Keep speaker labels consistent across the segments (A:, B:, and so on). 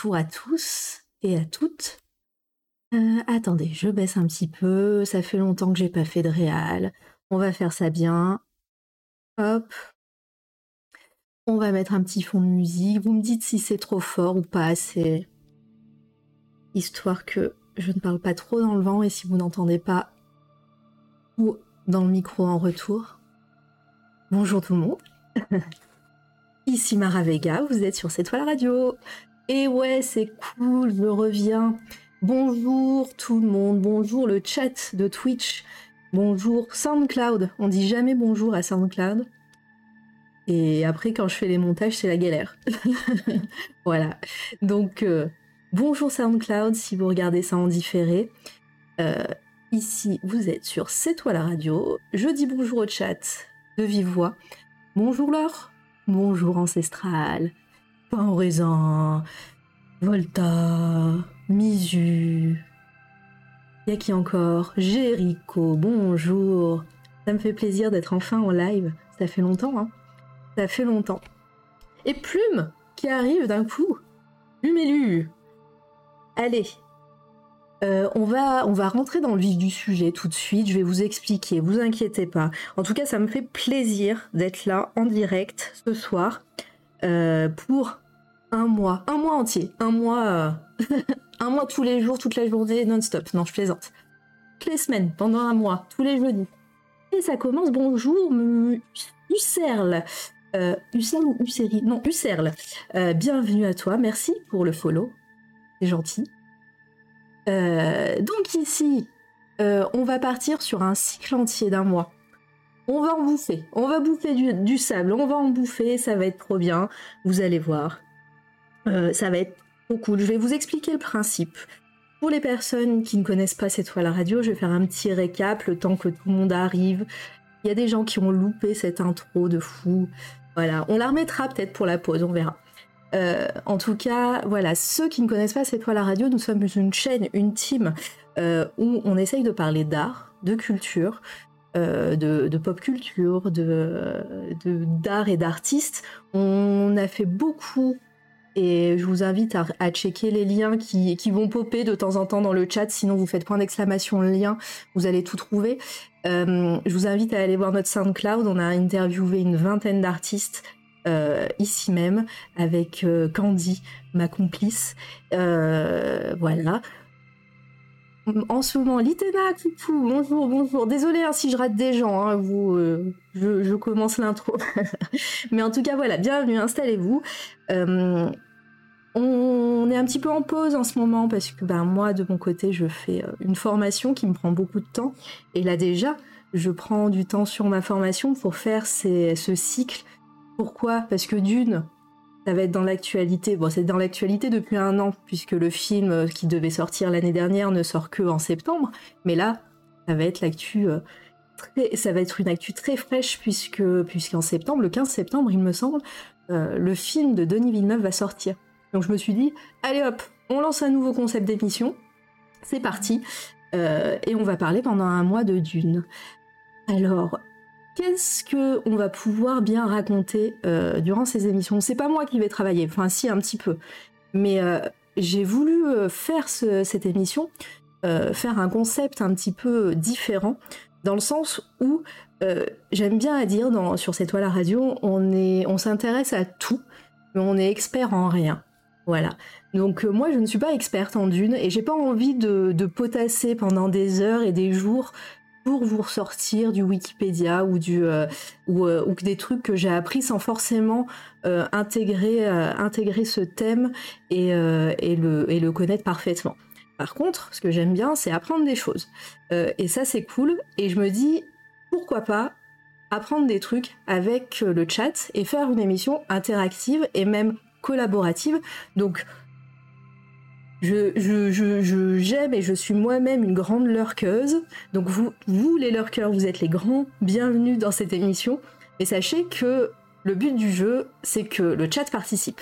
A: Bonjour à tous et à toutes. Euh, attendez, je baisse un petit peu. Ça fait longtemps que j'ai pas fait de réal. On va faire ça bien. Hop. On va mettre un petit fond de musique. Vous me dites si c'est trop fort ou pas assez. Histoire que je ne parle pas trop dans le vent et si vous n'entendez pas ou dans le micro en retour. Bonjour tout le monde. Ici Mara Vega, vous êtes sur cette toile radio. Et ouais, c'est cool, je reviens. Bonjour tout le monde, bonjour le chat de Twitch, bonjour SoundCloud. On dit jamais bonjour à SoundCloud. Et après, quand je fais les montages, c'est la galère. voilà. Donc, euh, bonjour SoundCloud si vous regardez ça en différé. Euh, ici, vous êtes sur C'est toi la radio. Je dis bonjour au chat de vive voix. Bonjour Laure. Bonjour Ancestral. Pain au raisin. Volta. Misu. Y qui encore? Jericho. Bonjour. Ça me fait plaisir d'être enfin en live. Ça fait longtemps, hein. Ça fait longtemps. Et Plume qui arrive d'un coup. Plume élu. Allez, euh, on, va, on va rentrer dans le vif du sujet tout de suite, je vais vous expliquer, vous inquiétez pas. En tout cas, ça me fait plaisir d'être là en direct ce soir euh, pour un mois, un mois entier, un mois, euh, un mois tous les jours, toute la journée, non-stop. Non, je plaisante. Toutes les semaines, pendant un mois, tous les jeudis. Et ça commence, bonjour, Husserl. Euh, ou Non, Husserl. bienvenue à toi, merci pour le follow. C'est gentil. Euh, donc ici, euh, on va partir sur un cycle entier d'un mois. On va en bouffer, on va bouffer du, sable, on va en bouffer, ça va être trop bien, vous allez voir. Euh, ça va être trop cool. Je vais vous expliquer le principe. Pour les personnes qui ne connaissent pas cette fois la radio, je vais faire un petit récap le temps que tout le monde arrive. Il y a des gens qui ont loupé cette intro de fou. Voilà, on la remettra peut-être pour la pause, on verra. Euh, en tout cas, voilà, ceux qui ne connaissent pas C'est toi la radio, nous sommes une chaîne, une team euh, où on essaye de parler d'art, de culture, euh, de, pop culture, de d'art et d'artistes. On a fait beaucoup et je vous invite à, checker les liens qui, vont popper de temps en temps dans le chat. Sinon, vous faites point d'exclamation lien, vous allez tout trouver. je vous invite à aller voir notre SoundCloud. On a interviewé une vingtaine d'artistes euh, ici même avec euh, Candy, ma complice. Euh, voilà. En ce moment, Litena, coucou, bonjour, bonjour. Désolée hein, si je rate des gens, hein, vous, je, commence l'intro. Mais en tout cas, voilà, bienvenue, installez-vous. on est un petit peu en pause en ce moment parce que ben, moi, de mon côté, je fais une formation qui me prend beaucoup de temps. Et là déjà, je prends du temps sur ma formation pour faire ce cycle pourquoi? Parce que d'une, ça va être dans l'actualité. Bon, c'est dans l'actualité depuis un an, puisque le film euh, qui devait sortir l'année dernière ne sort que en septembre. Mais là, ça va être l'actu. Euh, ça va être une actu très fraîche, puisque puisqu'en septembre, le 15 septembre, il me semble, euh, le film de Denis Villeneuve va sortir. Donc je me suis dit, allez hop, on lance un nouveau concept d'émission. C'est parti. et on va parler pendant un mois de Dune. Alors, qu'est-ce que on va pouvoir bien raconter euh, durant ces émissions? C'est pas moi qui vais travailler, enfin si un petit peu, mais euh, j'ai voulu euh, faire cette émission, faire un concept un petit peu différent, dans le sens où j'aime bien à dire dans, sur cette toile à radio, on est, on s'intéresse à tout, mais on est expert en rien. Voilà. Donc moi je ne suis pas experte en dune et j'ai pas envie de, de, potasser pendant des heures et des jours pour vous ressortir du Wikipédia ou du euh, euh, des trucs que j'ai appris sans forcément euh, intégrer intégrer ce thème et, et, le, et le connaître parfaitement. Par contre, ce que j'aime bien, c'est apprendre des choses. et ça, c'est cool. Et je me dis, pourquoi pas apprendre des trucs avec le chat et faire une émission interactive et même collaborative. Donc, je, j'aime et je suis moi-même une grande lurkeuse. Donc vous, vous les lurkers, vous êtes les grands bienvenus dans cette émission. Et sachez que le but du jeu, c'est que le chat participe.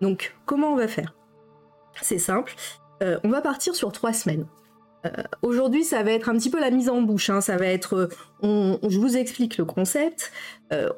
A: Donc comment on va faire? C'est simple. on va partir sur trois semaines. Aujourd'hui, ça va être un petit peu la mise en bouche. Hein. Ça va être, je vous explique le concept.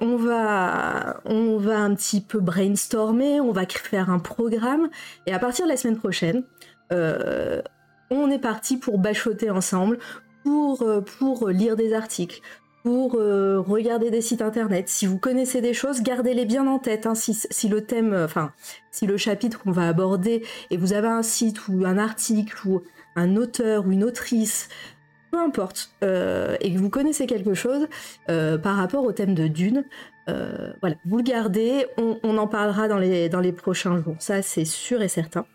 A: on va, on va un petit peu brainstormer. On va faire un programme. Et à partir de la semaine prochaine, on est parti pour bachoter ensemble, pour, pour lire des articles, pour euh, regarder des sites internet. Si vous connaissez des choses, gardez-les bien en tête. Hein. Si, le thème, euh, enfin, si le chapitre qu'on va aborder et vous avez un site ou un article ou un auteur ou une autrice, peu importe, euh, et que vous connaissez quelque chose par rapport au thème de Dune, voilà, vous le gardez. On, en parlera dans les, prochains jours. Ça, c'est sûr et certain.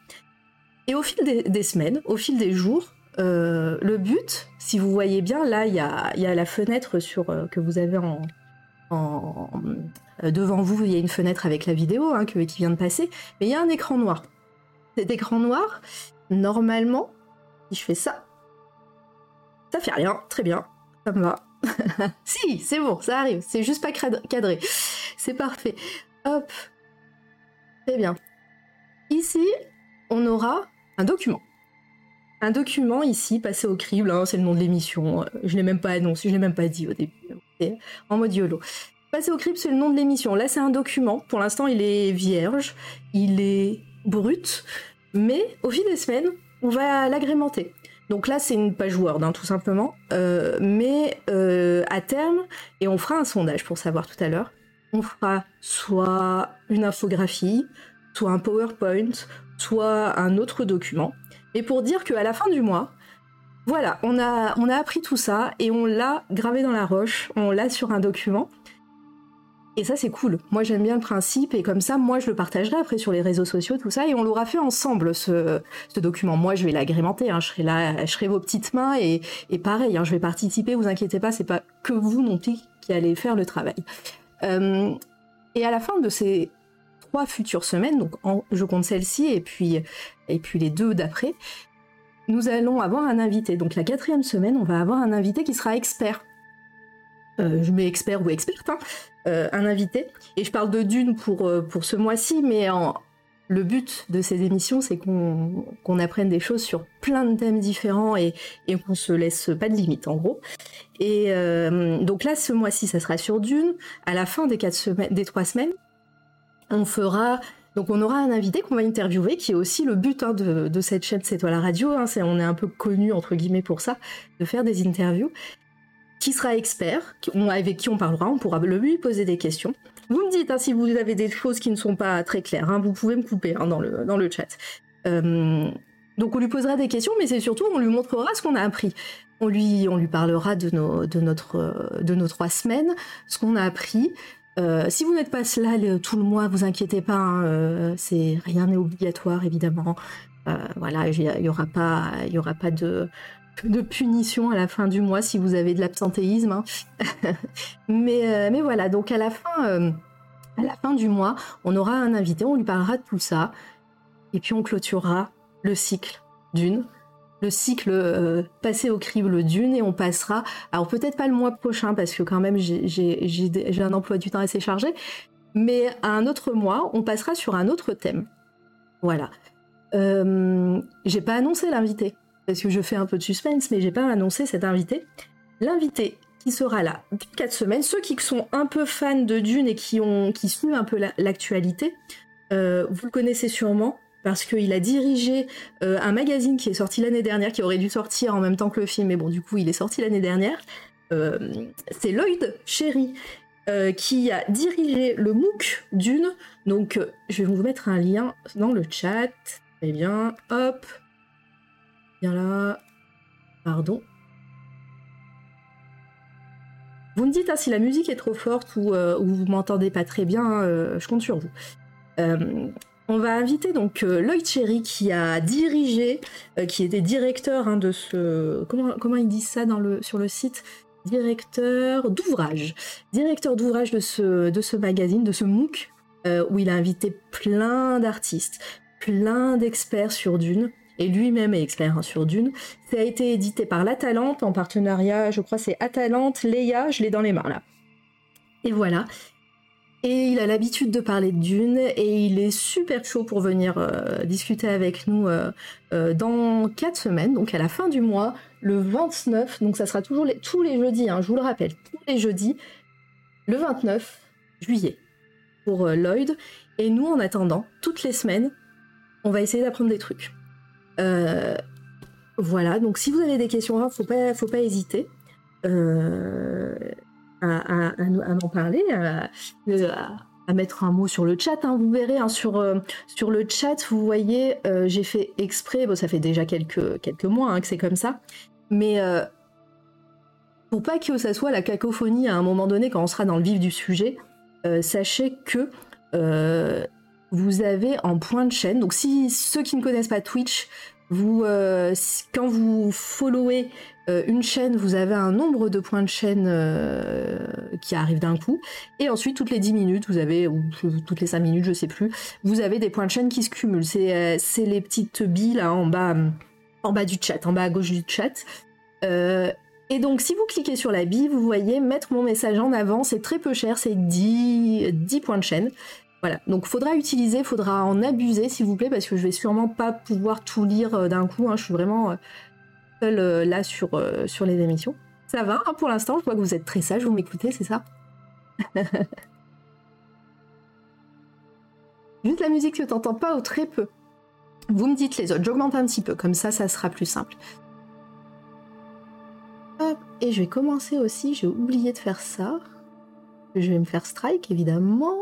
A: Et au fil des semaines, au fil des jours, euh, le but, si vous voyez bien, là, il y a, la fenêtre sur, euh, que vous avez en, euh, devant vous. Il y a une fenêtre avec la vidéo hein, qui vient de passer, mais il y a un écran noir. Cet écran noir, normalement, je fais ça, ça fait rien. Très bien, ça me va. si, c'est bon, ça arrive. C'est juste pas cadré. C'est parfait. Hop. Très bien. Ici, on aura un document un document ici, passé au crible, hein, c'est le nom de l'émission. Je l'ai même pas annoncé, je l'ai même pas dit au début. En mode YOLO. Passé au crible, c'est le nom de l'émission. Là, c'est un document. Pour l'instant, il est vierge, il est brut, mais au fil des semaines, on va l'agrémenter. Donc là, c'est une page Word, hein, tout simplement. Euh, mais euh, à terme, et on fera un sondage pour savoir tout à l'heure, on fera soit une infographie, soit un PowerPoint, soit un autre document et pour dire qu'à la fin du mois, voilà, on a, on a appris tout ça et on l'a gravé dans la roche, on l'a sur un document. Et ça, c'est cool. Moi, j'aime bien le principe et comme ça, moi, je le partagerai après sur les réseaux sociaux, tout ça, et on l'aura fait ensemble, ce, document. Moi, je vais l'agrémenter, hein. je serai vos petites mains et, pareil, hein, je vais participer, vous inquiétez pas, c'est pas que vous non plus qui allez faire le travail. Euh, et à la fin de ces trois futures semaines, donc je compte celle-ci et puis, et puis les deux d'après, nous allons avoir un invité. Donc la quatrième semaine, on va avoir un invité qui sera expert. Euh, je mets expert ou experte, hein, euh, un invité. Et je parle de Dune pour, euh, pour ce mois-ci, mais le but de ces émissions, c'est qu'on apprenne des choses sur plein de thèmes différents et, et qu'on se laisse pas de limite, en gros. Et donc là, ce mois-ci, ça sera sur Dune. À la fin des, quatre semaines, des trois semaines, on fera donc on aura un invité qu'on va interviewer, qui est aussi le but hein, de, cette chaîne C'est toi la radio. Hein, on est un peu connu entre guillemets pour ça, de faire des interviews. Qui sera expert, avec qui on parlera, on pourra lui poser des questions. Vous me dites hein, si vous avez des choses qui ne sont pas très claires, vous pouvez me couper dans, le, dans le chat. Euh, donc on lui posera des questions, mais c'est surtout on lui montrera ce qu'on a appris. On lui, on lui parlera de nos, de notre, de nos trois semaines, ce qu'on a appris, euh, si vous n'êtes pas là tout le mois, vous inquiétez pas, hein, euh, c'est rien n'est obligatoire évidemment. Voilà, il y, aura pas, il y aura pas de, de punition à la fin du mois si vous avez de l'absentéisme. Hein. mais, mais voilà, donc à la fin, à la fin du mois, on aura un invité, on lui parlera de tout ça, et puis on clôturera le cycle d'une le cycle euh, passé au crible d'une et on passera, alors peut-être pas le mois prochain parce que quand même j'ai un emploi du temps assez chargé, mais un autre mois, on passera sur un autre thème. Voilà. Euh, j'ai pas annoncé l'invité parce que je fais un peu de suspense, mais j'ai pas annoncé cet invité. L'invité qui sera là depuis 4 semaines, ceux qui sont un peu fans de Dune et qui, ont, qui suivent un peu l'actualité, euh, vous le connaissez sûrement, parce qu'il a dirigé euh, un magazine qui est sorti l'année dernière, qui aurait dû sortir en même temps que le film, mais bon, du coup, il est sorti l'année dernière. Euh, c'est Lloyd Cherry euh, qui a dirigé le MOOC d'une. Donc, je vais vous mettre un lien dans le chat. Eh bien, hop. Là. Pardon. Vous me dites hein, si la musique est trop forte ou, vous m'entendez pas très bien, je compte sur vous. On va inviter donc euh, Lloyd Cherry qui a dirigé, euh, qui était directeur hein, de ce. Comment, comment ils disent ça sur le site? Directeur d'ouvrage. Directeur d'ouvrage de ce, de ce magazine, de ce MOOC, euh, où il a invité plein d'artistes, plein d'experts sur Dune. Et lui-même est expert sur Dune. Ça a été édité par l'Atalante en partenariat, je crois c'est Atalante, Leia, je l'ai dans les mains là. Et voilà. Et il a l'habitude de parler de Dune et il est super chaud pour venir euh, discuter avec nous euh, euh, dans 4 semaines, donc à la fin du mois, le 29, donc ça sera toujours tous les jeudis, hein, je vous le rappelle, tous les jeudis, le 29 juillet pour Lloyd. Et nous, en attendant, toutes les semaines, on va essayer d'apprendre des trucs. Voilà, donc si vous avez des questions, hein, faut pas, faut pas hésiter à, en parler, à, mettre un mot sur le chat. Hein. Vous verrez hein, sur, euh, sur le chat, vous voyez, euh, j'ai fait exprès, ça fait déjà quelques, mois hein, que c'est comme ça, mais euh, pour pas que ça soit la cacophonie à un moment donné quand on sera dans le vif du sujet, sachez que vous avez en point de chaîne, donc si ceux qui ne connaissent pas Twitch, vous, quand vous followez euh, une chaîne, vous avez un nombre de points de chaîne euh, qui arrivent d'un coup. Et ensuite, toutes les 10 minutes, vous avez, ou toutes les 5 minutes, je sais plus, vous avez des points de chaîne qui se cumulent. C'est euh, les petites billes là en bas, en bas du chat, en bas à gauche du chat. et donc, si vous cliquez sur la bille, vous voyez mettre mon message en avant. C'est très peu cher, c'est 10, 10 points de chaîne. Voilà, donc faudra utiliser, faudra en abuser s'il vous plaît, parce que je vais sûrement pas pouvoir tout lire d'un coup. Hein. Je suis vraiment euh, là sur, euh, sur les émissions. Ça va hein, pour l'instant, je vois que vous êtes très sage, vous m'écoutez, c'est ça? Juste la musique, je t'entends pas ou très peu. Vous me dites les autres, j'augmente un petit peu, comme ça, ça sera plus simple. Et je vais commencer aussi, j'ai oublié de faire ça. Je vais me faire strike, évidemment.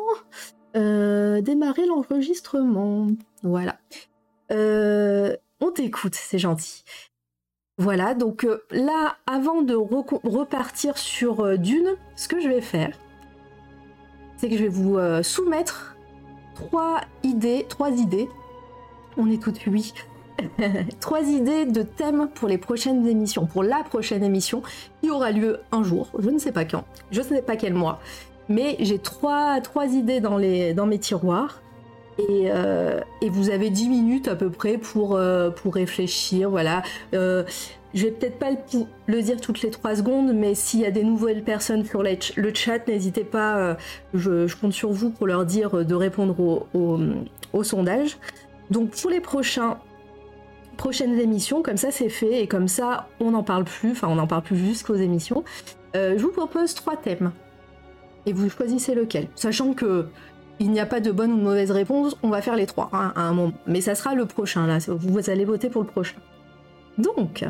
A: Euh, démarrer l'enregistrement. Voilà. on t'écoute, c'est gentil. Voilà, donc euh, là, avant de repartir sur euh, Dune, ce que je vais faire, c'est que je vais vous euh, soumettre trois idées, trois idées, on est toutes oui, trois idées de thèmes pour les prochaines émissions, pour la prochaine émission qui aura lieu un jour, je ne sais pas quand, je ne sais pas quel mois, mais j'ai trois, trois idées dans, les, dans mes tiroirs. Euh, et, vous avez 10 minutes à peu près pour, euh, pour réfléchir. Voilà. Euh, je vais peut-être pas le, dire toutes les 3 secondes, mais s'il y a des nouvelles personnes sur le chat, n'hésitez pas, je, compte sur vous pour leur dire de répondre au, sondage. Donc pour les prochains, prochaines émissions, comme ça c'est fait, et comme ça on n'en parle plus, enfin on n'en parle plus jusqu'aux émissions, je vous propose trois thèmes. Et vous choisissez lequel. Sachant que il n'y a pas de bonne ou de mauvaise réponse, on va faire les trois hein, à un moment. Mais ça sera le prochain, là, vous allez voter pour le prochain. Donc,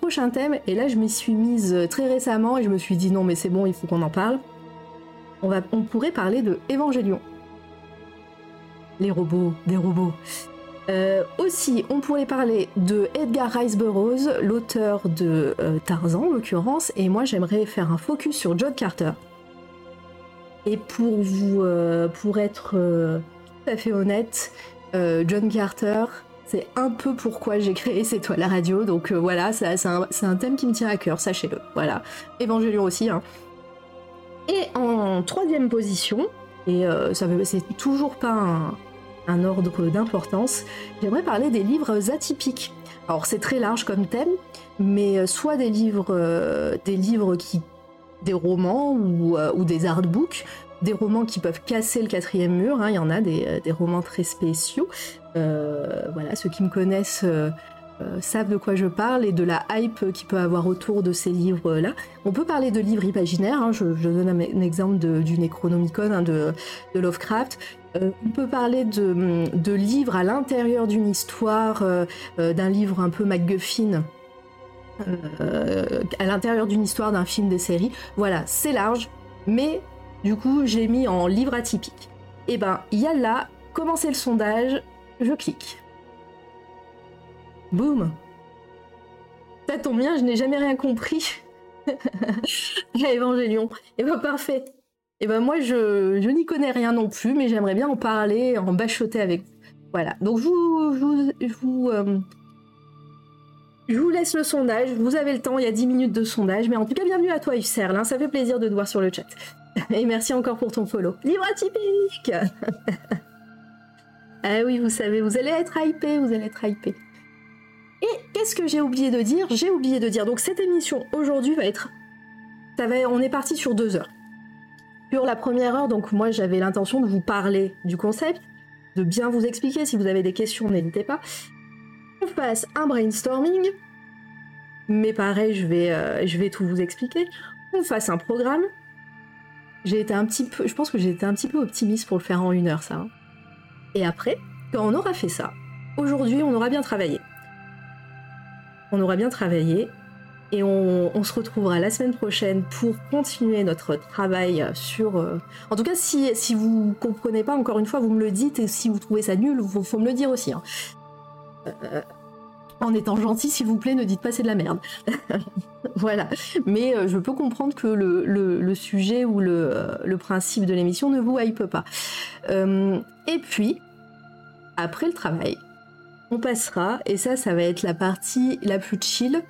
A: prochain thème, et là je m'y suis mise très récemment et je me suis dit non mais c'est bon, il faut qu'on en parle. On, va, on pourrait parler de Évangélion. Les robots, des robots. Euh, aussi, on pourrait parler de Edgar Rice Burroughs, l'auteur de euh, Tarzan en l'occurrence, et moi j'aimerais faire un focus sur John Carter. Et pour vous, euh, pour être euh, tout à fait honnête, euh, John Carter, c'est un peu pourquoi j'ai créé C'est toi la radio. Donc voilà, c'est un, thème qui me tient à cœur, sachez-le. Voilà. Évangélion aussi. Hein. Et en troisième position, et ça c'est toujours pas un, un ordre d'importance, j'aimerais parler des livres atypiques. Alors c'est très large comme thème, mais soit des livres, des livres qui des romans ou, euh, ou, des artbooks, des romans qui peuvent casser le quatrième mur. Hein. Il y en a des, euh, romans très spéciaux. Euh, voilà, ceux qui me connaissent savent de quoi je parle et de la hype qu'il peut avoir autour de ces livres-là. On peut parler de livres imaginaires. Hein. Je, donne un, exemple de, du Necronomicon hein, de, Lovecraft. on peut parler de livres à l'intérieur d'une histoire, d'un livre un peu MacGuffin euh, à l'intérieur d'une histoire, d'un film, des séries. Voilà, c'est large, mais du coup, j'ai mis en livre atypique. Et eh ben, il y a là, commencer le sondage, je clique. Boum Ça tombe bien, je n'ai jamais rien compris. Évangélion. Et eh ben parfait. Et eh ben moi je, n'y connais rien non plus, mais j'aimerais bien en parler, en bachoter avec vous. Voilà. Donc je vous, vous, euh, je vous laisse le sondage, vous avez le temps, il y a 10 minutes de sondage, mais en tout cas bienvenue à toi Yves Serle, hein. ça fait plaisir de te voir sur le chat. Et merci encore pour ton follow. Livre atypique Ah oui, vous savez, vous allez être hypé, vous allez être hypé. Et qu'est-ce que j'ai oublié de dire? J'ai oublié de dire, donc cette émission aujourd'hui va être... On est parti sur deux heures. Sur la première heure, donc moi j'avais l'intention de vous parler du concept, de bien vous expliquer. Si vous avez des questions, n'hésitez pas. On fasse un brainstorming, mais pareil, je vais, euh, je vais tout vous expliquer. On fasse un programme. J'ai été un petit peu, je pense que j'ai été un petit peu optimiste pour le faire en une heure, ça. hein. Et après, quand on aura fait ça, aujourd'hui, on aura bien travaillé. On aura bien travaillé et on, se retrouvera la semaine prochaine pour continuer notre travail sur. euh, En tout cas, si, si vous comprenez pas, encore une fois, vous me le dites et si vous trouvez ça nul, faut, faut me le dire aussi. hein. Euh, en étant gentil, s'il vous plaît, ne dites pas c'est de la merde. voilà. Mais euh, je peux comprendre que le, sujet ou le, euh, le principe de l'émission ne vous hype pas. Euh, et puis, après le travail, on passera, et ça, ça va être la partie la plus chill.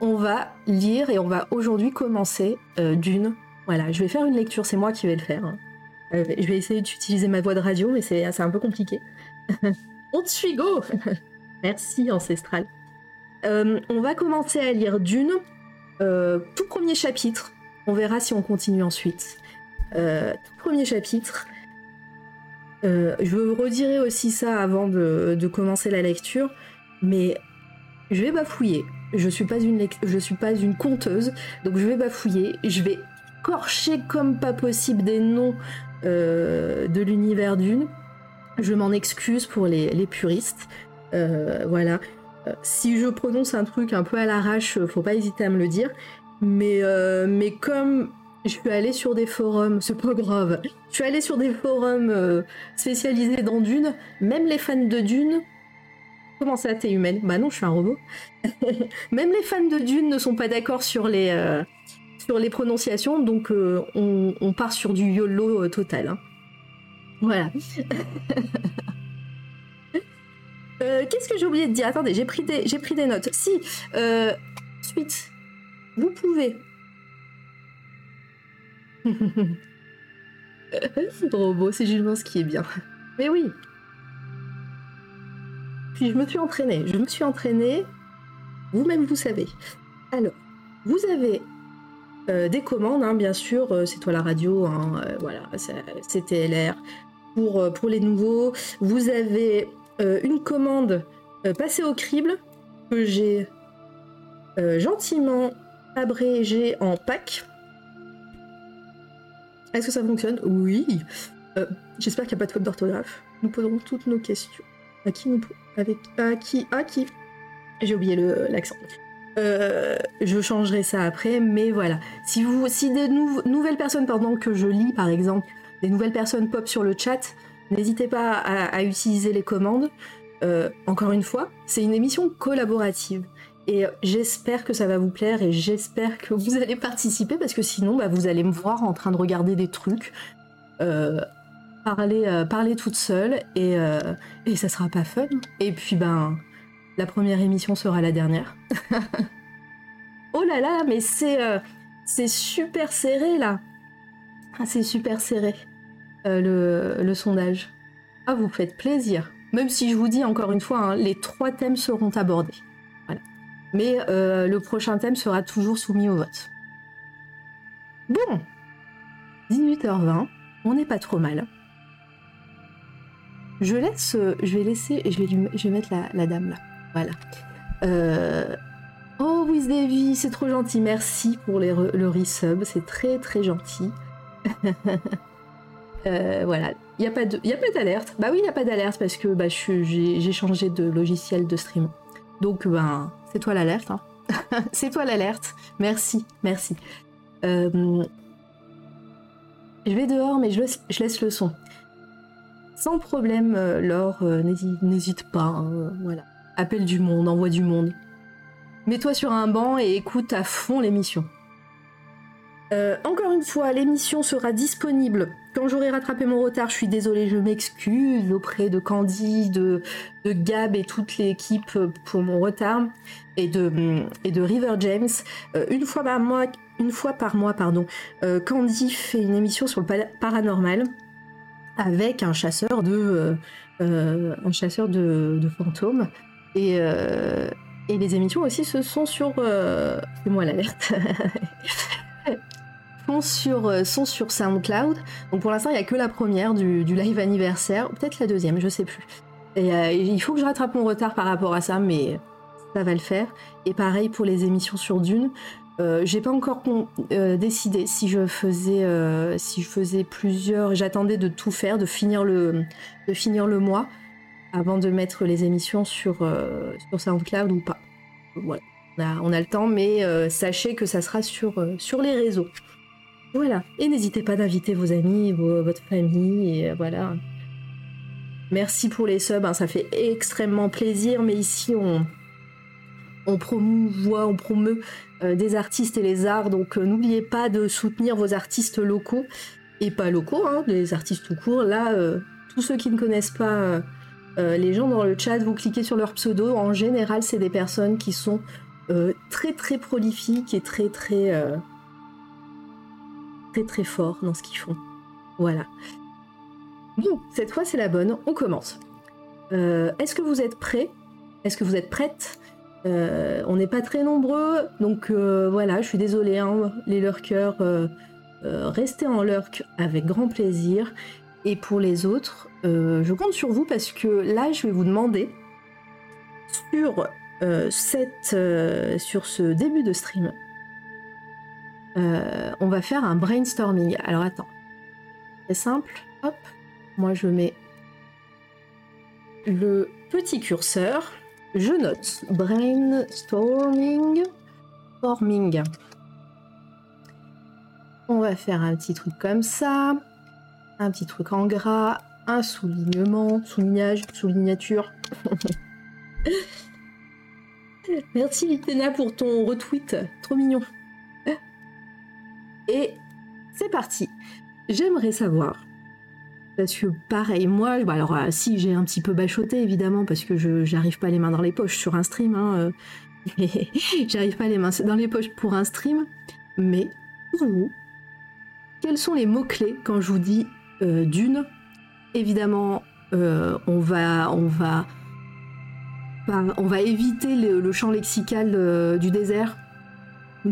A: On va lire et on va aujourd'hui commencer d'une. Voilà, je vais faire une lecture, c'est moi qui vais le faire. hein. Je vais essayer d'utiliser ma voix de radio, mais c'est un peu compliqué. on te suit, go Merci, Ancestral. Euh, on va commencer à lire d'une, euh, tout premier chapitre. On verra si on continue ensuite. Euh, tout premier chapitre. Je redirai aussi ça avant de, commencer la lecture, mais je vais bafouiller. Je suis suis pas une conteuse, donc je vais bafouiller. Je vais corcher comme pas possible des noms de l'univers d'une. Je m'en excuse pour les puristes. Euh, voilà. Euh, si je prononce un truc un peu à l'arrache, euh, faut pas hésiter à me le dire. Mais, mais comme je suis allée sur des forums, c'est pas grave. Je suis allée sur des forums spécialisés dans Dune. Même les fans de Dune. Comment ça, t'es humaine? Bah non, je suis un robot. même les fans de Dune ne sont pas d'accord sur les sur les prononciations, donc on, part sur du YOLO total. hein. Voilà. Euh, Qu'est-ce que j'ai oublié de dire? Attendez, j'ai pris des j'ai pris des notes. Si euh, suite, vous pouvez. Robot, c'est Jules ce qui est bien. Mais oui. Puis je me suis entraînée. Je me suis entraînée. Vous-même, vous savez. Alors, vous avez euh, des commandes, hein, bien sûr. euh, c'est toi la radio. hein, euh, voilà, c'est TLR. Pour, pour les nouveaux, vous avez une commande euh, passée au crible que j'ai euh, gentiment abrégée en pack. Est-ce que ça fonctionne? Oui. Euh, J'espère qu'il n'y a pas de faute d'orthographe. Nous poserons toutes nos questions. À qui nous avec à qui qui? J'ai oublié l'accent. Euh, je changerai ça après, mais voilà. Si vous, si des nou- nouvelles personnes pendant que je lis, par exemple, des nouvelles personnes pop sur le chat, n'hésitez pas à, utiliser les commandes. Euh, encore une fois, c'est une émission collaborative. Et j'espère que ça va vous plaire et j'espère que vous allez participer parce que sinon, bah, vous allez me voir en train de regarder des trucs, euh, parler, euh, parler toute seule et, et ça sera pas fun. Et puis, ben, la première émission sera la dernière. oh là là, mais c'est c'est super serré là. C'est super serré euh, le, sondage. Ah, vous faites plaisir. Même si je vous dis encore une fois, hein, les trois thèmes seront abordés. Voilà. Mais euh, le prochain thème sera toujours soumis au vote. Bon, 18h20, on n'est pas trop mal. Je laisse, euh, je vais laisser, je vais, je vais mettre la, dame là. Voilà. Oh, Wiz Davy, c'est trop gentil. Merci pour les le resub, c'est très très gentil. Euh, voilà, il n'y a pas d'alerte. Bah oui, il n'y a pas d'alerte parce que bah, j'ai changé de logiciel de stream. Donc, ben, c'est toi l'alerte. hein. c'est toi l'alerte. Merci, merci. Euh, je vais dehors, mais je laisse, le son. Sans problème, euh, Laure, n'hésite- pas. hein, voilà. Appelle du monde, envoie du monde. Mets-toi sur un banc et écoute à fond l'émission. Encore une fois, l'émission sera disponible quand j'aurai rattrapé mon retard. Je suis désolée, je m'excuse auprès de Candy, de, de Gab et toute l'équipe pour mon retard et de, et de River James. Euh, une fois par mois, une fois par mois, pardon, euh, Candy fait une émission sur le pa- paranormal avec un chasseur de, euh, un chasseur de, de fantômes et et les émissions aussi, ce sont sur. Euh... Fais-moi l'alerte. sont sur, euh, sont sur SoundCloud. Donc pour l'instant, il n'y a que la première du, du live anniversaire, peut-être la deuxième, je sais plus. Euh, il faut que je rattrape mon retard par rapport à ça, mais ça va le faire. Et pareil pour les émissions sur Dune. Euh, j'ai pas encore euh, décidé si je faisais si je faisais plusieurs. J'attendais de tout faire, de finir le de finir le mois avant de mettre les émissions sur sur SoundCloud ou pas. Voilà, on a, on a le temps, mais sachez que ça sera sur sur les réseaux. Voilà, et n'hésitez pas d'inviter vos amis, votre famille, et euh, voilà. Merci pour les subs, hein, ça fait extrêmement plaisir, mais ici on on promouvoit, on promeut euh, des artistes et les arts. Donc euh, n'oubliez pas de soutenir vos artistes locaux et pas locaux, hein, les artistes tout court. Là, tous ceux qui ne connaissent pas les gens dans le chat, vous cliquez sur leur pseudo. En général, c'est des personnes qui sont très très prolifiques et très très très très forts dans ce qu'ils font. Voilà. Bon, cette fois c'est la bonne. On commence. Euh, Est-ce que vous êtes prêts? Est-ce que vous êtes prêtes? Euh, on n'est pas très nombreux, donc euh, voilà, je suis désolée, hein, les lurkers, restez en lurk avec grand plaisir. Et pour les autres, je compte sur vous parce que là, je vais vous demander sur, cette, sur ce début de stream, euh, on va faire un brainstorming. Alors attends, c'est simple, hop, moi je mets le petit curseur je note brainstorming. Forming. On va faire un petit truc comme ça. Un petit truc en gras. Un soulignement. Soulignage. Soulignature. Merci Litena pour ton retweet. Trop mignon. Et c'est parti. J'aimerais savoir parce que pareil, moi, bah alors euh, si j'ai un petit peu bachoté évidemment parce que je j'arrive pas les mains dans les poches sur un stream, hein, euh, j'arrive pas les mains dans les poches pour un stream. Mais pour vous, quels sont les mots clés quand je vous dis euh, d'une? Évidemment, on va on va on va éviter le, champ lexical du désert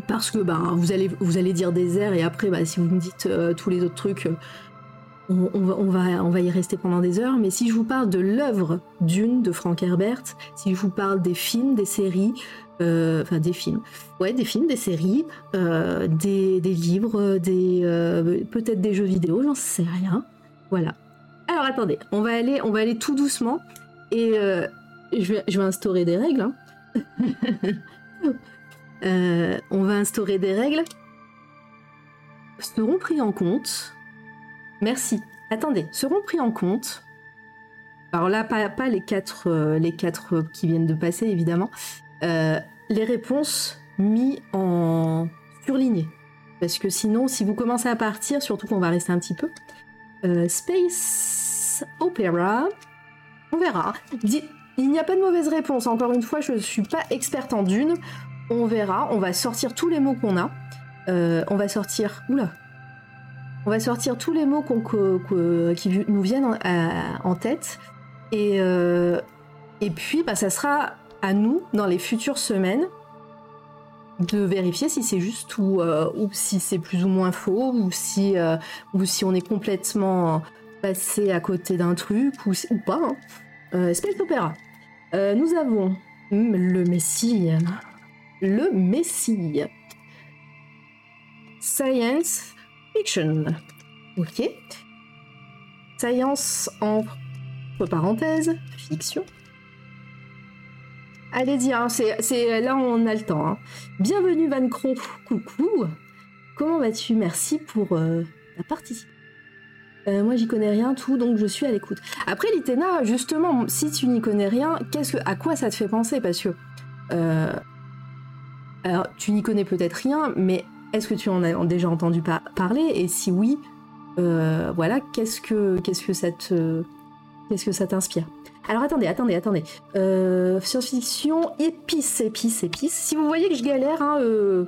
A: parce que ben vous allez vous allez dire désert et après bah, si vous me dites euh, tous les autres trucs. euh, on, va, on, va, on va y rester pendant des heures, mais si je vous parle de l'œuvre Dune de Frank Herbert, si je vous parle des films, des séries, euh, enfin des films, ouais, des films, des séries, des, des livres, des peut-être des jeux vidéo, j'en sais rien. Voilà. Alors attendez, on va aller, on va aller tout doucement et je, vais, je vais instaurer des règles. hein. Euh, on va instaurer des règles seront pris en compte Merci. Attendez, seront pris en compte. Alors là, pas, pas les, quatre, euh, les quatre qui viennent de passer, évidemment. euh, les réponses mis en surligné. Parce que sinon, si vous commencez à partir, surtout qu'on va rester un petit peu. Space Opera. On verra. Il n'y a pas de mauvaise réponse. Encore une fois, je ne suis pas experte en dune. On verra. On va sortir tous les mots qu'on a. Euh, on va sortir. Oula, on va sortir tous les mots qui nous viennent en, tête. Et, euh, puis, bah, ça sera à nous, dans les futures semaines, de vérifier si c'est juste ou, euh, si c'est plus ou moins faux, ou si, on est complètement passé à côté d'un truc, ou, pas. hein. Space Opera. Nous avons le Messie. Le Messie. Science Fiction. Ok. Science entre parenthèses, fiction. Allez-y, hein, c'est, là on a le temps. hein. Bienvenue Van Cro, coucou. Comment vas-tu? Merci pour euh, ta participation. Euh, moi j'y connais rien tout, donc je suis à l'écoute. Après Litena, justement, si tu n'y connais rien, qu'est-ce que, à quoi ça te fait penser? Parce que, euh, alors tu n'y connais peut-être rien, mais est-ce que tu en as déjà entendu par- parler? Et si oui, euh, voilà, qu'est-ce que que ça te qu'est-ce que ça t'inspire? Alors attendez, attendez, attendez. Euh, Science-fiction, épice, épice, épice. Si vous voyez que je galère, hein, euh,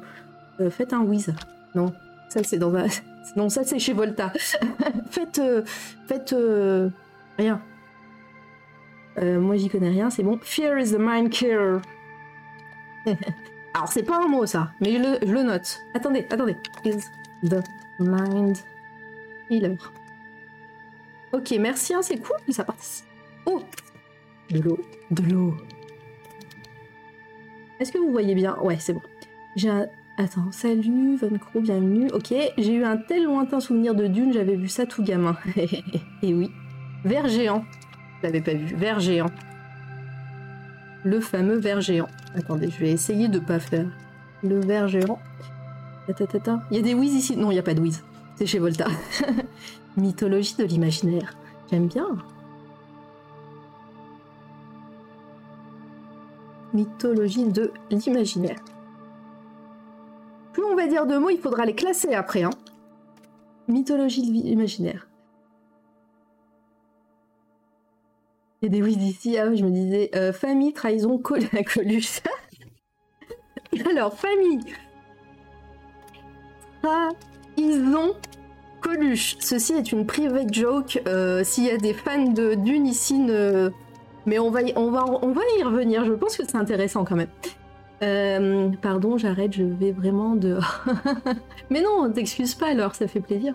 A: faites un whiz. Non, ça c'est dans. Non, ça c'est chez Volta. faites, faites rien. Moi j'y connais rien, c'est bon. Fear is the mind killer. Alors c'est pas un mot ça, mais je le, note. Attendez, attendez. Is The Mind Healer. Ok, merci, hein, c'est cool ça participe. Oh De l'eau. De l'eau. Est-ce que vous voyez bien? Ouais, c'est bon. J'ai un... Attends, salut, Von Crow, bienvenue. Ok, j'ai eu un tel lointain souvenir de Dune, j'avais vu ça tout gamin. Et oui. Ver géant. Je l'avais pas vu. Ver géant. Le fameux ver géant. Attendez, je vais essayer de pas faire le ver géant. Il y a des whiz ici Non, il n'y a pas de whiz. C'est chez Volta. Mythologie de l'imaginaire. J'aime bien. Mythologie de l'imaginaire. Plus on va dire de mots, il faudra les classer après. Hein. Mythologie de l'imaginaire. A des oui d'ici, ah, je me disais euh, famille, trahison, col Coluche. Alors, famille. Trahison, Coluche. Ceci est une private joke. Euh, s'il y a des fans de Dune ici, ne... mais on va, y, on, va, on va y revenir. Je pense que c'est intéressant quand même. Euh, pardon, j'arrête, je vais vraiment de. mais non, t'excuses pas alors, ça fait plaisir.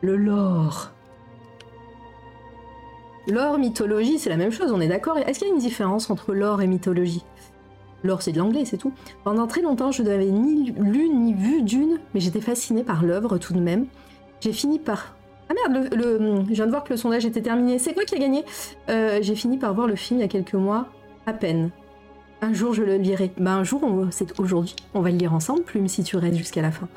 A: Le lore. Lore, mythologie, c'est la même chose, on est d'accord. Est-ce qu'il y a une différence entre lore et mythologie? Lore, c'est de l'anglais, c'est tout. Pendant très longtemps, je n'avais ni lu ni vu d'une, mais j'étais fascinée par l'œuvre tout de même. J'ai fini par. Ah merde, le, je viens de voir que le sondage était terminé. C'est quoi qui a gagné? Euh, J'ai fini par voir le film il y a quelques mois, à peine. Un jour, je le lirai. Ben, un jour, c'est aujourd'hui. On va le lire ensemble, Plume, si tu restes jusqu'à la fin.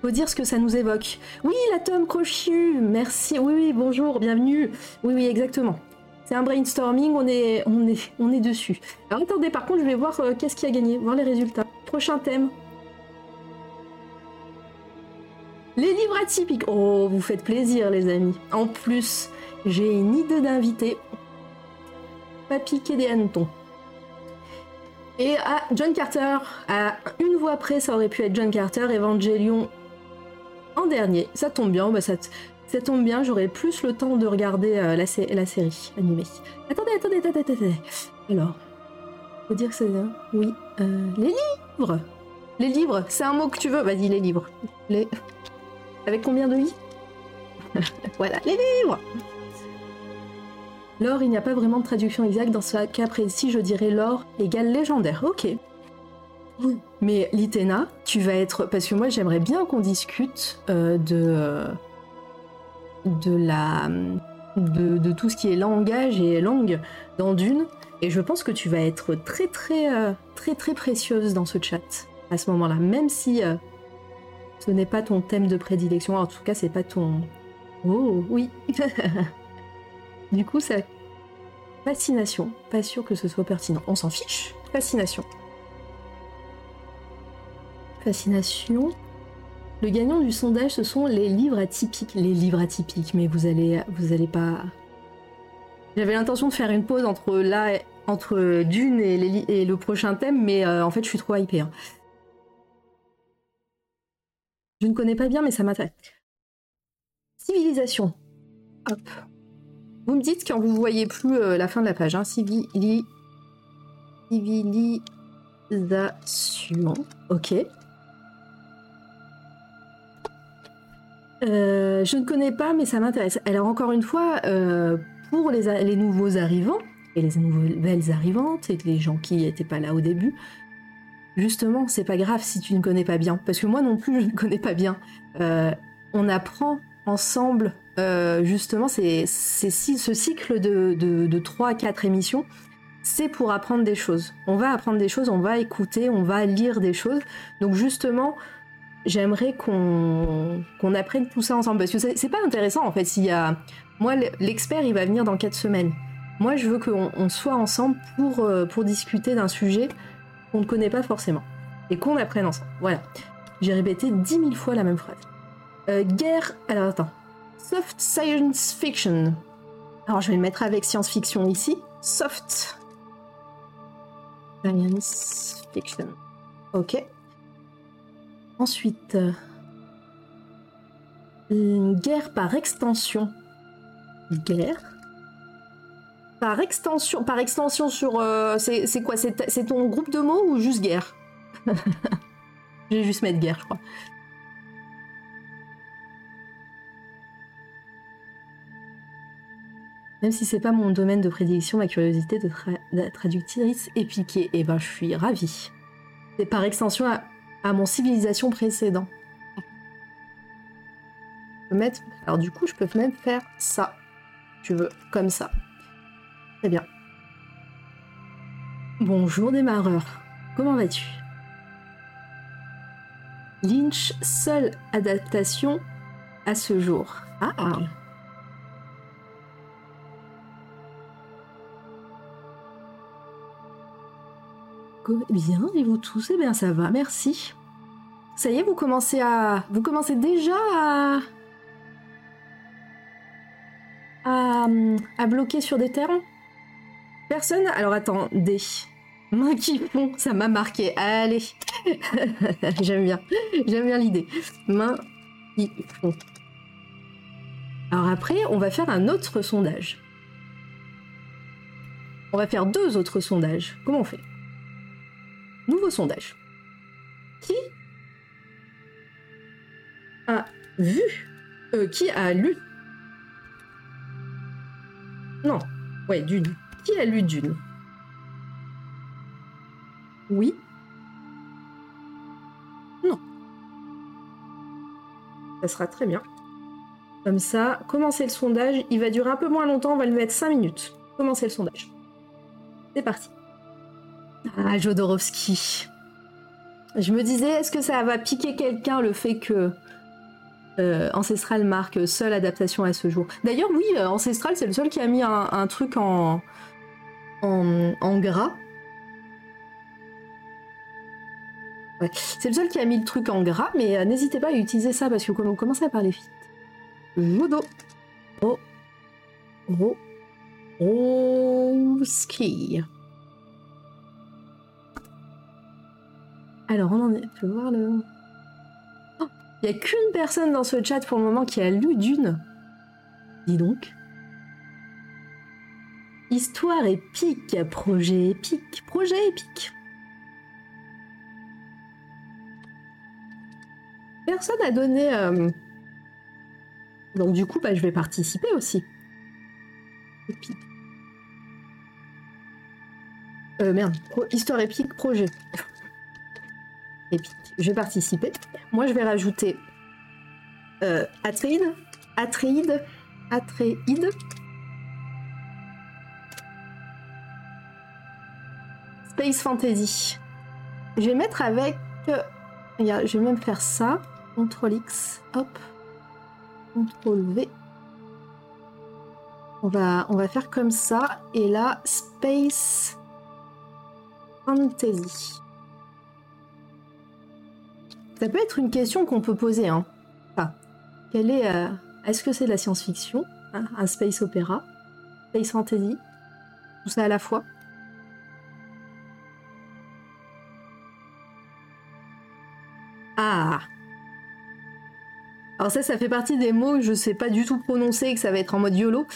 A: Faut dire ce que ça nous évoque. Oui, la tome crochu, merci. Oui, oui, bonjour, bienvenue. Oui, oui, exactement. C'est un brainstorming, on est, on est, on est dessus. Alors attendez, par contre, je vais voir euh, qu'est-ce qui a gagné, voir les résultats. Prochain thème. Les livres atypiques. Oh, vous faites plaisir, les amis. En plus, j'ai une idée d'invité. Pas piquer des hannetons. Et à John Carter, à une voix près, ça aurait pu être John Carter, Evangelion en dernier. Ça tombe bien, bah ça, tombe bien, j'aurai plus le temps de regarder euh, la, série animée. Attendez, attendez, attendez, attendez. Alors, faut dire que c'est... Oui, euh, les livres Les livres, c'est un mot que tu veux Vas-y, les livres. Les... Avec combien de i? Voilà, les livres L'or, il n'y a pas vraiment de traduction exacte. Dans ce cas précis, je dirais l'or égale légendaire. Ok. Mais Litena, tu vas être. Parce que moi, j'aimerais bien qu'on discute euh, de. de la. De, tout ce qui est langage et langue dans Dune. Et je pense que tu vas être très, très, euh, très, très précieuse dans ce chat à ce moment-là. Même si euh, ce n'est pas ton thème de prédilection. En tout cas, c'est pas ton. Oh, oui. du coup, ça. Fascination. Pas sûr que ce soit pertinent. On s'en fiche. Fascination. Le gagnant du sondage, ce sont les livres atypiques. Les livres atypiques, mais vous allez, vous allez pas. J'avais l'intention de faire une pause entre là, entre Dune et, le prochain thème, mais euh, en fait, je suis trop hypée. Hein. Je ne connais pas bien, mais ça m'intéresse. Civilisation. Hop. Vous me dites quand vous voyez plus euh, la fin de la page. Hein. Civili... Civilisation. Ok. Euh, je ne connais pas, mais ça m'intéresse. Alors encore une fois, euh, pour les, nouveaux arrivants et les nouvelles arrivantes et les gens qui n'étaient pas là au début, justement, c'est pas grave si tu ne connais pas bien, parce que moi non plus je ne connais pas bien. Euh, on apprend ensemble, justement, c'est ce cycle de, de, de 3 à 4 émissions, c'est pour apprendre des choses. On va apprendre des choses, on va écouter, on va lire des choses. Donc justement, j'aimerais qu'on apprenne tout ça ensemble. Parce que c'est pas intéressant en fait. S'il y a... Moi, l'expert, il va venir dans 4 semaines. Moi, je veux qu'on soit ensemble pour, euh, pour discuter d'un sujet qu'on ne connaît pas forcément. Et qu'on apprenne ensemble. Voilà. J'ai répété 10 000 fois la même phrase. Euh, guerre. Alors attends. Soft science fiction. Alors je vais le mettre avec science-fiction ici. Soft science fiction. Ok. Ensuite, euh, guerre par extension. Guerre Par extension, par extension sur... Euh, c'est quoi? C'est ton groupe de mots ou juste guerre? Je vais juste mettre guerre, je crois. Même si c'est pas mon domaine de prédilection, ma curiosité de, traductrice est piquée. Et eh ben, je suis ravie. C'est par extension à à mon civilisation précédent. Je peux mettre... Alors du coup, je peux même faire ça. Tu veux, comme ça. Très bien. Bonjour démarreur. Comment vas-tu? Lynch, seule adaptation à ce jour. Ah Co- Bien, et vous tous? Eh bien, ça va, merci. Ça y est, vous commencez à... Vous commencez déjà à... À, bloquer sur des terrains? Personne? Alors attendez. Mains qui font, ça m'a marqué. Allez. J'aime bien. J'aime bien l'idée. Mains qui font. Alors après, on va faire un autre sondage. On va faire deux autres sondages. Comment on fait? Nouveau sondage. Qui a vu euh, Qui a lu Non. Ouais, Dune. Qui a lu Dune? Oui. Non. Ça sera très bien. Comme ça, commencez le sondage? Il va durer un peu moins longtemps, on va le mettre 5 minutes. Commencez le sondage? C'est parti. Ah, Jodorowsky. Je me disais, est-ce que ça va piquer quelqu'un le fait que euh, Ancestral marque seule adaptation à ce jour? D'ailleurs, oui, euh, Ancestral, c'est le seul qui a mis un, truc en, en, gras. C'est le seul qui a mis le truc en gras, mais euh, n'hésitez pas à utiliser ça parce que on commence à parler vite. Jodo. Oh. Alors, on en est. Je peux voir le. Oh, Il n'y a qu'une personne dans ce chat pour le moment qui a lu Dune. Dis donc. Histoire épique, projet épique, projet épique. Personne n'a donné. euh, Donc du coup, bah, je vais participer aussi. Épique. Euh, merde, histoire épique, projet. Épique. Je vais participer. Moi, je vais rajouter euh, Atreide, Atreide. Space Fantasy. Je vais mettre avec. euh, regarde, je vais même faire ça. CTRL X. Hop. CTRL V. On va, on va faire comme ça. Et là, Space Fantasy. Ça peut être une question qu'on peut poser. Hein. Quelle est. euh, Est-ce que c'est de la science-fiction hein, Un space opéra Space fantasy Tout ça à la fois? Ah Alors ça, ça fait partie des mots que je sais pas du tout prononcer et que ça va être en mode YOLO.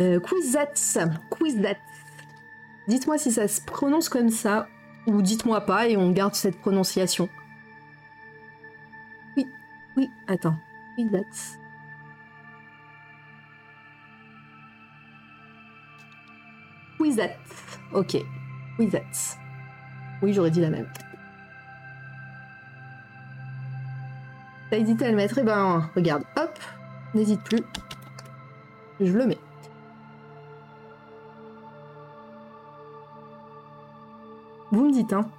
A: Euh, Quizats. Quizats. Dites-moi si ça se prononce comme ça ou dites-moi pas et on garde cette prononciation. Oui, attends. Quizats. Quizats. Ok. Quizats. Oui, j'aurais dit la même. T'as hésité à le mettre, et ben regarde, hop, n'hésite plus. Je le mets. Vous me dites, hein.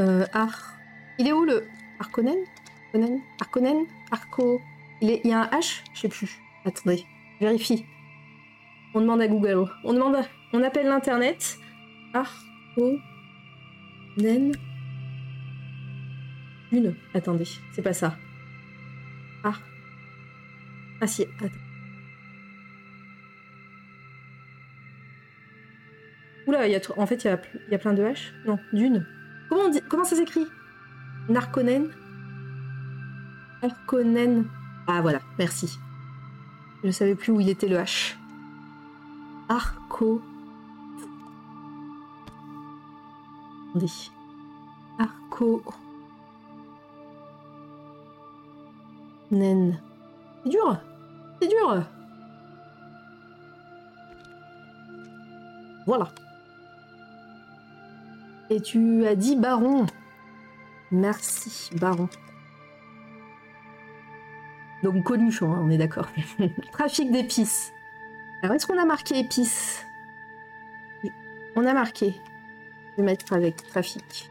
A: Euh, Ar. Il est où le. Arconen Arconen Arconen Arco. Il, est... Y a un H? Je sais plus. Attendez, vérifie. On demande à Google. On demande. à- On appelle l'internet. Arco. Nen. Une. Attendez, c'est pas ça. Ar. Ah si, attends. Oula, y a en fait, il y a, y a plein de H? Non, d'une. Comment, ça s'écrit? Narconen? Arconen. Ah voilà, merci. Je savais plus où il était le H. Arco. Attendez. Arco. Naine. C'est dur. C'est dur. Voilà. Et tu as dit baron. Merci, baron. Donc Coluche, hein, on est d'accord. Trafic d'épices. Alors est-ce qu'on a marqué épices? On a marqué. Je vais mettre avec trafic.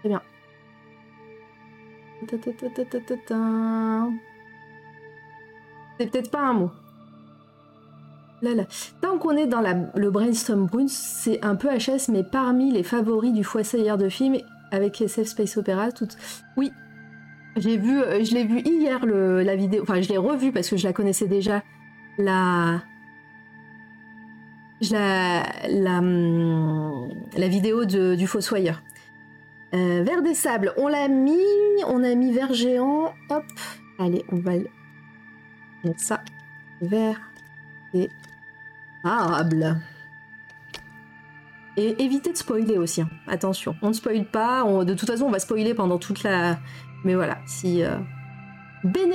A: Très bien. C'est peut-être pas un mot. Tant qu'on est dans le brainstorm brune, c'est un peu HS, mais parmi les favoris du foissailleur de films avec SF Space Opera. Oui, j'ai vu, euh, je l'ai vu hier la vidéo, enfin je l'ai revu parce que je la connaissais déjà. La, la, la, hum, vidéo du Fossoyeur. Euh, vers des sables, on l'a mis, on a mis vert géant, hop, allez, on va mettre ça, vert et sable. Et évitez de spoiler aussi, hein. attention, on ne spoil pas, on, de toute façon on va spoiler pendant toute la... Mais voilà, si... Euh... Bene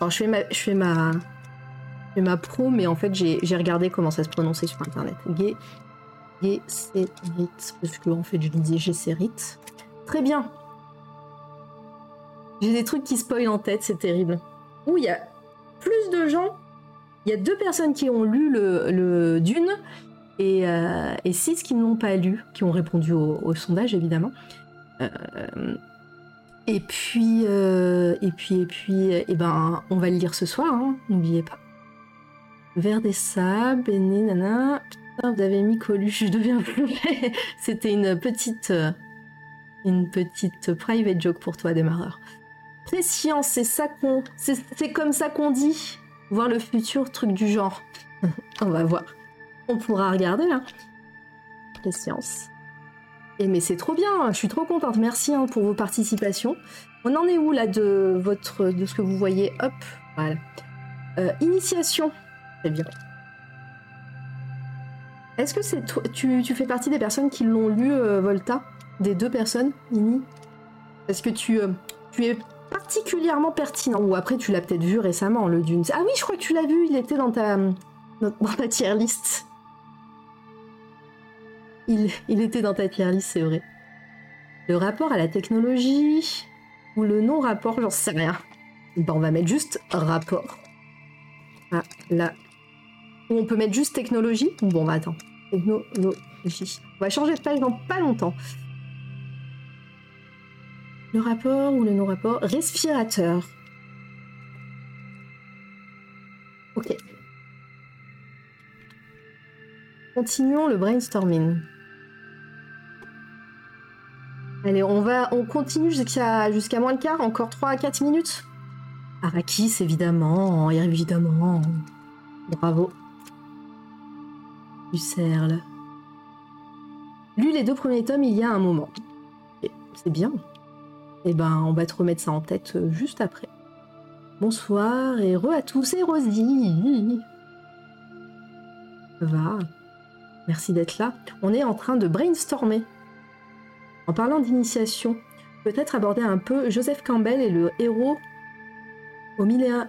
A: Alors je fais ma... Je fais ma ma pro, mais en fait, j'ai regardé comment ça se prononçait sur internet. Gay, parce que en fait, je disais Gesserit. Très bien. J'ai des trucs qui spoilent en tête, c'est terrible. Ouh, il y a plus de gens. Il y a deux personnes qui ont lu le, Dune et, euh, et, six qui ne l'ont pas lu, qui ont répondu au, sondage évidemment. Euh, et puis, euh, et puis, et puis, et ben, on va le lire ce soir, hein, n'oubliez pas. Vers des sables, Béné, nana. Putain, vous avez mis Coluche, je deviens plus. C'était une petite. Une petite private joke pour toi, démarreur. Préscience, c'est ça qu'on. C'est comme ça qu'on dit. Voir le futur, truc du genre. On va voir. On pourra regarder là. Préscience. Et mais c'est trop bien, je suis trop contente. Merci hein, pour vos participations. On en est où là de votre de ce que vous voyez? Hop, voilà. Euh, initiation. Très bien. Est-ce que c'est toi, tu, fais partie des personnes qui l'ont lu, euh, Volta? Des deux personnes, Nini? Parce que tu, euh, tu es particulièrement pertinent. Ou après, tu l'as peut-être vu récemment, le Dune. Ah oui, je crois que tu l'as vu, il était dans ta, dans ta tier list. Il, il était dans ta tier list, c'est vrai. Le rapport à la technologie ou le non-rapport, j'en sais rien. Bon, on va mettre juste rapport à la on peut mettre juste technologie? Bon, bah attends. Technologie. On va changer de page dans pas longtemps. Le rapport ou le non-rapport Respirateur. Ok. Continuons le brainstorming. Allez, on va, on continue jusqu'à jusqu'à moins le quart, encore 3 à 4 minutes. Arrakis, évidemment, évidemment. Bravo du Cerle. Lu les deux premiers tomes il y a un moment. C'est bien. Eh ben, on va te remettre ça en tête euh, juste après. Bonsoir et re à tous et Rosie. Va? Merci d'être là. On est en train de brainstormer. En parlant d'initiation, peut-être aborder un peu Joseph Campbell et le héros au mille et un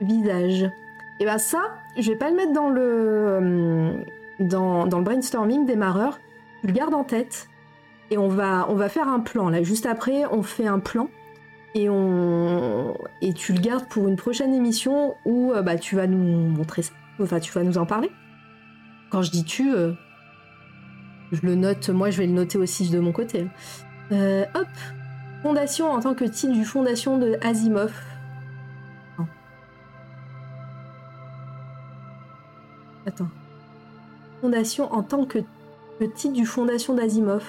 A: visages. Et eh ben ça, je vais pas le mettre dans le euh, dans, le brainstorming démarreur, tu le gardes en tête et on va, on va faire un plan. Là, juste après, on fait un plan et, on, et tu le gardes pour une prochaine émission où euh, bah, tu vas nous montrer ça. Enfin, tu vas nous en parler. Quand je dis tu, euh, je le note, moi je vais le noter aussi de mon côté. Euh, hop, fondation en tant que titre du fondation de Asimov. Attends fondation en tant que, titre du fondation d'Asimov.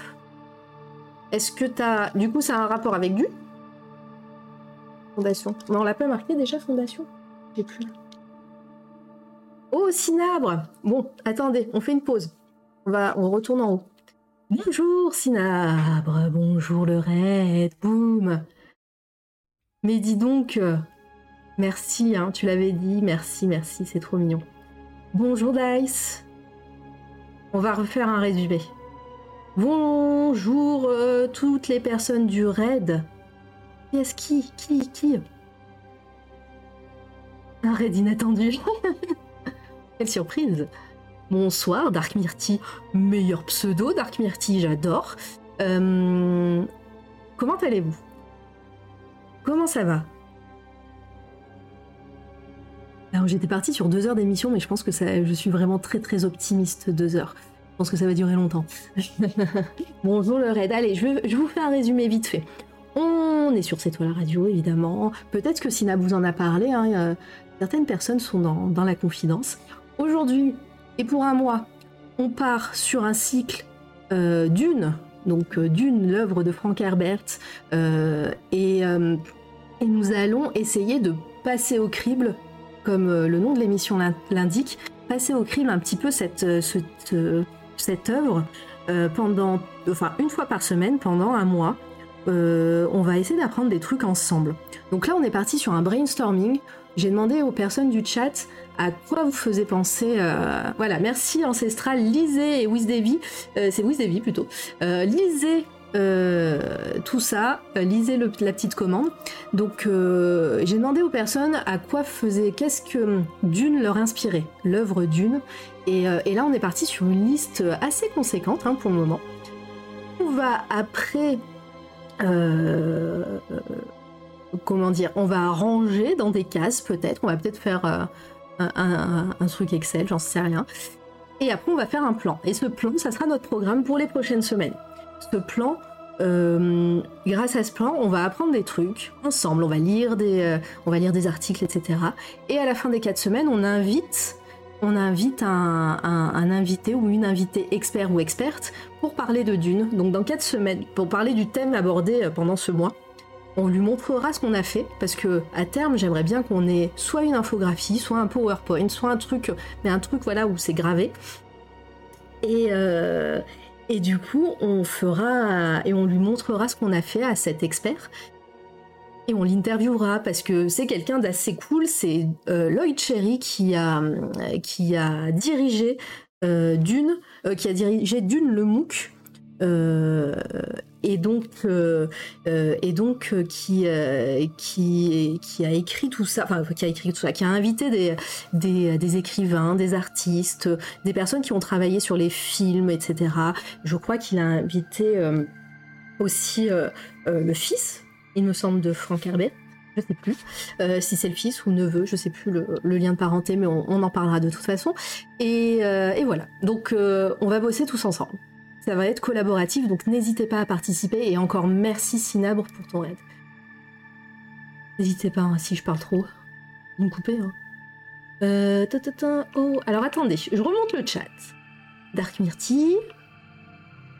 A: Est-ce que t'as. Du coup, ça a un rapport avec du Fondation. Non, on l'a pas marqué déjà, fondation? J'ai plus. Oh, Cinabre Bon, attendez, on fait une pause. On, va, on retourne en haut. Bonjour, Cinabre Bonjour, le raid Boum Mais dis donc. Euh, merci, hein, tu l'avais dit. Merci, merci, c'est trop mignon. Bonjour, Dice on va refaire un résumé. Bonjour euh, toutes les personnes du raid. Qui ce qui Qui Qui Un raid inattendu. Quelle surprise Bonsoir, Dark Myrti, meilleur pseudo, Dark Myrti, j'adore. Euh, comment allez-vous? Comment ça va? Alors j'étais partie sur deux heures d'émission, mais je pense que je suis vraiment très très optimiste deux heures. Je pense que ça va durer longtemps. Bonjour le raid. Allez, je, vous fais un résumé vite fait. On est sur cette toile radio, évidemment. Peut-être que Sina vous en a parlé. Hein, certaines personnes sont dans, la confidence. Aujourd'hui, et pour un mois, on part sur un cycle euh, d'une, donc euh, d'une, l'œuvre de Frank Herbert, euh, et, euh, nous allons essayer de passer au crible, comme euh, le nom de l'émission l'indique, passer au crible un petit peu euh, cette, cette œuvre enfin une fois par semaine pendant un mois. on va essayer d'apprendre des trucs ensemble. Donc là, on est parti sur un brainstorming. J'ai demandé aux personnes du chat à quoi vous faisait penser. Euh, voilà, merci Ancestral, lisez et euh, c'est Wisdevy plutôt. Euh, lisez tout ça, lisez la petite commande. Donc j'ai demandé aux personnes à quoi faisait, qu'est-ce que Dune leur inspirait, l'œuvre Dune. Et, et, là on est parti sur une liste assez conséquente hein, pour le moment. On va après comment dire, on va ranger dans des cases peut-être, on va peut-être faire euh, un, truc Excel, j'en sais rien. Et après on va faire un plan. Et ce plan, ça sera notre programme pour les prochaines semaines. Ce plan, euh, grâce à ce plan, on va apprendre des trucs ensemble, on va lire des, euh, on va lire des articles, etc. Et à la fin des quatre semaines, on invite on invite un, invité ou une invitée expert ou experte pour parler de Dune. Donc dans quatre semaines, pour parler du thème abordé pendant ce mois on lui montrera ce qu'on a fait parce que à terme j'aimerais bien qu'on ait soit une infographie, soit un PowerPoint, soit un truc, mais un truc voilà où c'est gravé. Et, euh, et du coup on fera et on lui montrera ce qu'on a fait à cet expert. Et on l'interviewera parce que c'est quelqu'un d'assez cool. C'est euh, Lloyd Cherry qui a, qui a dirigé euh, Dune, euh, qui a dirigé Dune le MOOC, et donc, et donc qui, qui, qui a écrit tout ça, qui a écrit tout ça, qui a invité des, des, écrivains, des artistes, des personnes qui ont travaillé sur les films, etc. Je crois qu'il a invité aussi le fils, il me semble, de Frank Herbert je sais plus euh, si c'est le fils ou le neveu, je sais plus le, lien de parenté, mais on, en parlera de toute façon. Et, euh, voilà, donc euh, on va bosser tous ensemble. Ça va être collaboratif, donc n'hésitez pas à participer. Et encore merci Cinabre pour ton aide. N'hésitez pas, hein, si je parle trop. Vous me coupez, hein. Oh, alors attendez, je remonte le chat. Dark Myrti,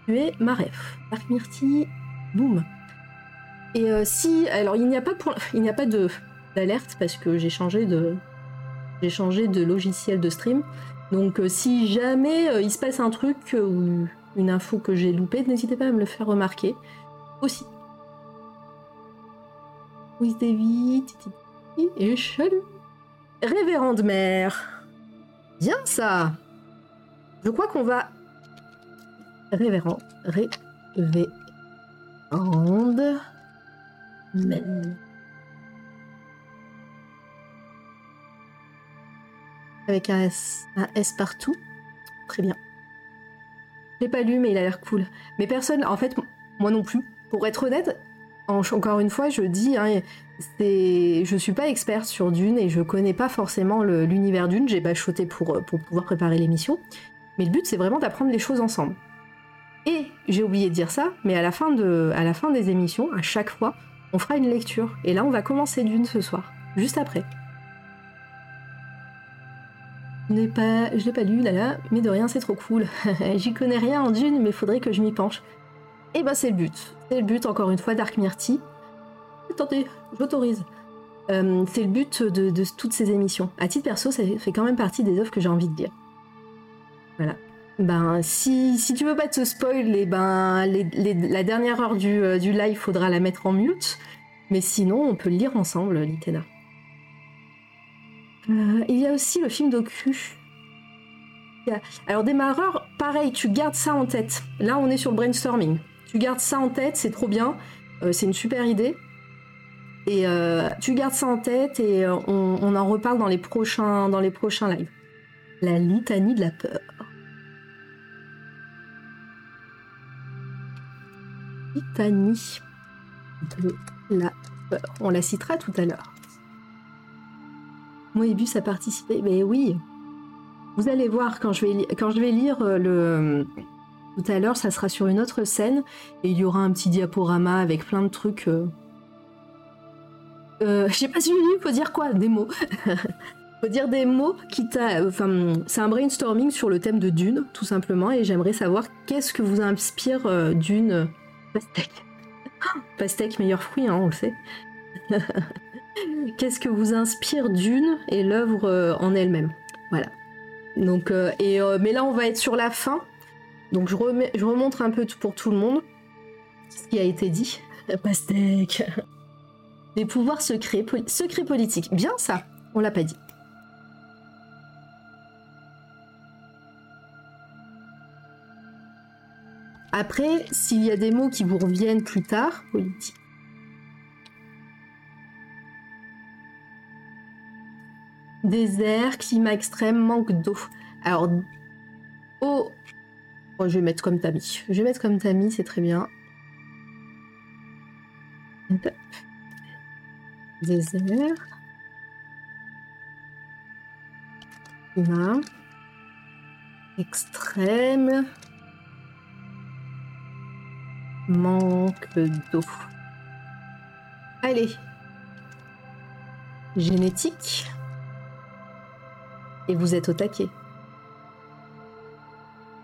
A: tu es ma ref. Dark Myrti, boum. Et euh, si, alors il n'y a pas il n'y a pas de d'alerte parce que j'ai changé de, j'ai changé de logiciel de stream. Donc euh, si jamais euh, il se passe un truc ou une info que j'ai loupée, n'hésitez pas à me le faire remarquer aussi. Davy, Titi et Chalut. Révérende mère. Bien ça. Je crois qu'on va. Révérend. Révérende. Avec un S, partout. Très bien. Je l'ai pas lu, mais il a l'air cool. Mais personne, en fait, moi non plus. Pour être honnête, encore une fois, je dis, hein, je suis pas experte sur Dune et je connais pas forcément l'univers Dune. J'ai bachoté pour, pour pouvoir préparer l'émission. Mais le but, c'est vraiment d'apprendre les choses ensemble. Et j'ai oublié de dire ça, mais à la fin des émissions, à chaque fois, on fera une lecture. Et là, on va commencer Dune ce soir, juste après. Je pas, je l'ai pas lu, là là, mais de rien, c'est trop cool. J'y connais rien en Dune, mais faudrait que je m'y penche. Et bah, c'est le but. C'est le but, encore une fois, Dark Myrti. Attendez, j'autorise. Euh, c'est le but de, de, toutes ces émissions. À titre perso, ça fait quand même partie des œuvres que j'ai envie de lire. Voilà. Ben, si, si tu veux pas te spoil, les, ben, les, la dernière heure du, euh, du live, faudra la mettre en mute. Mais sinon, on peut le lire ensemble, Litena. Euh, il y a aussi le film docu. Alors démarreur, pareil, tu gardes ça en tête. Là, on est sur le brainstorming. Tu gardes ça en tête, c'est trop bien. Euh, c'est une super idée. Et euh, tu gardes ça en tête et on, on en reparle dans les prochains, dans les prochains lives. La litanie de la peur. Litanie peur. On la citera tout à l'heure. Moebius a participé. Mais oui. Vous allez voir quand je vais, lire euh, le. Tout à l'heure, ça sera sur une autre scène et il y aura un petit diaporama avec plein de trucs. Euh... Euh, je sais pas si il faut dire quoi, des mots. faut dire des mots qui. Enfin, c'est un brainstorming sur le thème de Dune, tout simplement, et j'aimerais savoir qu'est-ce que vous inspire euh, Dune. Pastèque. Pastèque, meilleur fruit, hein, on le sait. qu'est-ce que vous inspire Dune et l'œuvre euh, en elle-même? Voilà. Donc, euh, euh, mais là, on va être sur la fin. Donc, je, remets, je remontre un peu pour tout le monde ce qui a été dit. Pastèque. Les pouvoirs secrets, secrets politiques. Bien ça, on l'a pas dit. Après, s'il y a des mots qui vous reviennent plus tard, politique. Désert, climat extrême, manque d'eau. Alors, eau. Oh, je vais mettre comme Tammy. Je vais mettre comme Tammy, c'est très bien. Désert. Climat. Extrême. Manque d'eau. Allez. Génétique. Et vous êtes au taquet.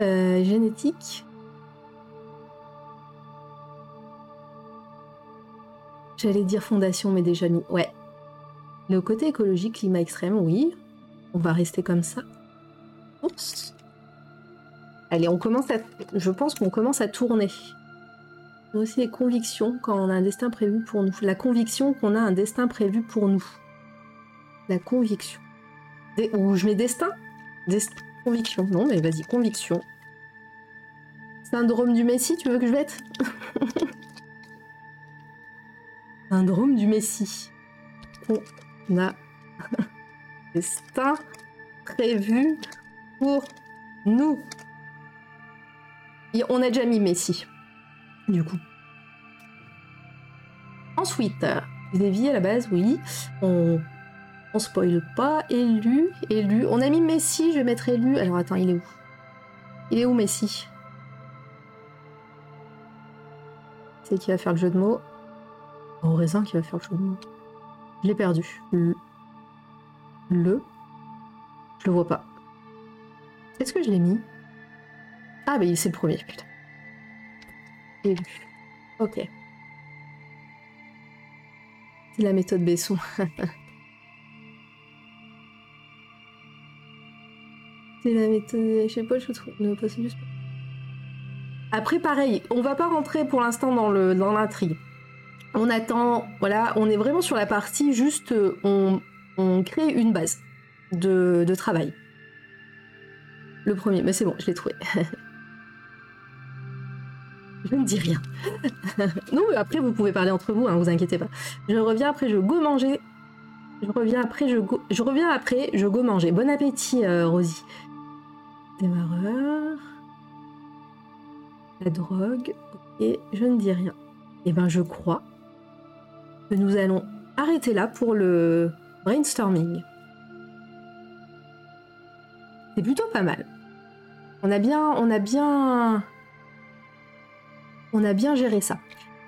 A: Euh, génétique. J'allais dire fondation, mais déjà mis. Ouais. Le côté écologique, climat extrême, oui. On va rester comme ça. Oups. Allez, on commence à. Je pense qu'on commence à tourner. Aussi les convictions quand on a un destin prévu pour nous. La conviction qu'on a un destin prévu pour nous. La conviction. Ou je mets destin? Dest- Conviction. Non, mais vas-y, conviction. Syndrome du Messie, tu veux que je mette? Syndrome du Messie. On a destin prévu pour nous. Et on a déjà mis Messi, du coup. Ensuite, Xavier à la base, oui. On, on spoil pas. Élu, élu. On a mis Messi, je vais mettre élu. Alors attends, il est où? Il est où Messi? C'est qui va faire le jeu de mots? Au raisin qui va faire le jeu de mots. Je l'ai perdu. Le. Je le vois pas. Est-ce que je l'ai mis? Ah, mais c'est le premier, putain. Élu. Ok. C'est la méthode Besson. C'est la méthode. Je sais pas, je trouve. Après, pareil, on va pas rentrer pour l'instant dans dans l'intrigue. On attend, voilà, on est vraiment sur la partie juste, euh, on, on crée une base de, de travail. Le premier, mais c'est bon, je l'ai trouvé. je ne dis rien. non, mais après, vous pouvez parler entre vous, hein, vous inquiétez pas. Je reviens après, je go manger. Je reviens après, je go, je reviens après, je go manger. Bon appétit, euh, Rosie. Démarreur. La drogue. Ok, je ne dis rien. Eh ben, je crois que nous allons arrêter là pour le brainstorming. C'est plutôt pas mal. On a bien, on a bien, on a bien géré ça.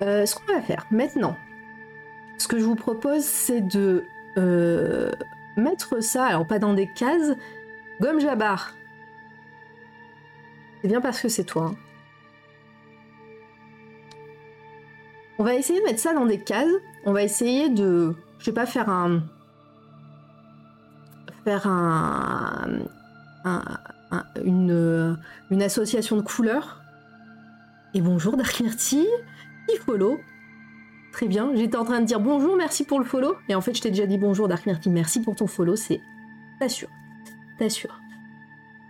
A: Euh, ce qu'on va faire maintenant, ce que je vous propose, c'est de euh, mettre ça, alors pas dans des cases, gomme jabar. C'est bien parce que c'est toi. hein. On va essayer de mettre ça dans des cases. On va essayer de, je sais pas, faire un, faire un, un- un- une, une association de couleurs. Et bonjour Dark Myrtille, qui follow? Très bien, j'étais en train de dire bonjour, merci pour le follow. Et en fait, je t'ai déjà dit bonjour Dark Myrtille, merci pour ton follow, c'est... T'assure, t'assure.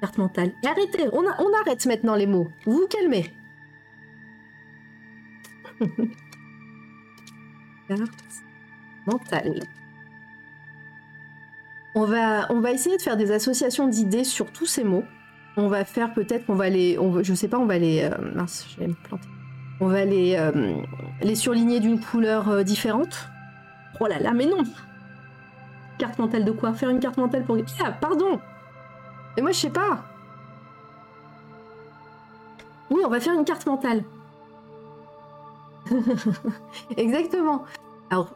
A: Carte mentale. Et arrêtez, on, arrête maintenant les mots. Vous vous calmez. Carte mental. On va, on va essayer de faire des associations d'idées sur tous ces mots. On va faire peut-être qu'on va les, je sais pas, on va les, euh, mince, je vais me planter. On va les, euh, les surligner d'une couleur euh, différente. Oh là là, mais non. Carte mentale de quoi? Faire une carte mentale pour. Ah, pardon. Mais moi je sais pas. Oui, on va faire une carte mentale. Exactement. Alors,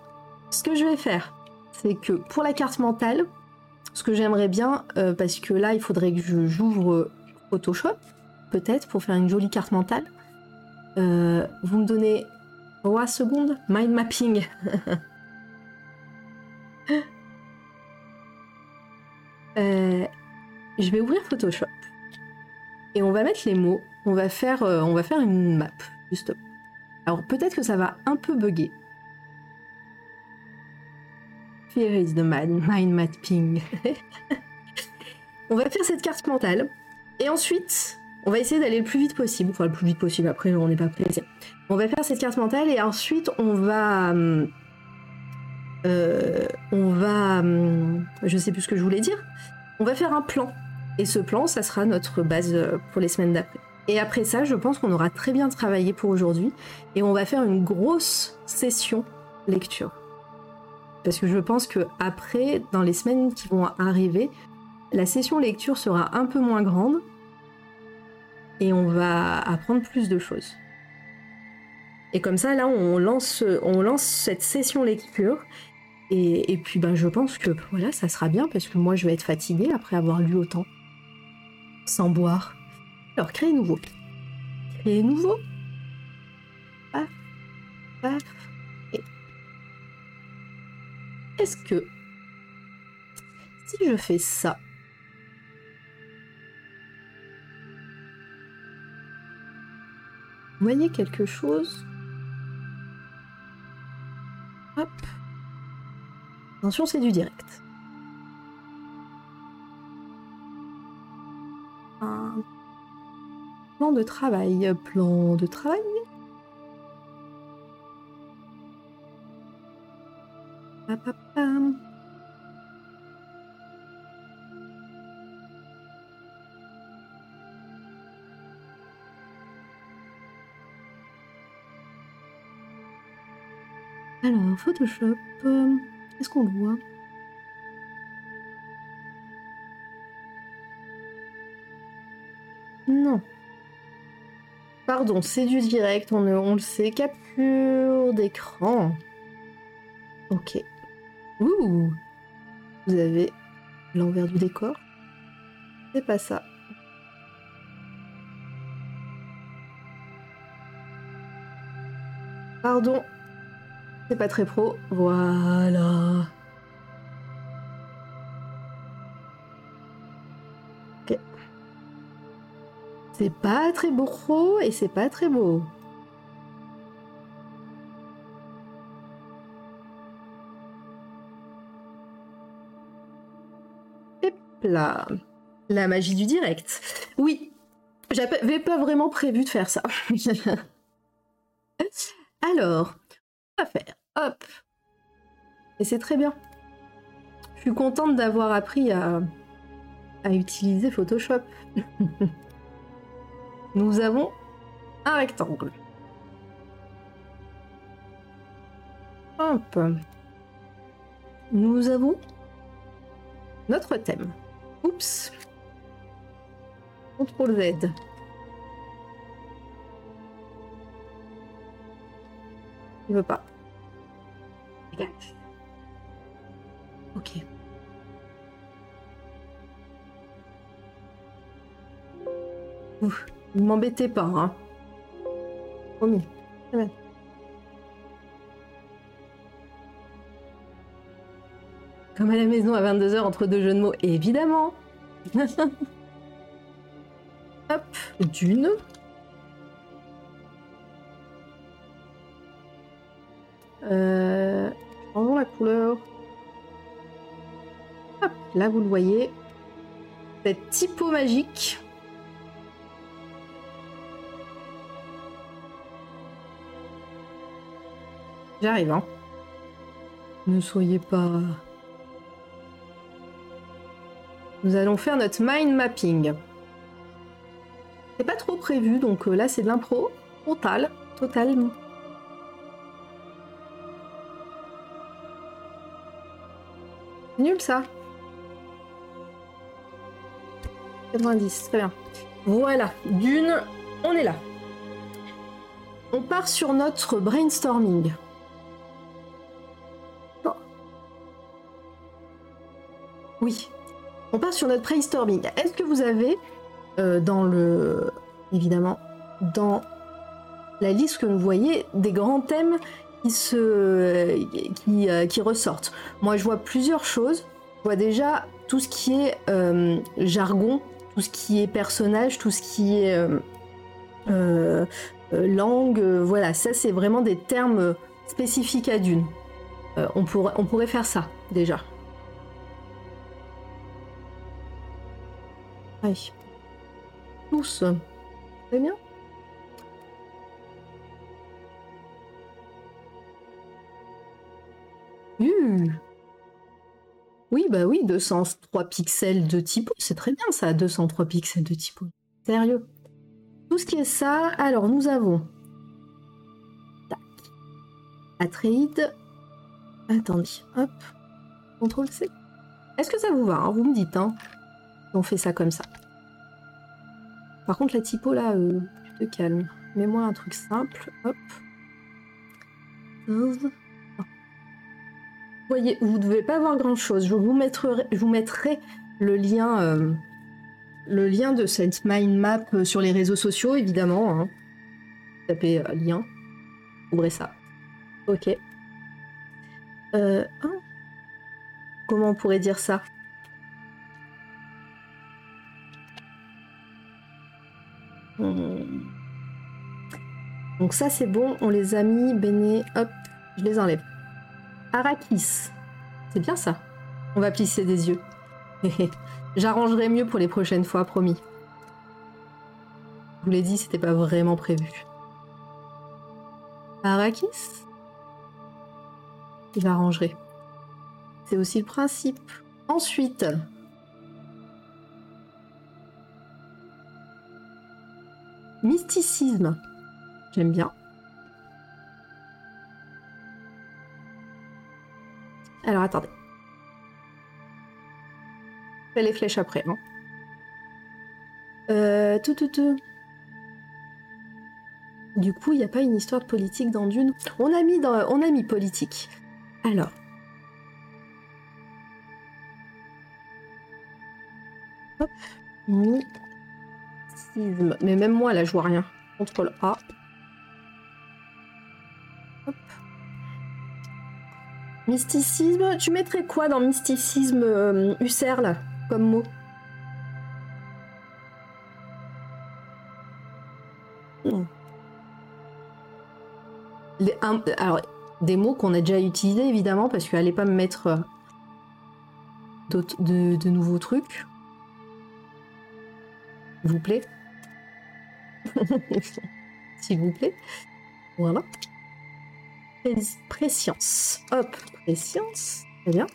A: ce que je vais faire, c'est que pour la carte mentale, ce que j'aimerais bien, euh, parce que là, il faudrait que je- j'ouvre euh, Photoshop, peut-être, pour faire une jolie carte mentale. Euh, vous me donnez 3 secondes Mind mapping. Je vais ouvrir Photoshop. Et on va mettre les mots. On va faire, on va faire une map, justement. Alors peut-être que ça va un peu bugger. Here is the mind, mapping. on va faire cette carte mentale. Et ensuite, on va essayer d'aller le plus vite possible. Enfin, le plus vite possible, après, on n'est pas pressé. On va faire cette carte mentale et ensuite, on va. euh, on va. hum, je sais plus ce que je voulais dire. On va faire un plan. Et ce plan, ça sera notre base euh, pour les semaines d'après. Et après ça, je pense qu'on aura très bien travaillé pour aujourd'hui. Et on va faire une grosse session lecture. Parce que je pense que après, dans les semaines qui vont arriver, la session lecture sera un peu moins grande. Et on va apprendre plus de choses. Et comme ça, là, on lance, on lance cette session lecture. Et, puis, ben, je pense que voilà, ça sera bien parce que moi, je vais être fatiguée après avoir lu autant. Sans boire. Alors, créer nouveau. Créer nouveau. Paf. Paf. Est-ce que. Si je fais ça. Vous voyez quelque chose? Hop. Attention, c'est du direct. Un plan de travail. Plan de travail. Alors, Photoshop, euh, est-ce qu'on le voit? Non. Pardon, c'est du direct, on, on le sait. Capture d'écran. Ok. Ouh Vous avez l'envers du décor. C'est pas ça. Pardon, c'est pas très pro. Voilà. Ok. C'est pas très beau pro et c'est pas très beau. La magie du direct. Oui, j'avais pas vraiment prévu de faire ça. Alors, on va faire. Hop. Et c'est très bien. Je suis contente d'avoir appris à utiliser Photoshop. Nous avons un rectangle. Hop. Nous avons notre thème. Oups. CTRL Z. Il veut pas. Dégage. Ok. Ne m'embêtez pas, hein. Promis. Très bien. Comme à la maison à 22h entre deux jeux de mots, évidemment. Hop, d'une. Euh, changeons la couleur. Hop, là vous le voyez. Cette typo magique. J'arrive, hein. Ne soyez pas. Nous allons faire notre mind mapping. C'est pas trop prévu, donc euh, là c'est de l'impro total, total. C'est nul ça. 90, très bien. Voilà, d'une, on est là. On part sur notre brainstorming. Oui, on part sur notre brainstorming. Est-ce que vous avez euh, dans le. évidemment, dans la liste que vous voyez, des grands thèmes qui, euh, ressortent? Moi, je vois plusieurs choses. Je vois déjà tout ce qui est euh, jargon, tout ce qui est personnage, tout ce qui est langue. voilà, ça, c'est vraiment des termes spécifiques à Dune. on pourrait faire ça déjà. Tous. Très bien. Uh. Oui, bah oui, 203 pixels de typo, c'est très bien ça, 203 pixels de typo. Sérieux. Tout ce qui est ça, alors nous avons... Tac. Atreide. Attendez, hop. CTRL C. Est-ce que ça vous va hein? Vous me dites, hein on fait ça comme ça. Par contre, la typo là, euh, tu te calmes. Mets-moi un truc simple. Hop. Vous voyez, vous ne devez pas voir grand chose. Je vous mettrai, euh, le lien de cette mind map euh, sur les réseaux sociaux, évidemment. Hein. Tapez lien. Ouvrez ça. Ok. Hein. Comment on pourrait dire ça? Donc ça c'est bon, on les a mis, Béné, hop, je les enlève. Arrakis, c'est bien ça. On va plisser des yeux. J'arrangerai mieux pour les prochaines fois, promis. Je vous l'ai dit, c'était pas vraiment prévu. Arrakis J'arrangerai. C'est aussi le principe. Ensuite, mysticisme. J'aime bien. Alors attendez. Fais les flèches après. Hein. Euh, tout, tout, tout. Du coup, il n'y a pas une histoire politique dans Dune? On a mis, dans, on a mis politique. Alors. Hop. Mais même moi, là, je vois rien. CTRL A. Mysticisme, tu mettrais quoi dans mysticisme euh, là, comme mot? Hmm. Alors, des mots qu'on a déjà utilisés évidemment, parce qu'elle allait pas me mettre euh, de, de nouveaux trucs. Vous plaît. S'il vous plaît. Voilà. Préscience. Hop, préscience. Très bien.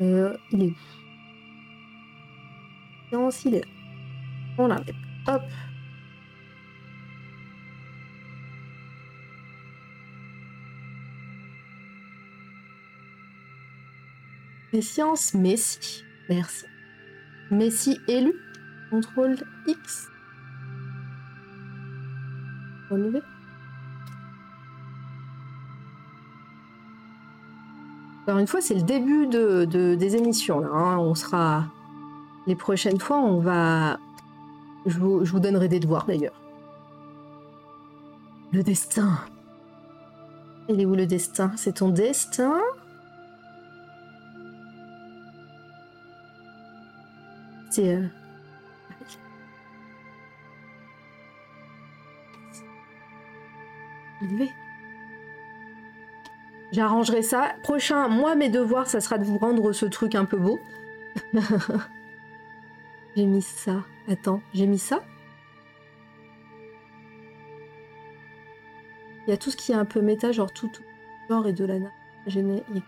A: Euh, il est où? Préscience, il est là. On l'arrête. Hop. Préscience, Messi. Merci. Messi élu. Contrôle X. Relever. Encore une fois, c'est le début de, des émissions. Là, hein. On sera. Les prochaines fois, on va. Je vous, je vous donnerai des devoirs d'ailleurs. Le destin. Il est où le destin? C'est ton destin? C'est. Euh... J'arrangerai ça. Prochain, moi, mes devoirs, ça sera de vous rendre ce truc un peu beau. j'ai mis ça. Attends, j'ai mis ça Il y a tout ce qui est un peu méta, genre tout, tout genre et de la Générique.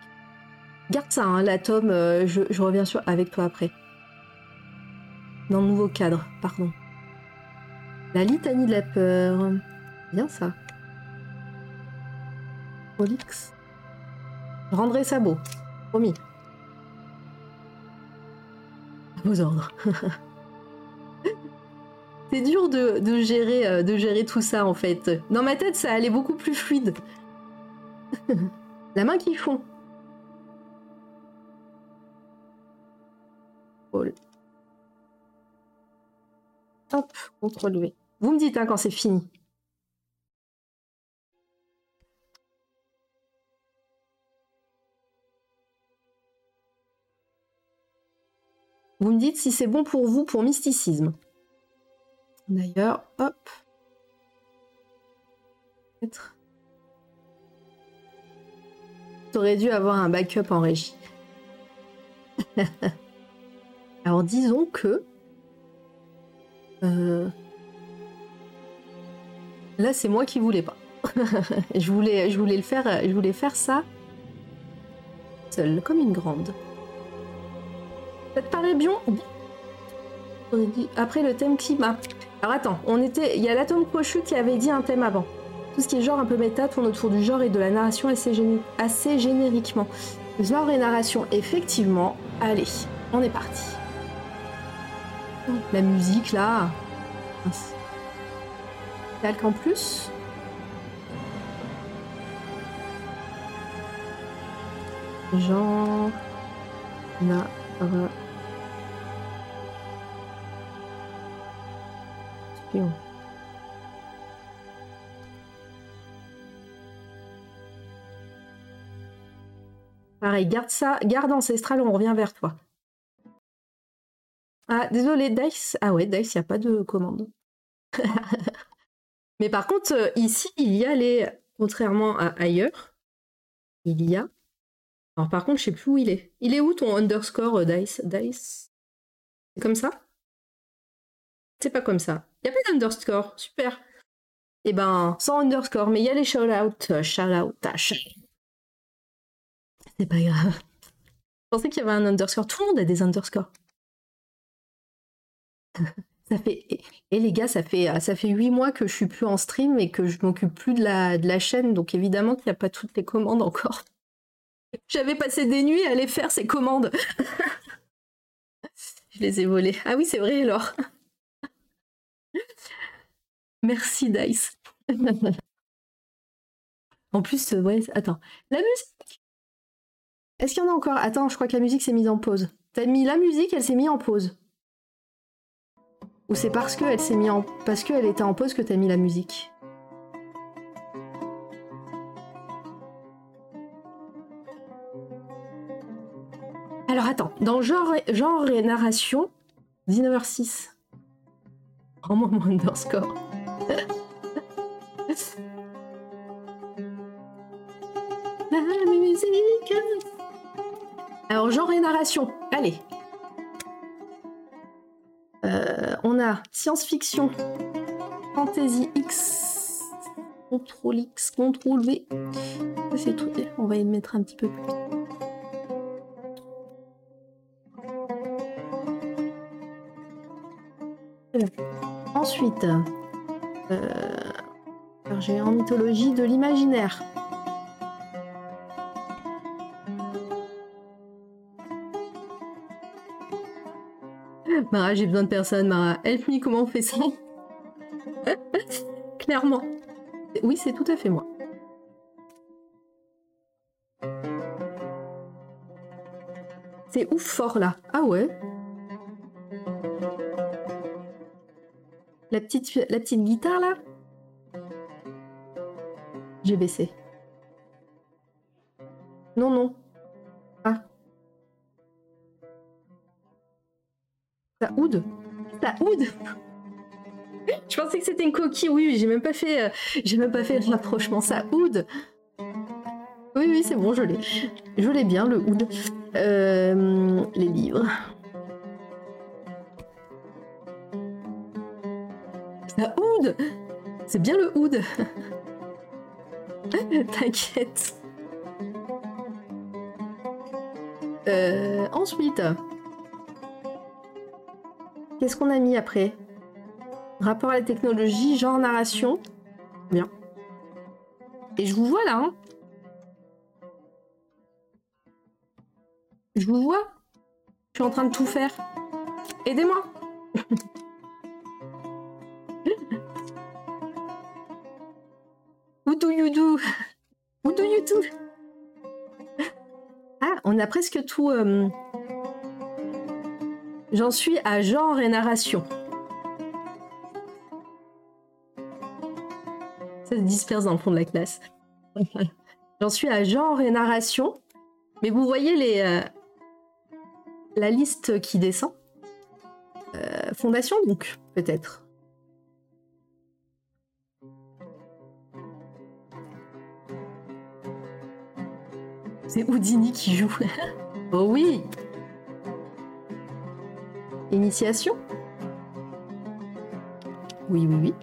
A: Garde ça, hein, l'atome, euh, je, je reviens sur, avec toi après. Dans le nouveau cadre, pardon. La litanie de la peur. Bien ça. Olix. Je rendrai ça beau. Promis. À vos ordres. C'est dur de, de gérer, euh, de gérer tout ça en fait. Dans ma tête, ça allait beaucoup plus fluide. La main qui fond. Hop, contrôle V. Vous me dites hein, quand c'est fini. Vous me dites si c'est bon pour vous pour mysticisme. D'ailleurs, hop. Peut-être. T'aurais dû avoir un backup en régie. Alors disons que euh, là c'est moi qui voulais pas. je voulais, je voulais le faire, je voulais faire ça seule, comme une grande. Ça te paraît bien Après le thème climat. Alors attends, on était, il y a l'atome crochu qui avait dit un thème avant. Tout ce qui est genre un peu méta tourne autour du genre et de la narration assez, assez génériquement. Genre et narration, effectivement. Allez, on est parti. La musique là. Calque en plus. Genre. Narration. Pareil, garde ça, garde ancestral, on revient vers toi. Ah, désolé, Dice. Ah ouais, Dice, il n'y a pas de commande. Mais par contre, euh, ici, il y a les. Contrairement à ailleurs, il y a. Alors par contre, je sais plus où il est. Il est où ton underscore, euh, Dice? Dice? C'est comme ça? C'est pas comme ça. Il n'y a pas d'underscore. Super. Eh ben, sans underscore, mais il y a les shout-out. Shout-out. C'est pas grave. Je pensais qu'il y avait un underscore. Tout le monde a des underscores. ça fait et les gars, ça fait ça fait huit mois que je suis plus en stream et que je m'occupe plus de la de la chaîne, donc évidemment qu'il n'y a pas toutes les commandes encore. J'avais passé des nuits à aller faire ces commandes. je les ai volées. Ah oui, c'est vrai alors. Merci Dice. en plus, ouais, attends. La musique est-ce qu'il y en a encore? Attends, je crois que la musique s'est mise en pause. T'as mis la musique, elle s'est mise en pause. Ou c'est parce qu'elle s'est mise en... Parce qu'elle était en pause que t'as mis la musique? Alors attends, dans genre, genre et narration, 19h06. Rends-moi mon underscore. La musique alors, genre et narration. Allez. Euh, on a science-fiction, fantasy X, contrôle X, contrôle V. C'est tout. On va y mettre un petit peu plus. Ensuite, j'ai en mythologie de l'imaginaire. Mara, j'ai besoin de personne, Mara. Help me, comment on fait ça? Clairement. Oui, c'est tout à fait moi. C'est ouf fort là. Ah ouais? La petite, guitare là? J'ai baissé. Non, non. Ça oude Ça oude Je pensais que c'était une coquille, oui, j'ai même pas fait, euh, j'ai même pas fait le rapprochement. Ça oude Oui, oui, c'est bon, je l'ai. Je l'ai bien, le oud. Euh, les livres. C'est bien le oud T'inquiète. Euh, ensuite, qu'est-ce qu'on a mis après? Rapport à la technologie, genre narration. Bien. Et je vous vois là, hein Je vous vois Je suis en train de tout faire. Aidez-moi do you do Ah, on a presque tout... euh, J'en suis à genre et narration. Ça se disperse dans le fond de la classe. J'en suis à genre et narration. Mais vous voyez les, euh, la liste qui descend. Euh, fondation donc, peut-être. C'est Houdini qui joue. oh oui Initiation? Oui, oui, oui.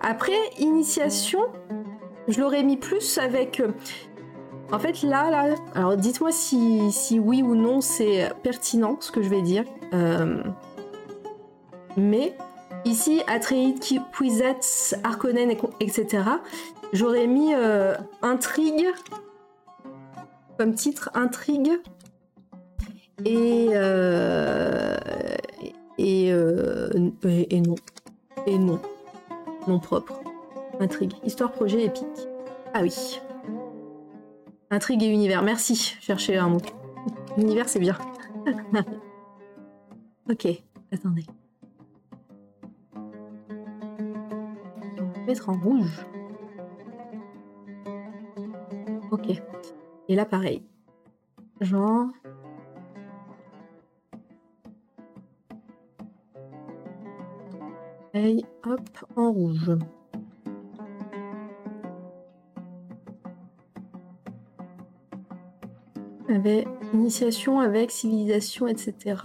A: Après, initiation, je l'aurais mis plus avec... euh, En fait, là, là... Alors, dites-moi si, si oui ou non c'est pertinent, ce que je vais dire. Euh, Mais, ici, Atreide, Ki- Kwisatz, Harkonnen, etc., j'aurais mis euh, intrigue, comme titre, intrigue, et... euh, Et, euh, et, et non. Et non. Non propre. Intrigue. Histoire, projet, épique. Ah oui. Intrigue et univers. Merci. Cherchez un mot. Univers, c'est bien. ok. Attendez. Mettre en rouge. Ok. Et là, pareil. Genre. Pareil, hop, en rouge. Avec initiation, avec civilisation, etc.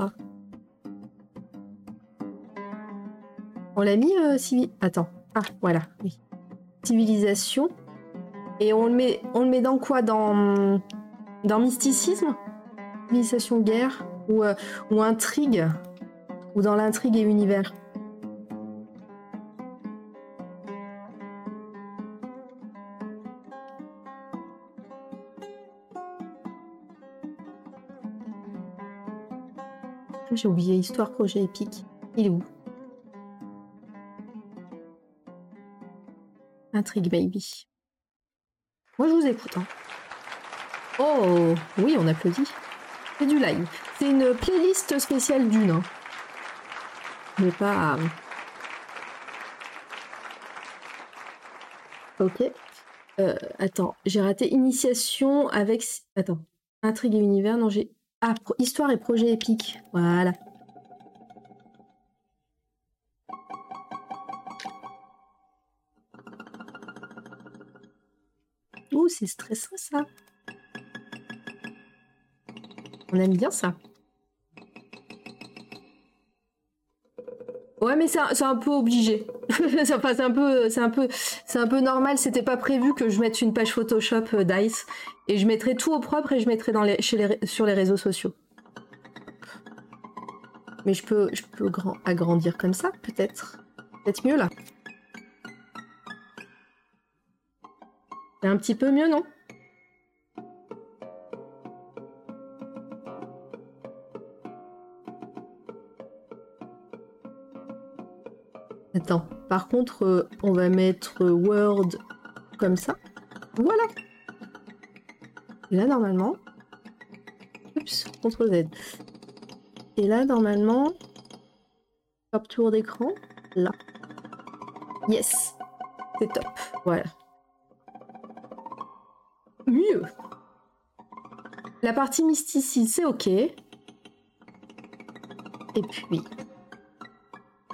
A: On l'a mis euh, civi- Attends. Ah, voilà, oui. Civilisation. Et on le met, on le met dans quoi? Dans, dans mysticisme? Civilisation, guerre? Ou, euh, ou intrigue? Ou dans l'intrigue et univers J'ai oublié histoire, projet épique. Il est où? Intrigue baby. Moi je vous écoute. hein. Oh oui, on applaudit. C'est du live. C'est une playlist spéciale d'une. hein. Mais pas. Ok. Euh, attends, j'ai raté initiation avec. Attends. Intrigue et univers. Non, j'ai. Ah, histoire et projet épique. Voilà. C'est stressant ça. On aime bien ça. Ouais, mais c'est un, peu obligé. Enfin, c'est un peu, c'est un peu, c'est un peu normal. C'était pas prévu que je mette une page Photoshop euh, Dice et je mettrai tout au propre et je mettrai dans les, sur les réseaux sociaux. Mais je peux, je peux grand, agrandir comme ça, peut-être. Peut-être mieux là. C'est un petit peu mieux, non? Attends, par contre, euh, on va mettre euh, Word comme ça. Voilà. Et là, normalement... Oups, CTRL Z. Et là, normalement... Tour d'écran. Là. Yes. C'est top. Voilà. La partie mysticiste, c'est OK. Et puis...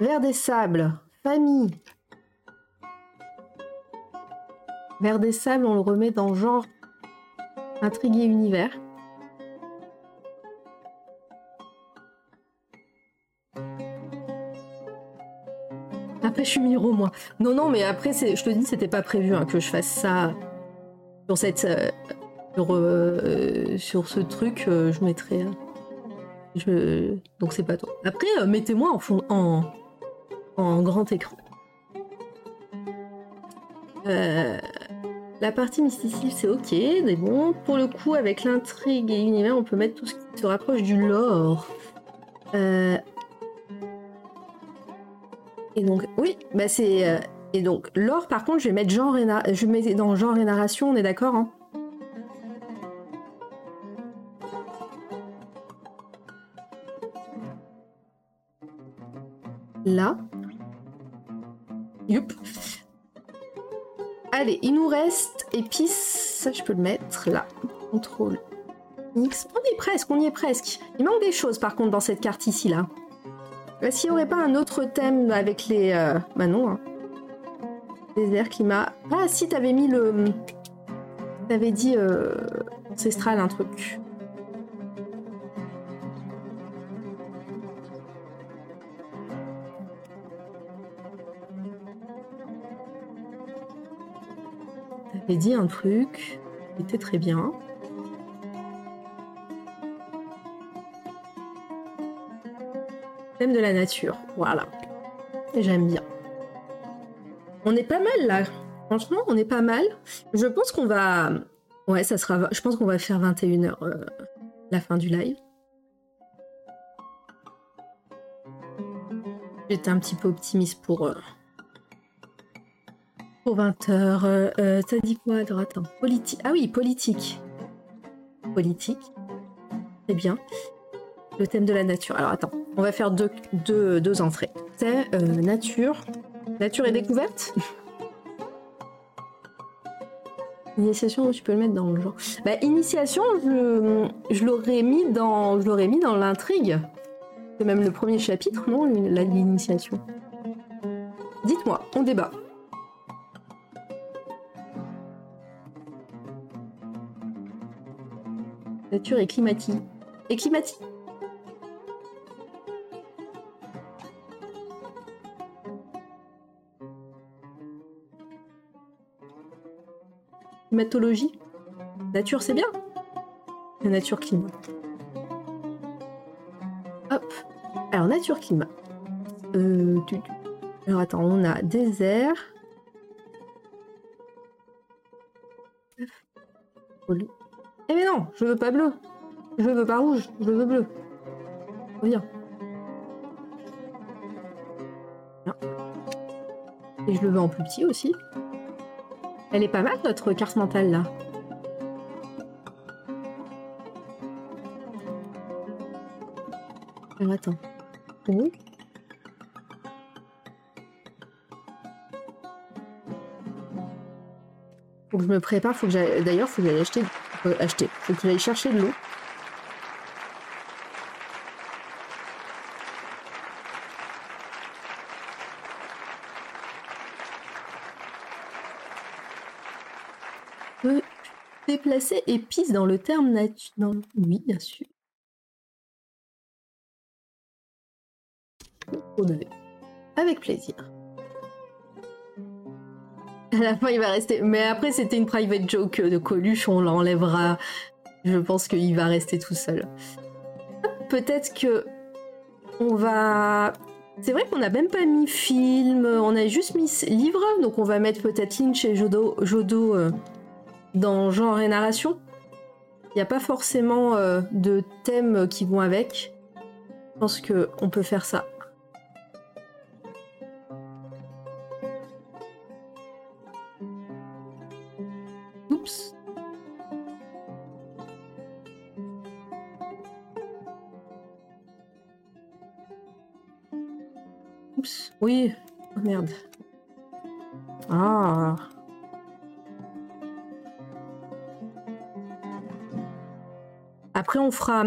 A: Vers des sables, famille. Vers des sables, on le remet dans genre intrigue et univers. Après, je suis miro, moi. Non, non, mais après, je te dis, c'était pas prévu hein, que je fasse ça sur cette, euh, sur, euh, sur ce truc, euh, je mettrai. euh, je... Donc c'est pas toi. Après, euh, mettez-moi en, fond, en, en grand écran. Euh, la partie mysticisme, c'est ok, mais bon, pour le coup, avec l'intrigue et l'univers, on peut mettre tout ce qui se rapproche du lore. Euh, Et donc, oui, bah c'est. euh, Et donc, lore, par contre, je vais mettre genre et je dans genre et narration, on est d'accord, hein? Là. Youp. Allez, il nous reste épices. Ça, je peux le mettre là. Contrôle. On y est presque, on y est presque. Il manque des choses par contre dans cette carte ici là. Est-ce qu'il n'y aurait pas un autre thème avec les. euh, Bah non. Hein. Désert, climat. Ah si, t'avais mis le. T'avais dit euh, ancestral un truc. Dit un truc qui était très bien. Thème de la nature, voilà. J'aime bien. On est pas mal là. Franchement, on est pas mal. Je pense qu'on va. Ouais, ça sera. Je pense qu'on va faire 21h la fin du live. J'étais un petit peu optimiste pour. euh, Pour 20h. T'as dit quoi Alors attends. Politique. Ah oui, politique. Politique. Très bien. Le thème de la nature. Alors attends, on va faire deux, deux, deux entrées. C'est euh, nature. Nature et découverte? Initiation, tu peux le mettre dans le genre. Bah, initiation, je, je l'aurais mis dans, l'intrigue. C'est même le premier chapitre, non L'initiation. Dites-moi, on débat. Nature et climatique. Et Climatologie Nature, c'est bien La nature climat. Hop. Alors, nature climat. Euh, tu- Alors, attends, on a désert. Eh mais non, je veux pas bleu. Je veux pas rouge, je veux bleu. Reviens. Bien. Et je le veux en plus petit aussi. Elle est pas mal notre carte mentale là. Alors attends. Oui. Faut que je me prépare, faut que j'aille. D'ailleurs, faut que j'aille acheter. Euh, acheter. Faut que j'aille chercher de l'eau. déplacer épices dans le terme nature. Oui, bien sûr. Avec plaisir. La fin, il va rester. Mais après, c'était une private joke de Coluche, on l'enlèvera. Je pense qu'il va rester tout seul. Peut-être que on va. C'est vrai qu'on n'a même pas mis film, on a juste mis livre, donc on va mettre peut-être Lynch et Jodo, euh, dans genre et narration. Il n'y a pas forcément euh, de thèmes qui vont avec. Je pense que on peut faire ça. Oh, merde. Ah. Après, on fera.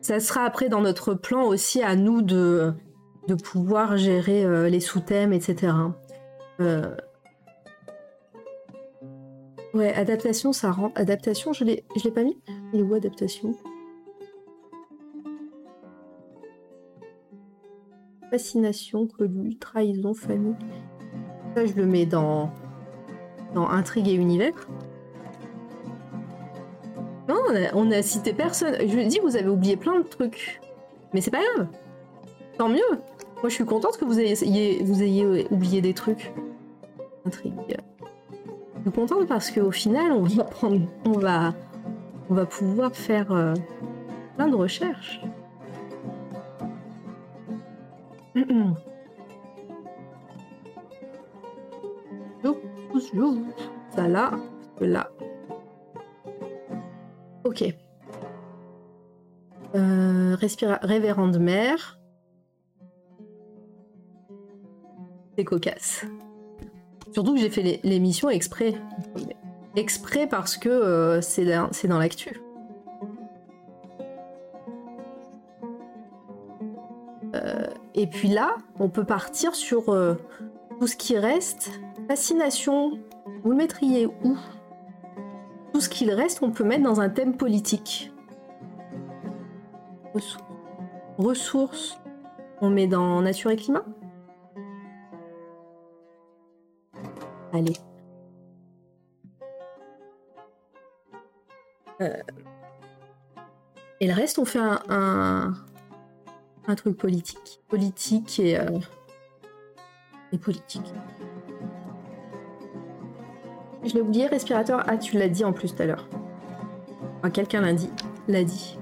A: Ça sera après dans notre plan aussi à nous de, pouvoir gérer euh, les sous-thèmes, etc. Euh, Ouais, adaptation, ça rentre. Adaptation, je l'ai, je l'ai pas mis. Il est où adaptation? Fascination, collu, trahison, famille. Ça, je le mets dans dans intrigue et univers. on a, on a cité personne. Je dis, vous avez oublié plein de trucs. Mais c'est pas grave. Tant mieux. Moi, je suis contente que vous ayez, vous ayez oublié des trucs. Intrigue. Je suis contente parce qu'au final, on va prendre, on va, on va pouvoir faire euh, plein de recherches. Ça là, là. Ok. Euh, respira révérende mère. C'est cocasse. Surtout que j'ai fait l'émission exprès. Exprès parce que euh, c'est dans l'actu. Euh, et puis là, on peut partir sur euh, tout ce qui reste. Fascination, vous le mettriez où? Tout ce qu'il reste, on peut mettre dans un thème politique. Ressources. On met dans nature et climat? Allez. Euh, et le reste, on fait un, un, truc politique. Politique et, euh, et politique. Je l'ai oublié, respirateur. Ah, tu l'as dit en plus tout à l'heure. Quelqu'un l'a dit. L'a dit.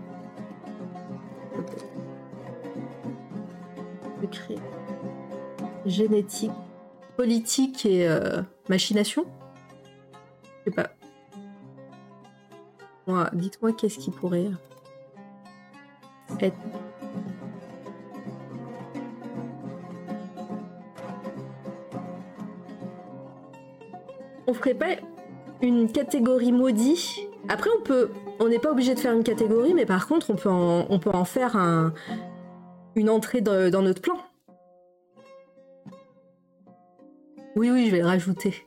A: Génétique, politique et euh, machination. Je sais pas. Moi, dites-moi qu'est-ce qui pourrait être. On ferait pas une catégorie maudit Après, on peut, on n'est pas obligé de faire une catégorie, mais par contre, on peut en, on peut en faire un, une entrée dans notre plan. Oui, oui, je vais le rajouter.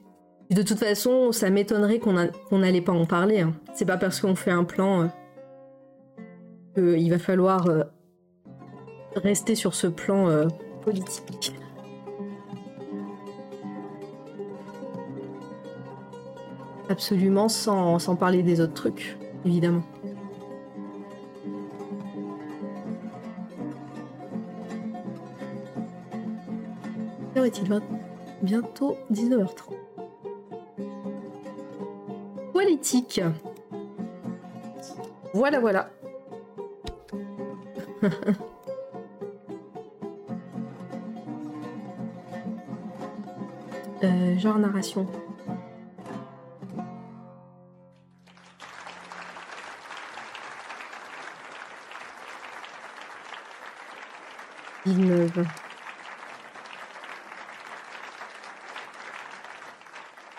A: De toute façon, ça m'étonnerait qu'on n'allait pas en parler. Hein. C'est pas parce qu'on fait un plan euh, qu'il va falloir euh, rester sur ce plan euh, politique. Absolument sans, sans parler des autres trucs, évidemment. est-il bientôt 19h30. Politique. Voilà, voilà. euh, genre narration.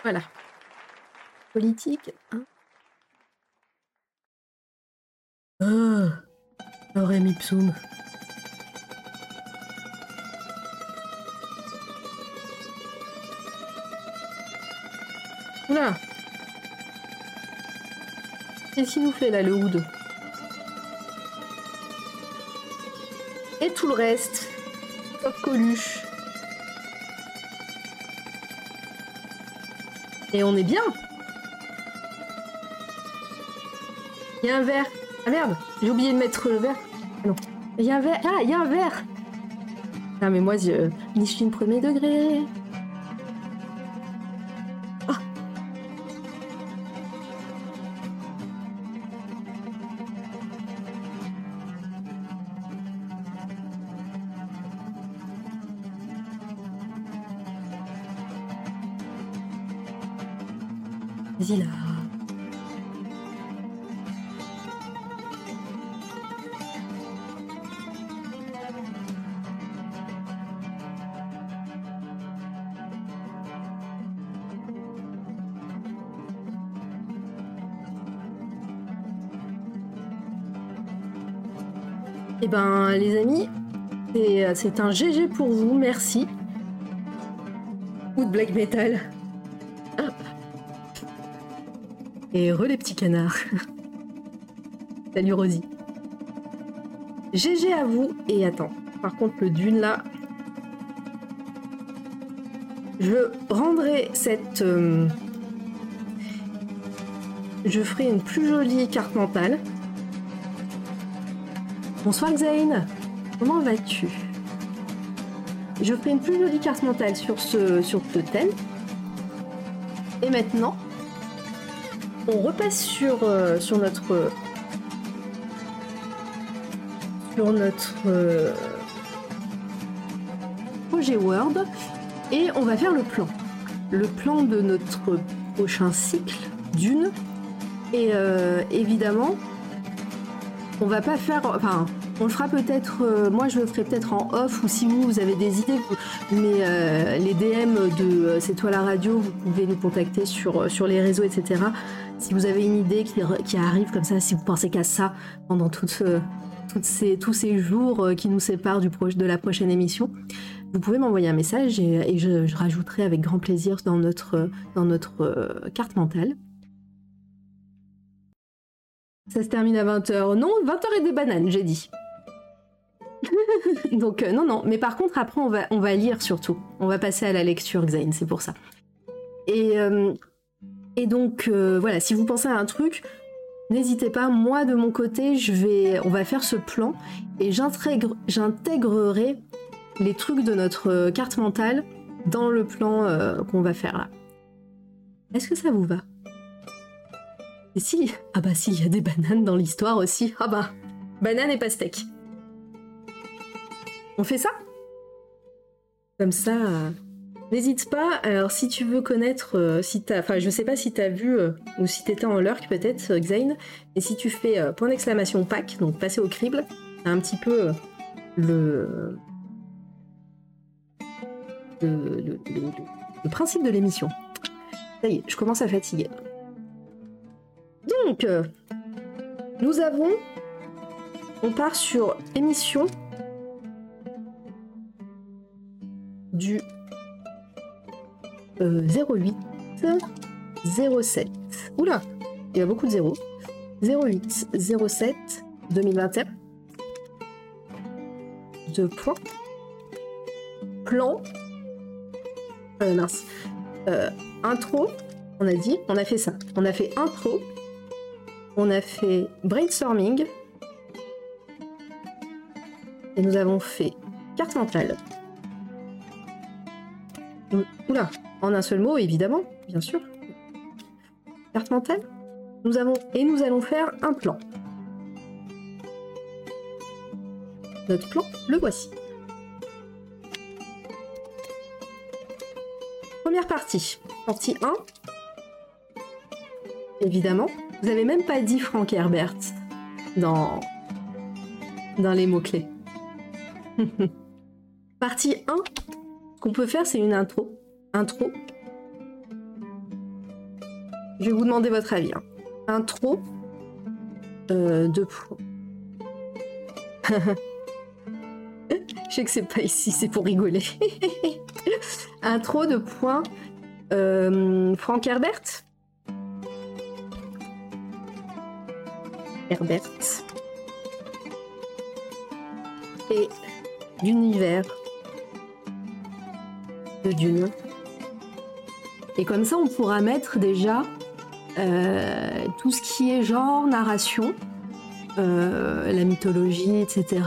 A: Voilà. Politique. Hein ah, Orem ipsum. Oula Qu'est-ce qu'il nous fait là, le hood Et tout le reste. Sauf. Et on est bien. Il y a un verre. Ah merde, j'ai oublié de mettre le verre. Ah non. Il y a un verre. Ah, il y a un verre. Ah mais moi, je... une premier degré. Eh ben, les amis, c'est un GG pour vous, merci. Ou de black metal. Et re les petits canards. Salut Rosie. GG à vous. Et attends, par contre le dune là. Je rendrai cette... Euh, je ferai une plus jolie carte mentale. Bonsoir Xain, comment vas-tu? Je ferai une plus jolie carte mentale sur ce, sur ce thème. Et maintenant, on repasse sur, euh, sur notre sur notre euh, projet Word et on va faire le plan. Le plan de notre prochain cycle d'une. Et euh, évidemment, on va pas faire. Enfin, on le fera peut-être. euh, moi, je le ferai peut-être en off ou si vous, vous avez des idées. mais euh, les DM de euh, C'est toi la radio, vous pouvez nous contacter euh, sur les réseaux, etc. Si vous avez une idée qui, arrive comme ça, si vous pensez qu'à ça pendant toute, toutes ces, tous ces jours euh, qui nous séparent de la prochaine émission, vous pouvez m'envoyer un message et, je, rajouterai avec grand plaisir dans notre, euh, carte mentale. Ça se termine à 20h. Non, 20h et des bananes, j'ai dit. Donc euh, non, non. Mais par contre, après, on va, on va lire surtout. On va passer à la lecture, Xain, c'est pour ça. Et, euh, et donc, euh, voilà, si vous pensez à un truc, n'hésitez pas. Moi, de mon côté, on va faire ce plan et j'intégrerai les trucs de notre euh, carte mentale dans le plan euh, qu'on va faire là. Est-ce que ça vous va? Et si Ah bah si, il y a des bananes dans l'histoire aussi. Ah bah, banane et pastèque. On fait ça? Comme ça, n'hésite pas. Alors si tu veux connaître, euh, si t'as, enfin je sais pas si t'as vu euh, ou si t'étais en lurk peut-être, euh, Xain, et si tu fais euh, point d'exclamation pack, donc passer au crible, un petit peu le le, le- principe de l'émission. Ça y est, je commence à fatiguer. Donc, nous avons. On part sur émission du euh, 08 07. Oula, il y a beaucoup de zéros. 08 07 2021. Deux points. Plan. Euh, mince. Euh, intro. On a dit, on a fait ça. On a fait intro. On a fait brainstorming. Et nous avons fait carte mentale. Oula, en un seul mot, évidemment, bien sûr. Carte mentale. Nous avons et nous allons faire un plan. Notre plan, le voici. Première partie. Partie 1. Évidemment. Vous avez même pas dit Frank Herbert dans, dans les mots-clés. Partie 1. Qu'on peut faire, c'est une intro. Intro. Je vais vous demander votre avis. hein. Intro. Euh, deux points. Je sais que c'est pas ici, c'est pour rigoler. Intro de points. Euh, Frank Herbert Herbert. Et l'univers Dune. Et comme ça, on pourra mettre déjà euh, tout ce qui est genre, narration, euh, la mythologie, etc.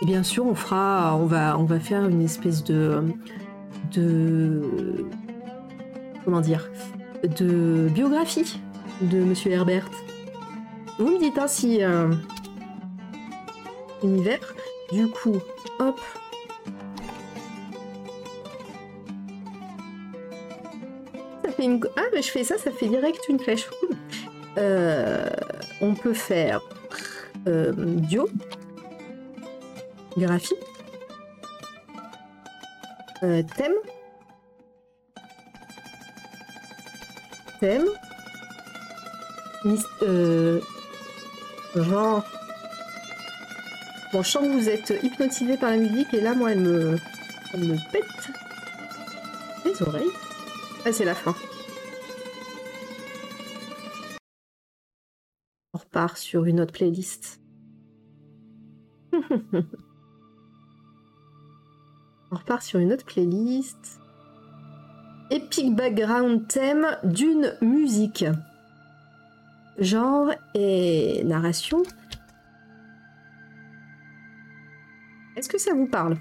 A: Et bien sûr, on fera, on va, on va faire une espèce de, de, comment dire, de biographie de Monsieur Herbert. Vous me dites hein, si euh, univers. Du coup, hop. Ah, mais je fais ça, ça fait direct une flèche. Euh, on peut faire euh, bio, graphie, euh, thème, thème, euh, genre. Bon, je sens que vous êtes hypnotisé par la musique et là, moi, elle me, elle me pète les oreilles. Ah, c'est la fin. Sur une autre playlist. On repart sur une autre playlist. Epic background thème d'une musique. Genre et narration. Est-ce que ça vous parle?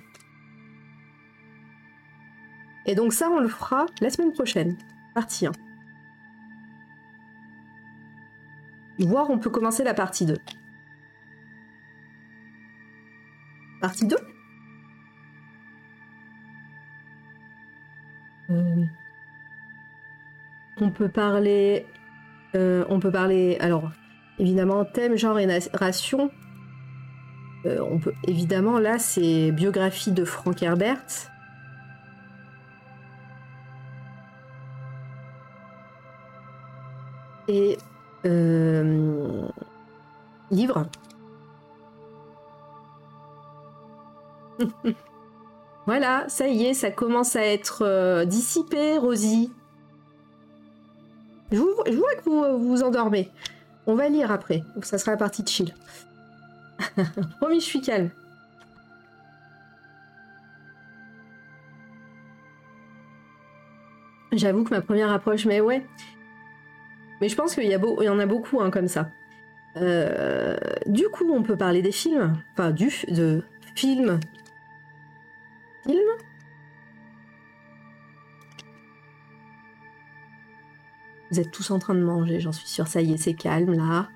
A: Et donc ça, on le fera la semaine prochaine. Partie 1. Voir, on peut commencer la partie 2. Partie 2 Euh, on peut parler. euh, on peut parler. Alors, évidemment, thème, genre et narration. Euh, on peut, évidemment, là, c'est biographie de Frank Herbert. Et euh, livre. Voilà, ça y est, ça commence à être euh, dissipé, Rosie. Je, vous, vois que vous euh, vous endormez. On va lire après. Ça sera la partie chill. Promis, je suis calme. J'avoue que ma première approche, mais ouais. Mais je pense qu'il y, a beau- y en a beaucoup hein, comme ça. Euh, du coup, on peut parler des films. Enfin, du de films film. Vous êtes tous en train de manger, j'en suis sûre. Ça y est, c'est calme là.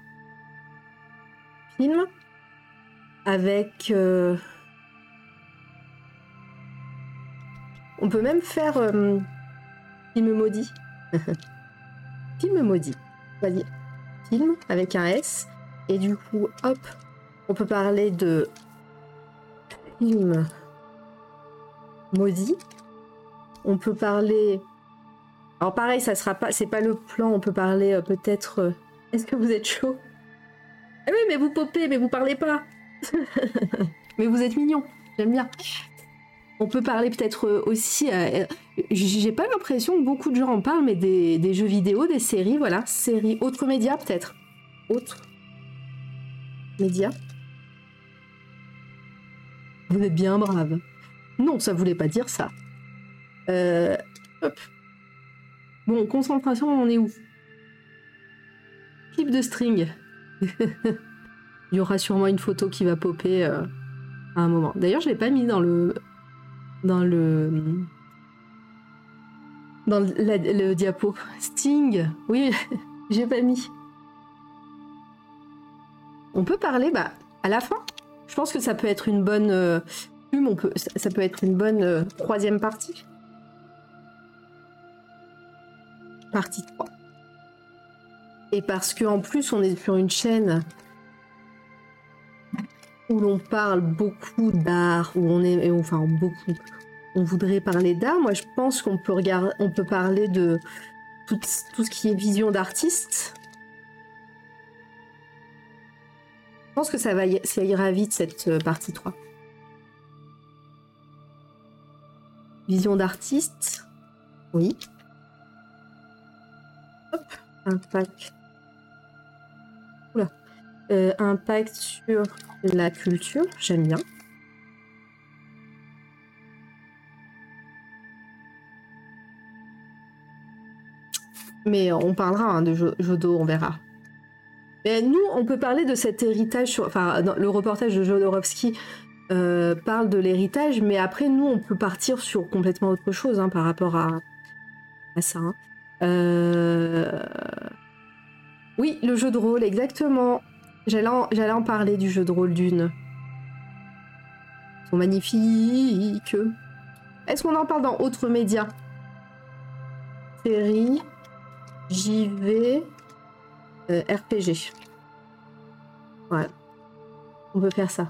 A: Film avec. euh, On peut même faire euh, film maudit. film maudit. Vas-y. Film avec un S. Et du coup, hop, on peut parler de film maudit. On peut parler. Alors pareil, ça sera pas, c'est pas le plan. On peut parler euh, peut-être. euh, Est-ce que vous êtes chaud? Ah oui, mais vous popez, mais vous parlez pas. mais vous êtes mignon. J'aime bien. On peut parler peut-être euh, aussi. euh, J'ai pas l'impression que beaucoup de gens en parlent, mais des, des jeux vidéo, des séries, voilà, séries, autres médias peut-être. Autres médias. Vous êtes bien brave. Non, ça voulait pas dire ça. Euh, hop. Bon, concentration, on est où? Clip de string. Il y aura sûrement une photo qui va popper euh, à un moment. D'ailleurs, je l'ai pas mis dans le dans le dans le, diapo. Sting. Oui, j'ai pas mis. On peut parler, bah, à la fin. Je pense que ça peut être une bonne. euh, ça, peut être une bonne euh, troisième partie. Partie 3. Et parce qu'en plus, on est sur une chaîne où l'on parle beaucoup d'art, où on est, enfin beaucoup, on voudrait parler d'art. Moi, je pense qu'on peut regarder, on peut parler de tout, ce qui est vision d'artiste. Je pense que ça va, ça ira vite cette euh, partie 3. Vision d'artiste. Oui. Hop. Impact. Oula. Euh, impact sur la culture. J'aime bien. Mais on parlera hein, de Jo- Jodo, on verra. Mais nous, on peut parler de cet héritage. Enfin, le reportage de Jodorowsky euh, parle de l'héritage, mais après, nous, on peut partir sur complètement autre chose hein, par rapport à, à ça. hein. Euh, Oui, le jeu de rôle, exactement. J'allais en, parler du jeu de rôle d'une. Ils sont magnifiques. Est-ce qu'on en parle dans autres médias Série, JV, euh, RPG. Voilà. On peut faire ça.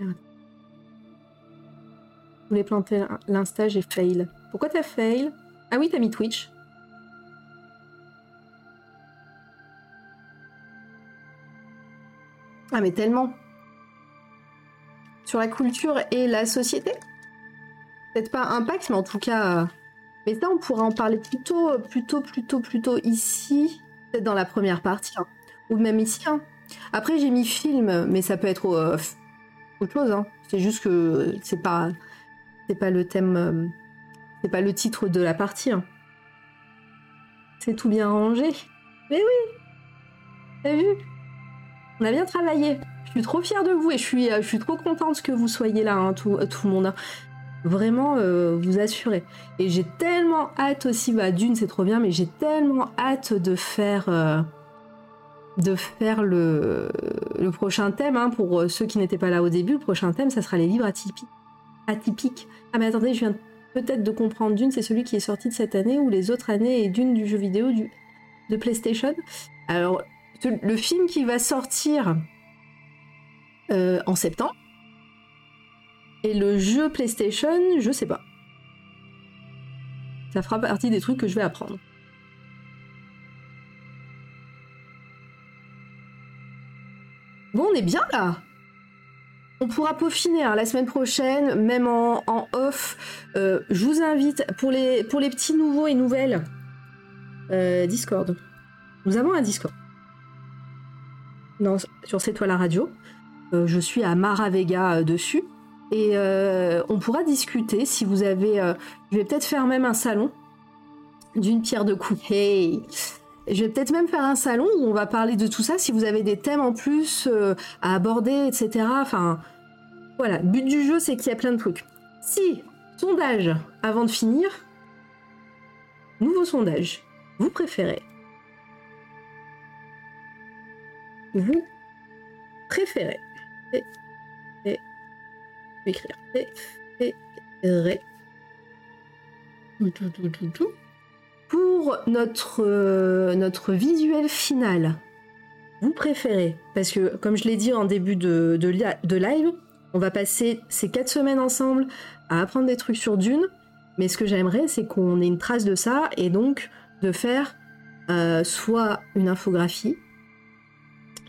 A: Je voulais planter l'insta, j'ai fail. Pourquoi t'as fail? Ah oui, t'as mis Twitch. Ah mais tellement. Sur la culture et la société? Peut-être pas impact, mais en tout cas... euh, Mais ça, on pourra en parler plutôt, plutôt, plutôt, plutôt ici. Peut-être dans la première partie. hein. Ou même ici. hein. Après, j'ai mis film, mais ça peut être... euh, autre chose. Hein. C'est juste que c'est pas, c'est pas le thème, euh, c'est pas le titre de la partie. Hein. C'est tout bien rangé. Mais oui, t'as vu? On a bien travaillé. Je suis trop fière de vous et je suis, je suis trop contente que vous soyez là, hein, tout, tout, le monde. Vraiment, euh, vous assurez. Et j'ai tellement hâte aussi, bah d'une c'est trop bien, mais j'ai tellement hâte de faire... Euh, de faire le, le prochain thème, hein, pour ceux qui n'étaient pas là au début, le prochain thème, ça sera les livres atypiques. atypiques. Ah mais attendez, je viens peut-être de comprendre Dune, c'est celui qui est sorti de cette année ou les autres années et Dune du jeu vidéo de PlayStation. Alors, le film qui va sortir euh, en septembre et le jeu PlayStation, je sais pas. Ça fera partie des trucs que je vais apprendre. Bon, on est bien là. On pourra peaufiner hein, la semaine prochaine, même en, off. Euh, je vous invite pour les, petits nouveaux et nouvelles. Euh, Discord. Nous avons un Discord. Non, sur C'est toi la radio. Euh, je suis à Maravega dessus. Et on pourra discuter si vous avez. je vais peut-être faire même un salon d'une pierre de coups. Je vais peut-être même faire un salon où on va parler de tout ça si vous avez des thèmes en plus euh, à aborder, etc. Enfin, voilà. But du jeu, c'est qu'il y a plein de trucs. Si, sondage, avant de finir, nouveau sondage. Vous préférez Vous préférez et, et, écrire pour notre, euh, notre visuel final, vous préférez, parce que comme je l'ai dit en début de, de, live, on va passer ces quatre semaines ensemble à apprendre des trucs sur Dune, mais ce que j'aimerais, c'est qu'on ait une trace de ça et donc de faire euh, soit une infographie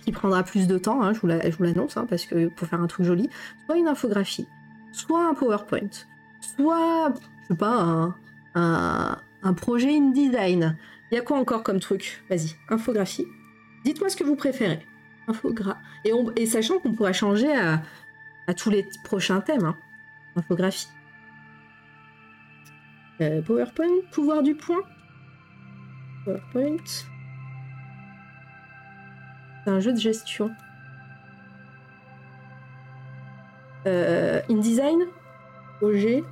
A: qui prendra plus de temps, hein, je vous l'annonce, hein, parce que pour faire un truc joli, soit une infographie, soit un PowerPoint, soit, je sais pas, un projet InDesign. Il y a quoi encore comme truc Vas-y, infographie. Dites-moi ce que vous préférez. Infogra et, et sachant qu'on pourra changer à, tous les prochains thèmes. Hein. Infographie. Euh, PowerPoint, pouvoir du point. PowerPoint. C'est un jeu de gestion. Euh, InDesign. Projet.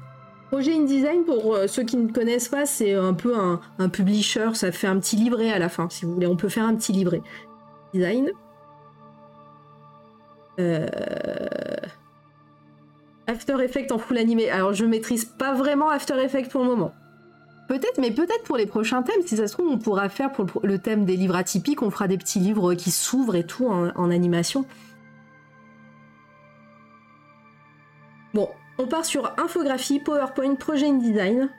A: Projet InDesign, pour euh, ceux qui ne connaissent pas, c'est un peu un, publisher, ça fait un petit livret à la fin, si vous voulez. On peut faire un petit livret. Design. Euh, After Effects en full animé. Alors je maîtrise pas vraiment After Effects pour le moment. Peut-être, mais peut-être pour les prochains thèmes, si ça se trouve, on pourra faire pour le, thème des livres atypiques, on fera des petits livres qui s'ouvrent et tout en animation. Bon, on part sur infographie, PowerPoint, projet InDesign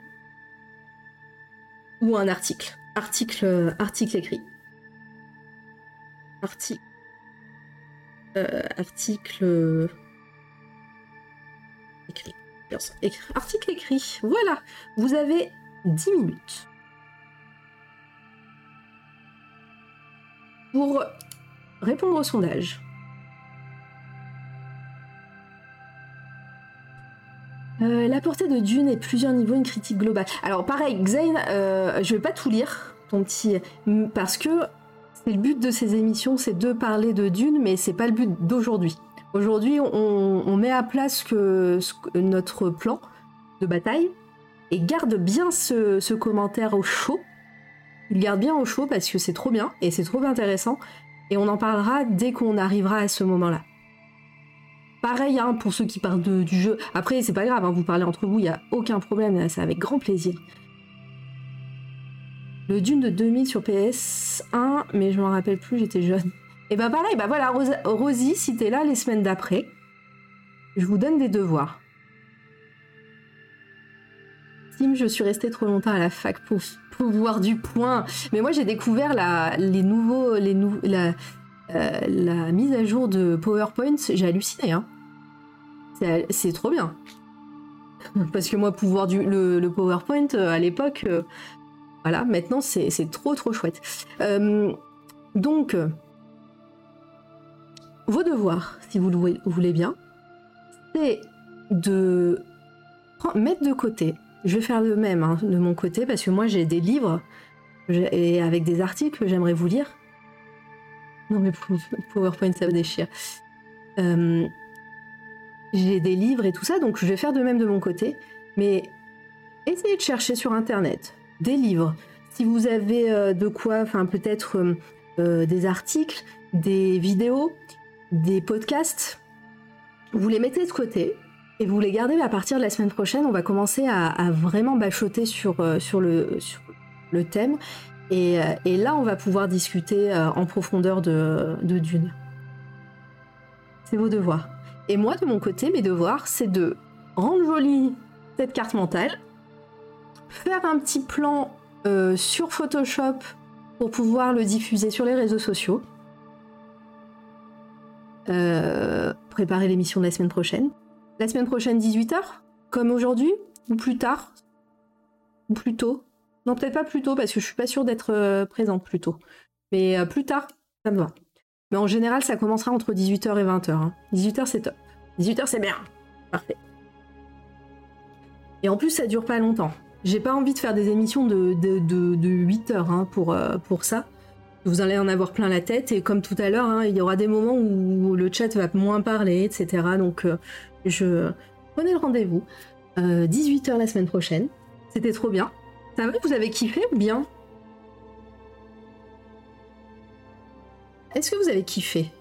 A: ou un article. Article, euh, article écrit. Article. Euh, article. Euh, écrit. Article écrit. Voilà. Vous avez 10 minutes. Pour répondre au sondage. Euh, la portée de Dune et plusieurs niveaux, une critique globale. Alors pareil, Xane, euh, je vais pas tout lire, ton petit, parce que c'est le but de ces émissions, c'est de parler de Dune, mais c'est pas le but d'aujourd'hui. Aujourd'hui, on, met à place notre plan de bataille et garde bien ce commentaire au chaud. Il garde bien au chaud parce que c'est trop bien et c'est trop intéressant. Et on en parlera dès qu'on arrivera à ce moment-là. Pareil hein, pour ceux qui parlent du jeu. Après, c'est pas grave, hein, vous parlez entre vous, il n'y a aucun problème, c'est avec grand plaisir. Le Dune de 2000 sur PS1, mais je m'en rappelle plus, j'étais jeune. Et bah pareil, bah voilà, Rosie, si t'es là les semaines d'après, je vous donne des devoirs. Tim, je suis restée trop longtemps à la fac pour pouvoir du point. Mais moi, j'ai découvert la, les nouveaux, les, la, euh, la mise à jour de PowerPoint, j'ai halluciné. Hein. C'est trop bien. Parce que moi, pouvoir du le, PowerPoint euh, à l'époque, euh, voilà, maintenant c'est trop trop chouette. donc, vos devoirs, si vous le voulez bien. c'est de mettre de côté. Je vais faire le même hein, de mon côté parce que moi j'ai des livres et avec des articles que j'aimerais vous lire. Non mais PowerPoint ça me déchire. Euh, j'ai des livres et tout ça, donc je vais faire de même de mon côté. Mais essayez de chercher sur internet des livres. Si vous avez euh, de quoi, enfin peut-être euh, des articles, des vidéos, des podcasts, vous les mettez de côté et vous les gardez à partir de la semaine prochaine. On va commencer à, vraiment bachoter sur, sur, le, le thème. Et, euh, et, là, on va pouvoir discuter euh, en profondeur de, Dune. C'est vos devoirs. Et moi, de mon côté, mes devoirs, c'est de rendre jolie cette carte mentale, faire un petit plan sur Photoshop pour pouvoir le diffuser sur les réseaux sociaux, préparer l'émission de la semaine prochaine, la semaine prochaine, 18h Comme aujourd'hui Ou plus tard Ou plus tôt Non, peut-être pas plus tôt, parce que je suis pas sûre d'être euh, présente plus tôt. Mais euh, plus tard, ça me va. Mais en général, ça commencera entre 18h et 20h. 18h, hein. c'est top. 18h, c'est bien. Parfait. Et en plus, ça dure pas longtemps. J'ai pas envie de faire des émissions de, de, 8 heures hein, pour, euh, pour ça. Vous allez en avoir plein la tête et comme tout à l'heure, hein, il y aura des moments où le chat va moins parler, etc. Donc je prenais le rendez-vous. 18h euh, la semaine prochaine. C'était trop bien. Ça va, vous avez kiffé ou bien Est-ce que vous avez kiffé?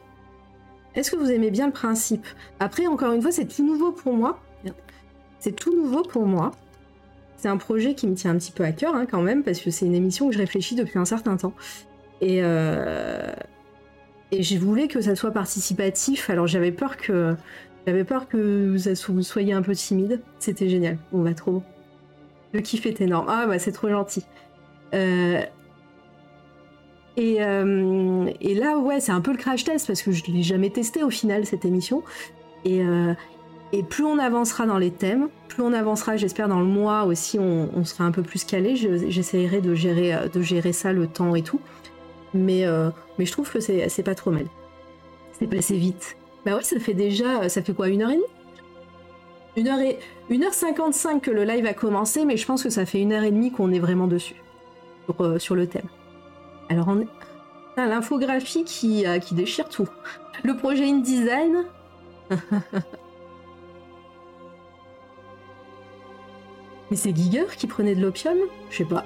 A: Est-ce que vous aimez bien le principe? Après, encore une fois, c'est tout nouveau pour moi. C'est tout nouveau pour moi. C'est un projet qui me tient un petit peu à cœur hein, quand même, parce que c'est une émission que je réfléchis depuis un certain temps. Et, euh... et j'ai voulu que ça soit participatif. Alors j'avais peur que j'avais peur que vous soyez un peu timide. C'était génial. On va trop. Le kiff est énorme. Ah bah c'est trop gentil. Euh, euh, et, là, ouais, c'est un peu le crash test parce que je ne l'ai jamais testé au final, cette émission. Et, euh, et, plus on avancera dans les thèmes, plus on avancera, j'espère, dans le mois aussi, on, sera un peu plus calé. J'essaierai de gérer, de gérer ça, le temps et tout. Mais, mais je trouve que c'est pas trop mal. C'est passé vite. Bah ouais, ça fait déjà, ça fait quoi, une heure et demie? Une heure, et, une heure 55 que le live a commencé, mais je pense que ça fait une heure et demie qu'on est vraiment dessus, sur, euh, le thème. Alors, on est... l'infographie qui, euh, qui déchire tout. Le projet InDesign. mais c'est Giger qui prenait de l'opium? Je sais pas.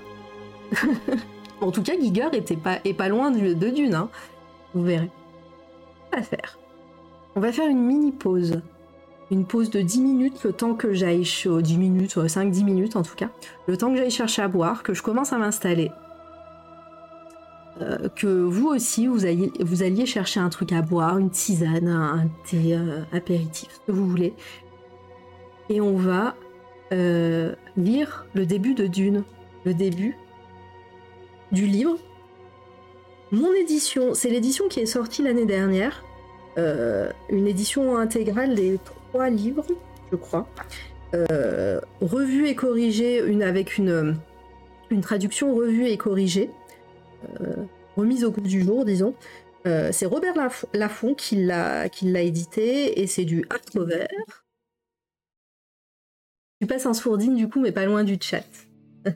A: en tout cas, Giger était pas, est pas loin de, Dune, hein. Vous verrez. À. On va faire une mini pause. Une pause de 10 minutes, le temps que j'aille, 10 minutes, 5-10 minutes en tout cas, le temps que j'aille chercher à boire, que je commence à m'installer. Euh, que vous aussi, vous alliez, vous alliez chercher un truc à boire, une tisane, un, thé euh, apéritif, ce que vous voulez. Et on va euh, lire le début de Dune, le début du livre. Mon édition, c'est l'édition qui est sortie l'année dernière. Une édition intégrale des trois livres, je crois. Euh, revue et corrigée, une, avec une, une traduction revue et corrigée, euh, remise au goût du jour, disons. c'est Robert Laffont qui l'a édité et c'est du hardcover. Tu passes en sourdine du coup, mais pas loin du chat.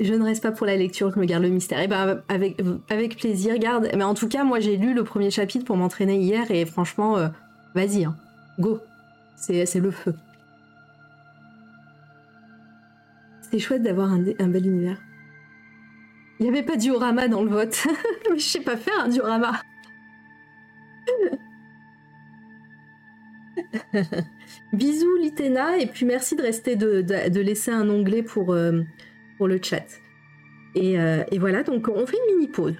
A: je ne reste pas pour la lecture, je me garde le mystère. Et eh ben avec, avec plaisir, garde. Mais en tout cas, moi j'ai lu le premier chapitre pour m'entraîner hier et franchement, euh, vas-y, hein. go. C'est le feu. C'est chouette d'avoir un, un, bel univers. Il n'y avait pas diorama dans le vote. Mais je sais pas faire un diorama. Bisous Litena et puis merci de rester de, de, laisser un onglet pour, euh, le chat. Euh, et, voilà, donc on fait une mini pause.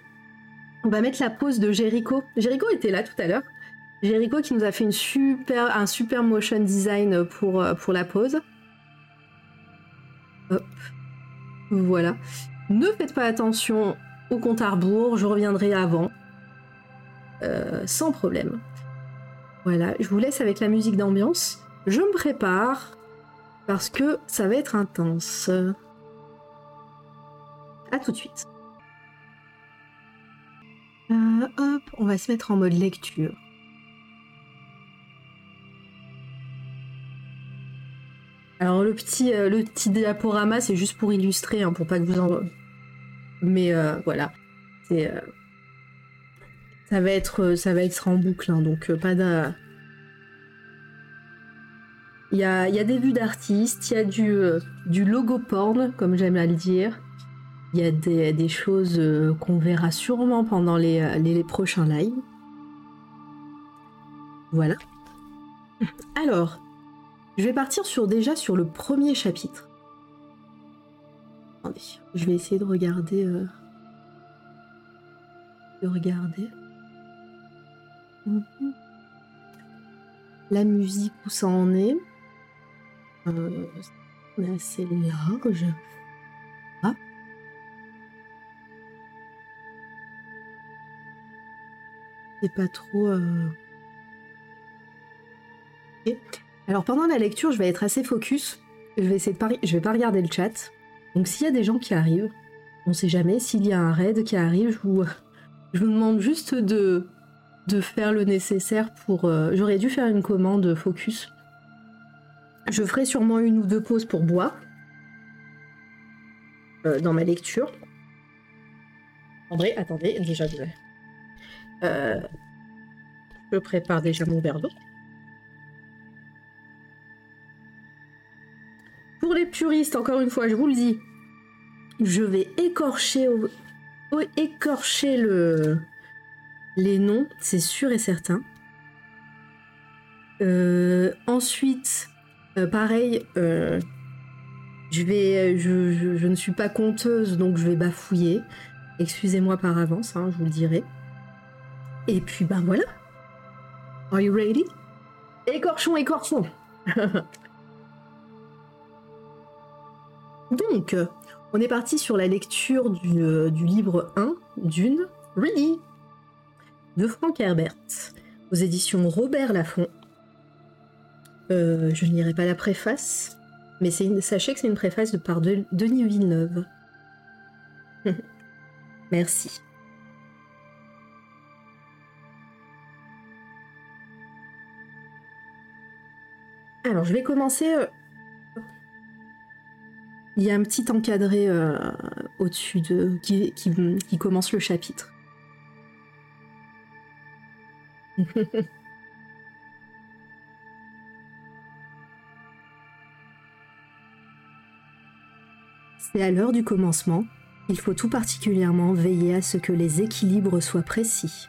A: On va mettre la pause de Jericho. Jericho était là tout à l'heure. Jericho qui nous a fait un super motion design pour, euh, la pause. Hop. Voilà. Ne faites pas attention au compte à rebours, je reviendrai avant. Euh, sans problème. Voilà, je vous laisse avec la musique d'ambiance. Je me prépare parce que ça va être intense. À tout de suite. Euh, hop, on va se mettre en mode lecture. Alors le petit, euh, le petit diaporama, c'est juste pour illustrer, hein, pour pas que vous en... Mais euh, voilà, c'est... euh, Ça va être, ça va être en boucle, hein, donc pas de... Il y a, des vues d'artistes, il y a du, du logo porn, comme j'aime à le dire. Il y a des, choses qu'on verra sûrement pendant les prochains lives. Voilà. Alors, je vais partir sur déjà sur le premier chapitre. Attendez, je vais essayer de regarder. euh, De regarder. La musique, où ça en est? Euh, est assez large. Ah. C'est pas trop. euh. Alors pendant la lecture, je vais être assez focus. Je vais essayer de vais pas regarder le chat. Donc s'il y a des gens qui arrivent, on sait jamais. S'il y a un raid qui arrive, je vous, je vous demande juste de faire le nécessaire pour. euh, J'aurais dû faire une commande focus. Je ferai sûrement une ou deux pauses pour boire euh, dans ma lecture. Vrai, attendez, déjà je vais. Euh, je prépare déjà mon verre d'eau. Puristes, encore une fois, je vous le dis, je vais écorcher, écorcher le, les noms, c'est sûr et certain. Euh, ensuite, euh, pareil, euh, je vais, je ne suis pas conteuse, donc je vais bafouiller. Excusez-moi par avance, hein, je vous le dirai. Et puis ben voilà. Are you ready? Écorchons, écorchons. donc, euh, on est parti sur la lecture du, euh, livre 1 d'une Ready de Frank Herbert aux éditions Robert Laffont. Euh, je ne lirai pas la préface, mais sachez que c'est une préface de par De- Denis Villeneuve. Merci. Alors, je vais commencer. Il y a un petit encadré euh, au-dessus de qui commence le chapitre. C'est à l'heure du commencement, il faut tout particulièrement veiller à ce que les équilibres soient précis.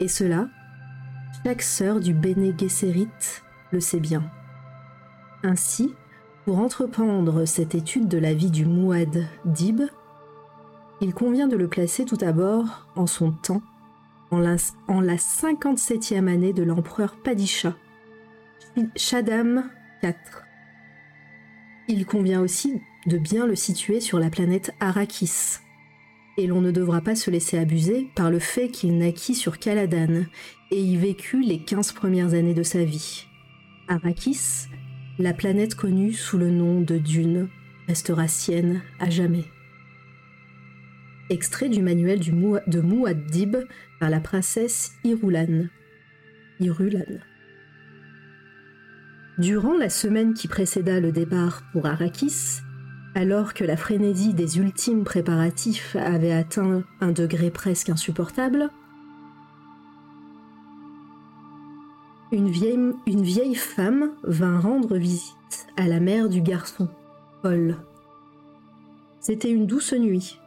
A: Et cela, chaque sœur du Bene Gesserit le sait bien. Ainsi, pour entreprendre cette étude de la vie du Mouad Dib, il convient de le placer tout d'abord en son temps, en la, en la 57e année de l'empereur Padisha, Shaddam IV. Il convient aussi de bien le situer sur la planète Arrakis. Et l'on ne devra pas se laisser abuser par le fait qu'il naquit sur Caladan et y vécut les 15 premières années de sa vie. Arrakis, la planète connue sous le nom de Dune, restera sienne à jamais. Extrait du manuel de Muad'Dib par la princesse Irulan. Irulan. Durant la semaine qui précéda le départ pour Arrakis, alors que la frénésie des ultimes préparatifs avait atteint un degré presque insupportable, une vieille, femme vint rendre visite à la mère du garçon, Paul. C'était une douce nuit.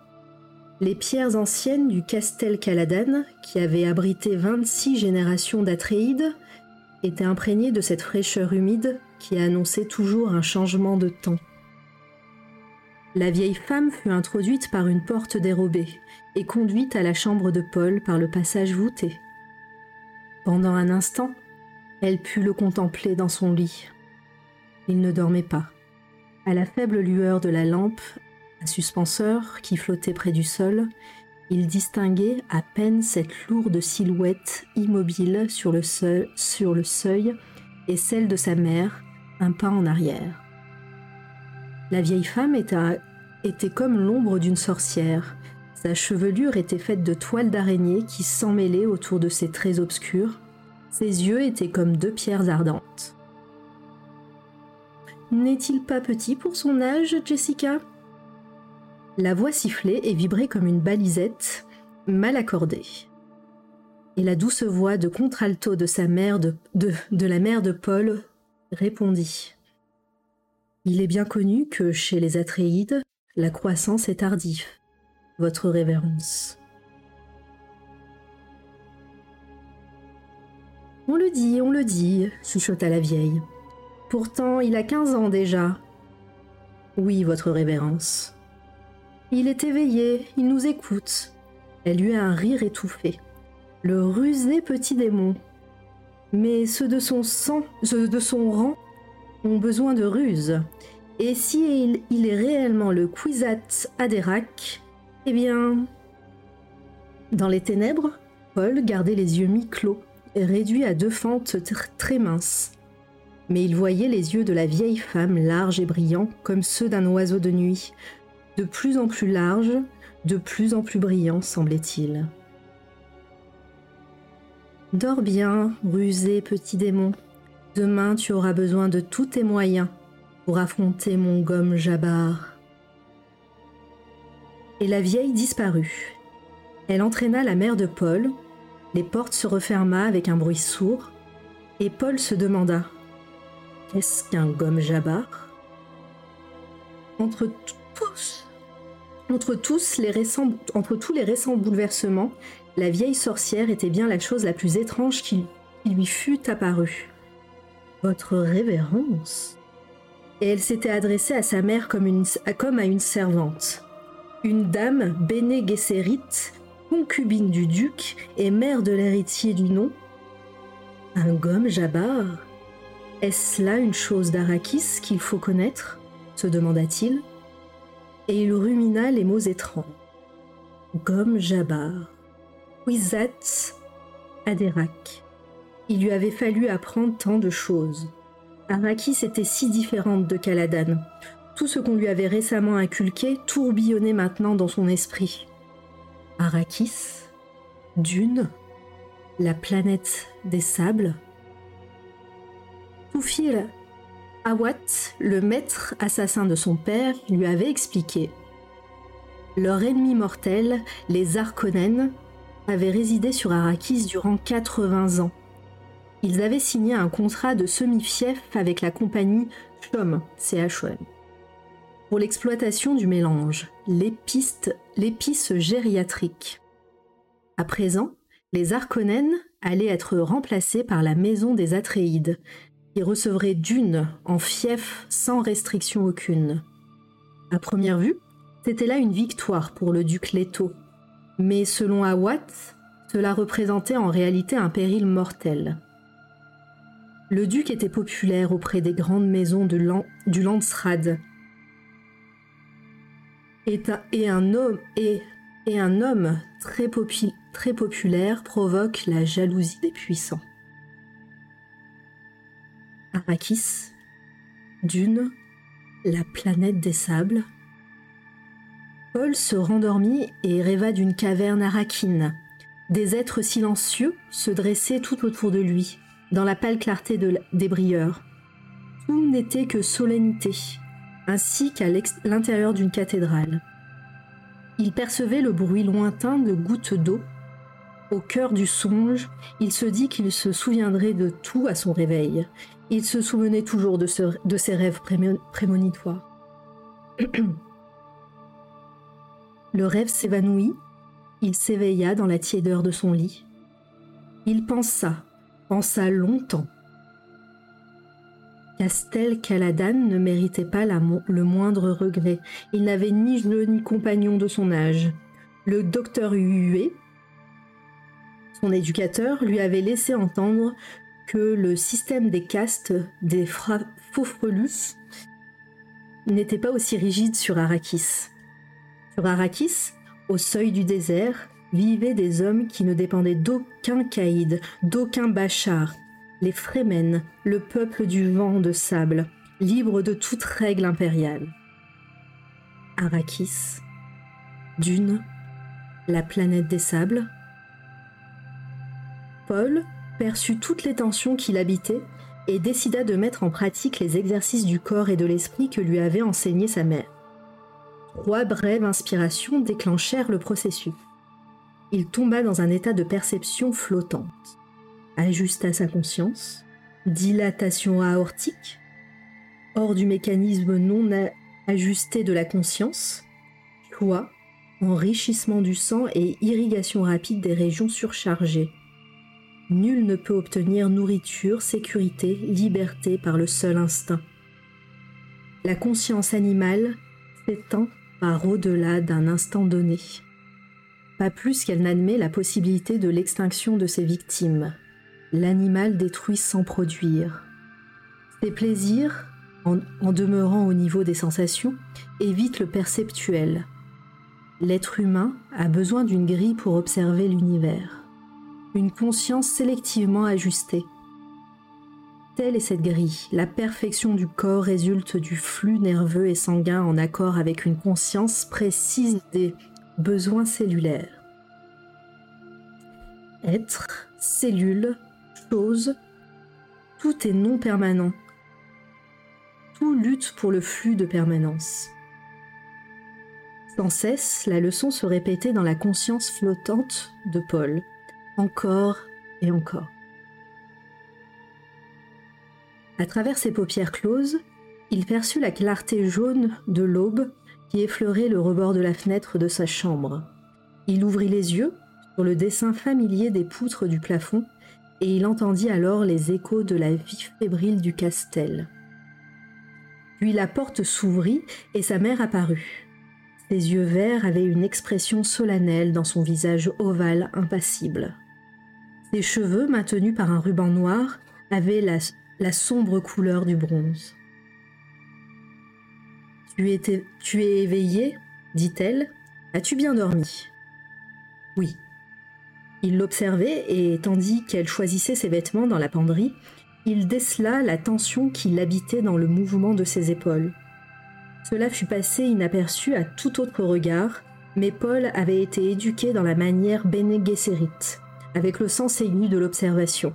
A: Les pierres anciennes du Castel Caladan, qui avait abrité 26 générations d'Atréides, étaient imprégnées de cette fraîcheur humide qui annonçait toujours un changement de temps. La vieille femme fut introduite par une porte dérobée et conduite à la chambre de Paul par le passage voûté. Pendant un instant, elle put le contempler dans son lit. Il ne dormait pas. À la faible lueur de la lampe à suspenseur qui flottait près du sol, il distinguait à peine cette lourde silhouette immobile sur le, seuil, sur le seuil et celle de sa mère, un pas en arrière. La vieille femme était, était comme l'ombre d'une sorcière. Sa chevelure était faite de toiles d'araignée qui s'emmêlaient autour de ses traits obscurs. Ses yeux étaient comme deux pierres ardentes. n'est-il pas petit pour son âge, Jessica? La voix sifflait et vibrait comme une balisette mal accordée. Et la douce voix de contralto de sa mère de, de la mère de Paul répondit. Il est bien connu que chez les Atréides, la croissance est tardive, votre révérence. On le dit, on le dit, chuchota la vieille. Pourtant, il a quinze ans déjà. Oui, votre révérence. Il est éveillé, il nous écoute. Elle eut un rire étouffé. Le rusé petit démon. Mais ceux de son sang, ceux de son rang, ont besoin de ruse. Et si il, est réellement le Kwisatz Haderach, eh bien... Dans les ténèbres, Paul gardait les yeux mi-clos, réduits à deux fentes très minces. Mais il voyait les yeux de la vieille femme larges et brillants comme ceux d'un oiseau de nuit, de plus en plus larges, de plus en plus brillants, semblait-il. Dors bien, rusé petit démon. Demain tu auras besoin de tous tes moyens pour affronter mon gomme Jabbar. Et la vieille disparut. Elle entraîna la mère de Paul, les portes se referma avec un bruit sourd, et Paul se demanda Qu'est-ce qu'un gomme Jabbar Entre tous, les récents, bouleversements, la vieille sorcière était bien la chose la plus étrange qui lui fût apparue. Votre révérence? Et elle s'était adressée à sa mère comme, à une servante. Une dame, Gesserit, concubine du duc et mère de l'héritier du nom. Un gomme Jabbar Est-ce là une chose d'Arakis qu'il faut connaître? se demanda-t-il. Et il rumina les mots étranges. Gomme Jabbar. Wizat Aderak. Il lui avait fallu apprendre tant de choses. Arrakis était si différente de Caladan. Tout ce qu'on lui avait récemment inculqué tourbillonnait maintenant dans son esprit. Arrakis, Dune, la planète des sables. Toufil Awat, le maître assassin de son père, lui avait expliqué. Leur ennemi mortel, les Arconènes, avaient résidé sur Arrakis durant 80 ans ils avaient signé un contrat de semi-fief avec la compagnie CHOM, CHOM, l'exploitation du mélange, l'épice gériatrique. À présent, les Arconènes allaient être remplacés par la maison des Atréides, qui recevrait d'une en fief sans restriction aucune. À première vue, c'était là une victoire pour le duc Leto, mais selon Awat, cela représentait en réalité un péril mortel. Le duc était populaire auprès des grandes maisons du Landsrad. Et, un homme, très, populaire provoque la jalousie des puissants. Arrakis, Dune, la planète des sables. Paul se rendormit et rêva d'une caverne arrakine. Des êtres silencieux se dressaient tout autour de lui, dans la pâle clarté des brieurs. Tout n'était que solennité, ainsi qu'à l'intérieur d'une cathédrale. Il percevait le bruit lointain de gouttes d'eau. Au cœur du songe, il se dit qu'il se souviendrait de tout à son réveil. Il se souvenait toujours de, ses rêves prémonitoires. le rêve s'évanouit, il s'éveilla dans la tiédeur de son lit. Il pensa, pensa longtemps. Castel Caladan ne méritait pas le moindre regret. Il n'avait ni jeu ni compagnon de son âge. Le docteur Hué, son éducateur, lui avait laissé entendre que le système des castes des Fauffrelus n'était pas aussi rigide sur Arrakis. Sur Arrakis, au seuil du désert, vivaient des hommes qui ne dépendaient d'aucun caïd, d'aucun bachar, les Fremen, le peuple du vent de sable, libre de toute règle impériale. Arrakis, Dune, la planète des sables. Paul perçut toutes les tensions qui l'habitaient, et décida de mettre en pratique les exercices du corps et de l'esprit que lui avait enseigné sa mère. Trois brèves inspirations déclenchèrent le processus. Il tomba dans un état de perception flottante, ajusta sa conscience, dilatation aortique, hors du mécanisme non ajusté de la conscience, choix, enrichissement du sang et irrigation rapide des régions surchargées. Nul ne peut obtenir nourriture, sécurité, liberté par le seul instinct. La conscience animale s'étend par au-delà d'un instant donné. Pas plus qu'elle n'admet la possibilité de l'extinction de ses victimes. L'animal détruit sans produire. Ses plaisirs, en, demeurant au niveau des sensations, évitent le perceptuel. L'être humain a besoin d'une grille pour observer l'univers une conscience sélectivement ajustée. Telle est cette grille. La perfection du corps résulte du flux nerveux et sanguin en accord avec une conscience précise des besoins cellulaires. Être, cellule, tout est non permanent. Tout lutte pour le flux de permanence. Sans cesse, la leçon se répétait dans la conscience flottante de Paul encore et encore. À travers ses paupières closes, il perçut la clarté jaune de l'aube qui effleurait le rebord de la fenêtre de sa chambre. Il ouvrit les yeux sur le dessin familier des poutres du plafond et il entendit alors les échos de la vie fébrile du castel. Puis la porte s'ouvrit et sa mère apparut. Ses yeux verts avaient une expression solennelle dans son visage ovale impassible. Ses cheveux, maintenus par un ruban noir, avaient la, sombre couleur du bronze. Tu, tu es éveillé? dit-elle. As-tu bien dormi? Oui. Il l'observait et, tandis qu'elle choisissait ses vêtements dans la penderie, il décela la tension qui l'habitait dans le mouvement de ses épaules. Cela fut passé inaperçu à tout autre regard, mais Paul avait été éduqué dans la manière Bene avec le sens aigu de l'observation.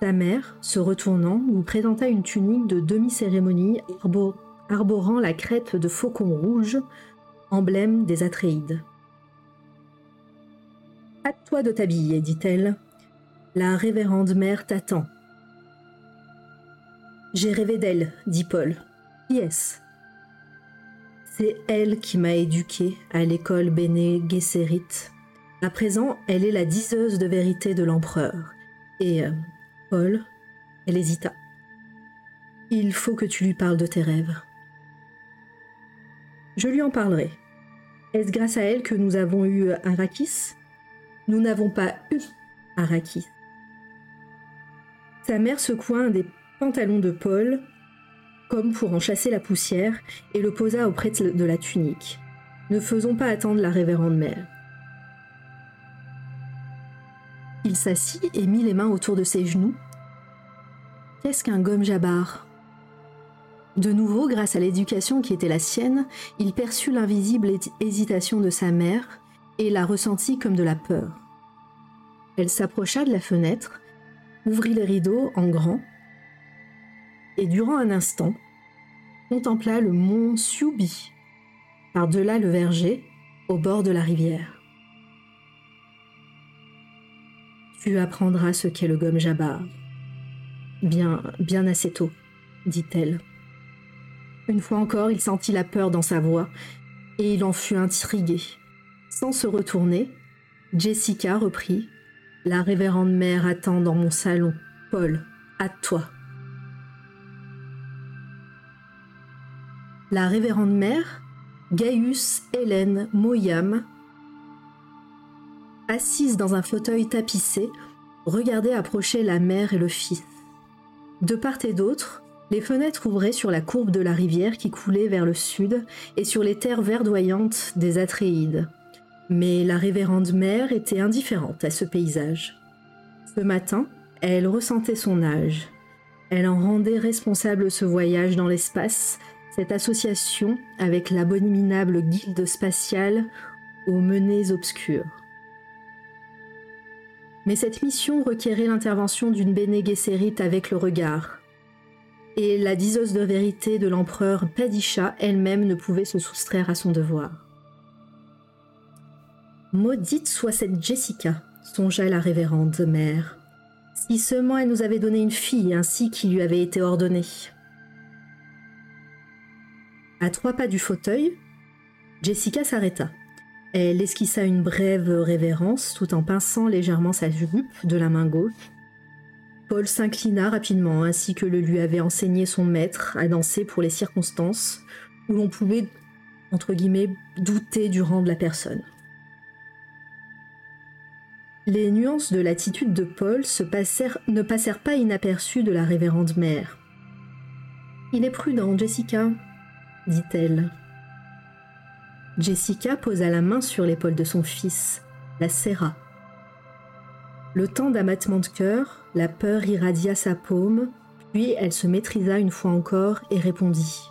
A: Sa mère, se retournant, lui présenta une tunique de demi-cérémonie arborant la crête de faucon rouge, emblème des Atréides. Hâte-toi de t'habiller, dit-elle. La révérende mère t'attend. J'ai rêvé d'elle, dit Paul. Qui est-ce? C'est elle qui m'a éduqué à l'école Bene Gesserit à présent, elle est la diseuse de vérité de l'empereur. Et euh, Paul, elle hésita. Il faut que tu lui parles de tes rêves. Je lui en parlerai. Est-ce grâce à elle que nous avons eu Arrakis? Nous n'avons pas eu Arrakis. Sa mère secoua un des pantalons de Paul, comme pour en chasser la poussière, et le posa auprès de la tunique. Ne faisons pas attendre la révérende mère. Il s'assit et mit les mains autour de ses genoux. Qu'est-ce qu'un gomme jabar? De nouveau, grâce à l'éducation qui était la sienne, il perçut l'invisible hésitation de sa mère et la ressentit comme de la peur. Elle s'approcha de la fenêtre, ouvrit les rideaux en grand, et durant un instant, contempla le mont Siubi, par-delà le verger, au bord de la rivière. Tu apprendras ce qu'est le gomme jabar. Bien, bien assez tôt, dit-elle. Une fois encore, il sentit la peur dans sa voix, et il en fut intrigué. Sans se retourner, Jessica reprit. La révérende mère attend dans mon salon. Paul, à toi. La révérende mère, Gaius Hélène Moyam, assise dans un fauteuil tapissé, regardait approcher la mère et le fils. De part et d'autre, les fenêtres ouvraient sur la courbe de la rivière qui coulait vers le sud et sur les terres verdoyantes des Atréides. Mais la révérende mère était indifférente à ce paysage. Ce matin, elle ressentait son âge. Elle en rendait responsable ce voyage dans l'espace, cette association avec l'abominable guilde spatiale aux menées obscures. Mais cette mission requérait l'intervention d'une Bene avec le regard. Et la diseuse de vérité de l'empereur Padisha elle-même ne pouvait se soustraire à son devoir. Maudite soit cette Jessica, songea la révérende mère. Si seulement elle nous avait donné une fille ainsi qu'il lui avait été ordonné. À trois pas du fauteuil, Jessica s'arrêta. Elle esquissa une brève révérence tout en pinçant légèrement sa jupe de la main gauche. Paul s'inclina rapidement, ainsi que le lui avait enseigné son maître à danser pour les circonstances où l'on pouvait, entre guillemets, douter du rang de la personne. Les nuances de l'attitude de Paul ne passèrent pas inaperçues de la révérende mère. Il est prudent, Jessica, dit-elle. Jessica posa la main sur l'épaule de son fils, la serra. Le temps d'amattement de cœur, la peur irradia sa paume, puis elle se maîtrisa une fois encore et répondit.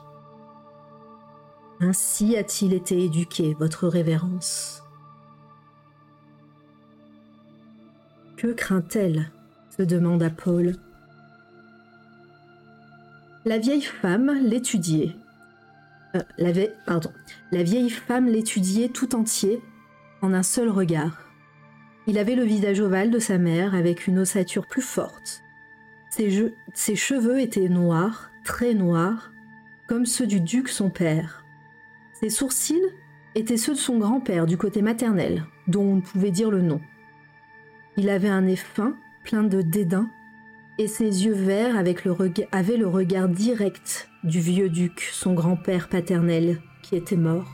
A: Ainsi a-t-il été éduqué, votre révérence. Que craint-elle se demanda Paul. La vieille femme l'étudiait, euh, vieille femme l'étudiait tout entier en un seul regard. Il avait le visage ovale de sa mère avec une ossature plus forte. Ses, ses cheveux étaient noirs, très noirs, comme ceux du duc son père. Ses sourcils étaient ceux de son grand-père du côté maternel, dont on ne pouvait dire le nom. Il avait un nez fin, plein de dédain, et ses yeux verts avaient le regard direct du vieux duc, son grand-père paternel, qui était mort.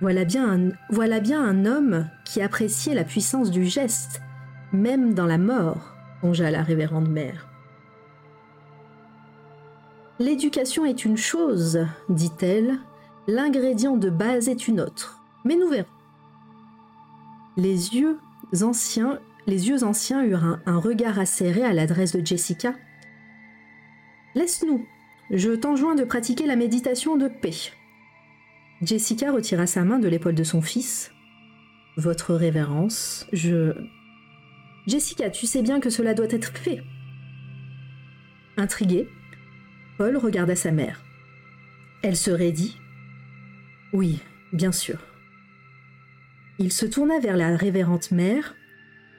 A: Voilà bien, un, voilà bien un homme qui appréciait la puissance du geste, même dans la mort, songea la révérende mère. L'éducation est une chose, dit-elle, l'ingrédient de base est une autre, mais nous verrons. Les yeux anciens eurent un, regard acéré à l'adresse de Jessica. Laisse-nous, je t'enjoins de pratiquer la méditation de paix. Jessica retira sa main de l'épaule de son fils. Votre révérence, je. Jessica, tu sais bien que cela doit être fait. Intrigué, Paul regarda sa mère. Elle se raidit. Oui, bien sûr. Il se tourna vers la révérende mère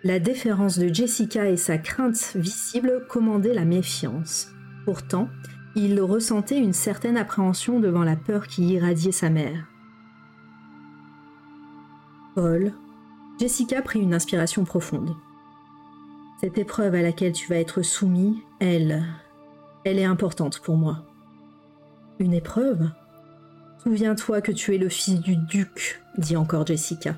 A: la déférence de Jessica et sa crainte visible commandaient la méfiance. Pourtant, il ressentait une certaine appréhension devant la peur qui irradiait sa mère. Paul, Jessica prit une inspiration profonde. Cette épreuve à laquelle tu vas être soumis, elle, elle est importante pour moi. Une épreuve? Souviens-toi que tu es le fils du duc, dit encore Jessica.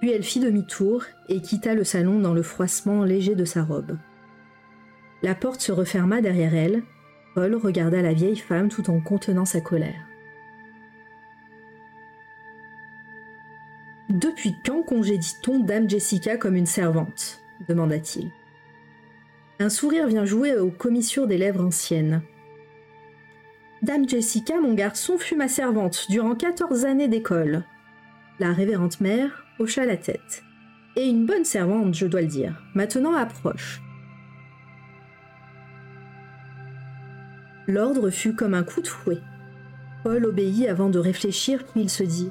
A: Puis elle fit demi-tour et quitta le salon dans le froissement léger de sa robe. La porte se referma derrière elle. Paul regarda la vieille femme tout en contenant sa colère. Depuis quand congédie-t-on Dame Jessica comme une servante? demanda-t-il. Un sourire vient jouer aux commissures des lèvres anciennes. Dame Jessica, mon garçon, fut ma servante durant quatorze années d'école. La révérende mère hocha la tête. Et une bonne servante, je dois le dire. Maintenant approche. L'ordre fut comme un coup de fouet. Paul obéit avant de réfléchir, puis il se dit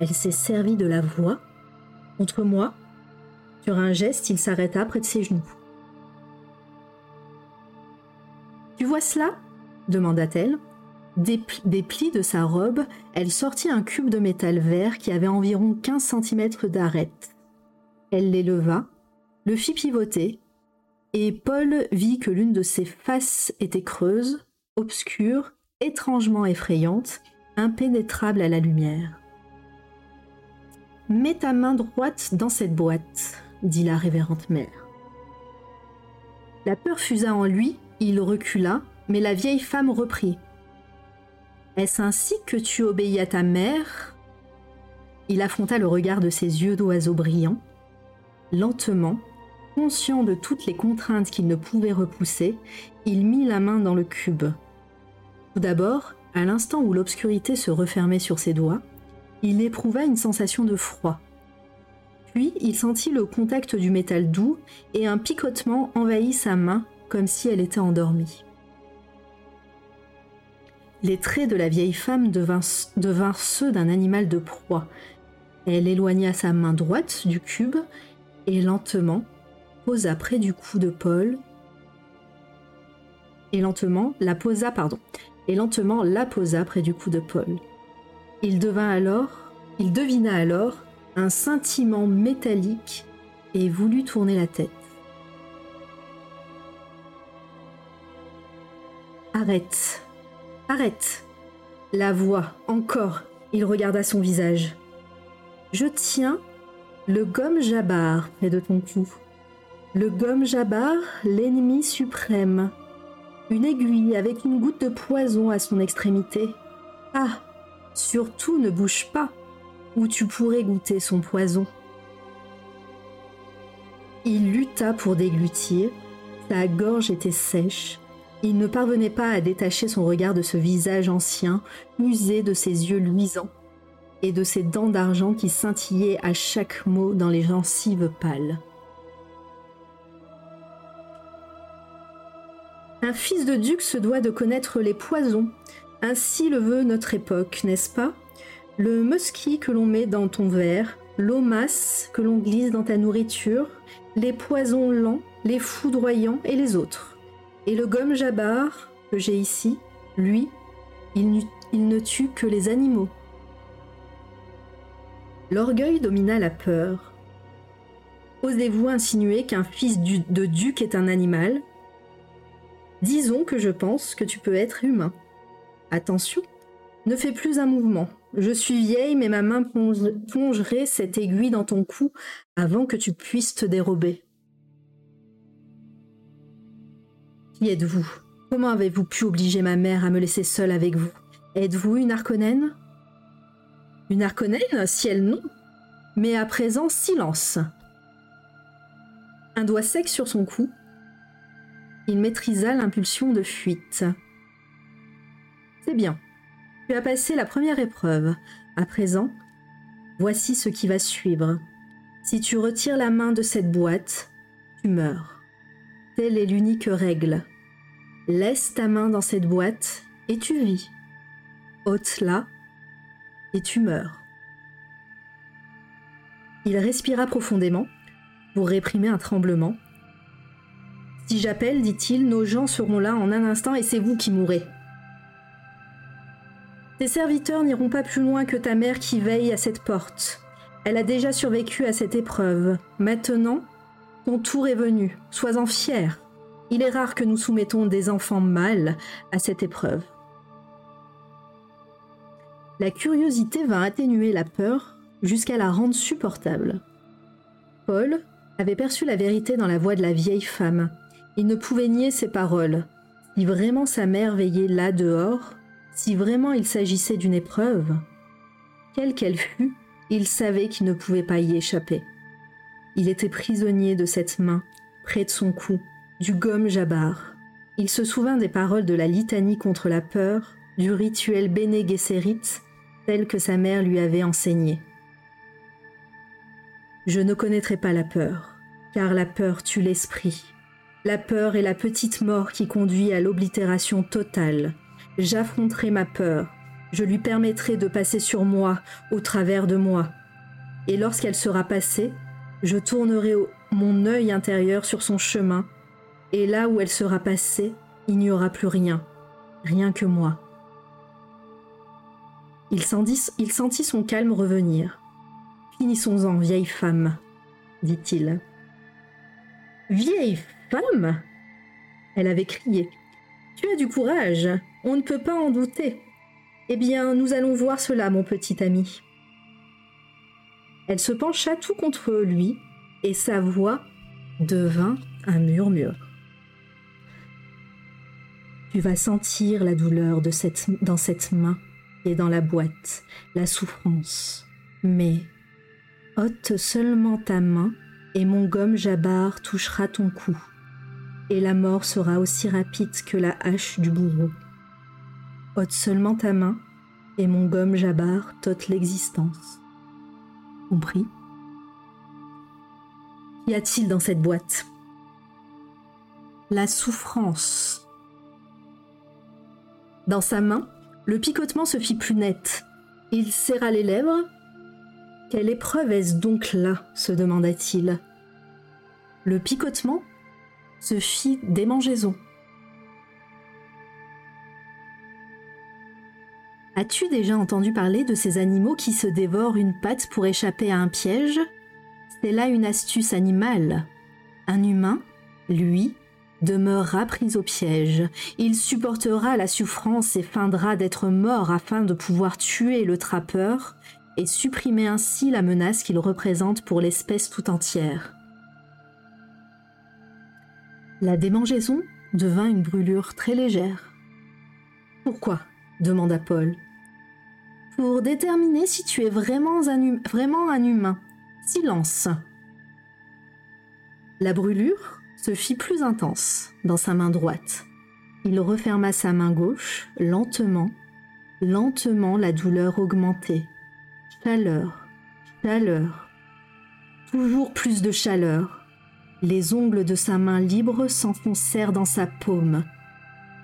A: Elle s'est servie de la voix contre moi? Sur un geste, il s'arrêta près de ses genoux. Tu vois cela? demanda-t-elle. Des, plis de sa robe, elle sortit un cube de métal vert qui avait environ 15 cm d'arête. Elle l'éleva, le fit pivoter, et Paul vit que l'une de ses faces était creuse, obscure, étrangement effrayante, impénétrable à la lumière. Mets ta main droite dans cette boîte, dit la révérende mère. La peur fusa en lui, il recula, mais la vieille femme reprit. Est-ce ainsi que tu obéis à ta mère? Il affronta le regard de ses yeux d'oiseau brillants. Lentement, conscient de toutes les contraintes qu'il ne pouvait repousser, il mit la main dans le cube. Tout d'abord, à l'instant où l'obscurité se refermait sur ses doigts, il éprouva une sensation de froid. Puis il sentit le contact du métal doux et un picotement envahit sa main comme si elle était endormie. Les traits de la vieille femme devinrent, ceux d'un animal de proie. Elle éloigna sa main droite du cube et lentement posa près du cou de Paul. Et lentement la posa, près du cou de Paul. Il devint alors, il devina alors un scintillement métallique et voulut tourner la tête. Arrête, arrête. La voix, encore. Il regarda son visage. Je tiens le gomme Jabbar près de ton cou. Le gomme Jabbar, l'ennemi suprême. Une aiguille avec une goutte de poison à son extrémité. Ah, surtout ne bouge pas où tu pourrais goûter son poison. Il lutta pour déglutir, sa gorge était sèche, il ne parvenait pas à détacher son regard de ce visage ancien, usé de ses yeux luisants, et de ses dents d'argent qui scintillaient à chaque mot dans les gencives pâles. Un fils de duc se doit de connaître les poisons, ainsi le veut notre époque, n'est-ce pas? Le musky que l'on met dans ton verre, l'eau masse que l'on glisse dans ta nourriture, les poisons lents, les foudroyants et les autres. Et le gomme jabbar que j'ai ici, lui, il, il ne tue que les animaux. L'orgueil domina la peur. Osez-vous insinuer qu'un fils de duc est un animal? Disons que je pense que tu peux être humain. Attention, ne fais plus un mouvement, je suis vieille, mais ma main plongerait cette aiguille dans ton cou avant que tu puisses te dérober. Qui êtes-vous? Comment avez-vous pu obliger ma mère à me laisser seule avec vous? Êtes-vous une arconène Une arconène Ciel non. Mais à présent, silence. Un doigt sec sur son cou, il maîtrisa l'impulsion de fuite. C'est bien. Tu as passé la première épreuve. À présent, voici ce qui va suivre. Si tu retires la main de cette boîte, tu meurs. Telle est l'unique règle. Laisse ta main dans cette boîte et tu vis. Ôte-la et tu meurs. Il respira profondément pour réprimer un tremblement. Si j'appelle, dit-il, nos gens seront là en un instant et c'est vous qui mourrez. Tes serviteurs n'iront pas plus loin que ta mère qui veille à cette porte. Elle a déjà survécu à cette épreuve. Maintenant, ton tour est venu. Sois-en fier. Il est rare que nous soumettons des enfants mâles à cette épreuve. La curiosité vint atténuer la peur jusqu'à la rendre supportable. Paul avait perçu la vérité dans la voix de la vieille femme. Il ne pouvait nier ses paroles. Si vraiment sa mère veillait là dehors, si vraiment il s'agissait d'une épreuve, quelle qu'elle fût, il savait qu'il ne pouvait pas y échapper. Il était prisonnier de cette main, près de son cou, du gomme Jabbar. Il se souvint des paroles de la litanie contre la peur, du rituel Bene Gesserit, tel que sa mère lui avait enseigné. Je ne connaîtrai pas la peur, car la peur tue l'esprit. La peur est la petite mort qui conduit à l'oblitération totale, J'affronterai ma peur, je lui permettrai de passer sur moi, au travers de moi. Et lorsqu'elle sera passée, je tournerai mon œil intérieur sur son chemin, et là où elle sera passée, il n'y aura plus rien, rien que moi. Il sentit, son calme revenir. Finissons-en, vieille femme, dit-il. Vieille femme? Elle avait crié. Tu as du courage, on ne peut pas en douter. Eh bien, nous allons voir cela, mon petit ami. Elle se pencha tout contre lui, et sa voix devint un murmure. Tu vas sentir la douleur dans cette main et dans la boîte, la souffrance. Mais ôte seulement ta main et mon gomme jabbar touchera ton cou et la mort sera aussi rapide que la hache du bourreau. Ôte seulement ta main, et mon gomme jabbar t'ôte l'existence. Compris Qu'y a-t-il dans cette boîte? La souffrance. Dans sa main, le picotement se fit plus net. Il serra les lèvres. Quelle épreuve est-ce donc là? se demanda-t-il. Le picotement se fit démangeaison. As-tu déjà entendu parler de ces animaux qui se dévorent une patte pour échapper à un piège? C'est là une astuce animale. Un humain, lui, demeurera pris au piège. Il supportera la souffrance et feindra d'être mort afin de pouvoir tuer le trappeur et supprimer ainsi la menace qu'il représente pour l'espèce tout entière. La démangeaison devint une brûlure très légère. Pourquoi? demanda Paul pour déterminer si tu es vraiment un, hum-, vraiment un humain. Silence. La brûlure se fit plus intense dans sa main droite. Il referma sa main gauche lentement, lentement la douleur augmentait. Chaleur, chaleur, toujours plus de chaleur. Les ongles de sa main libre s'enfoncèrent dans sa paume.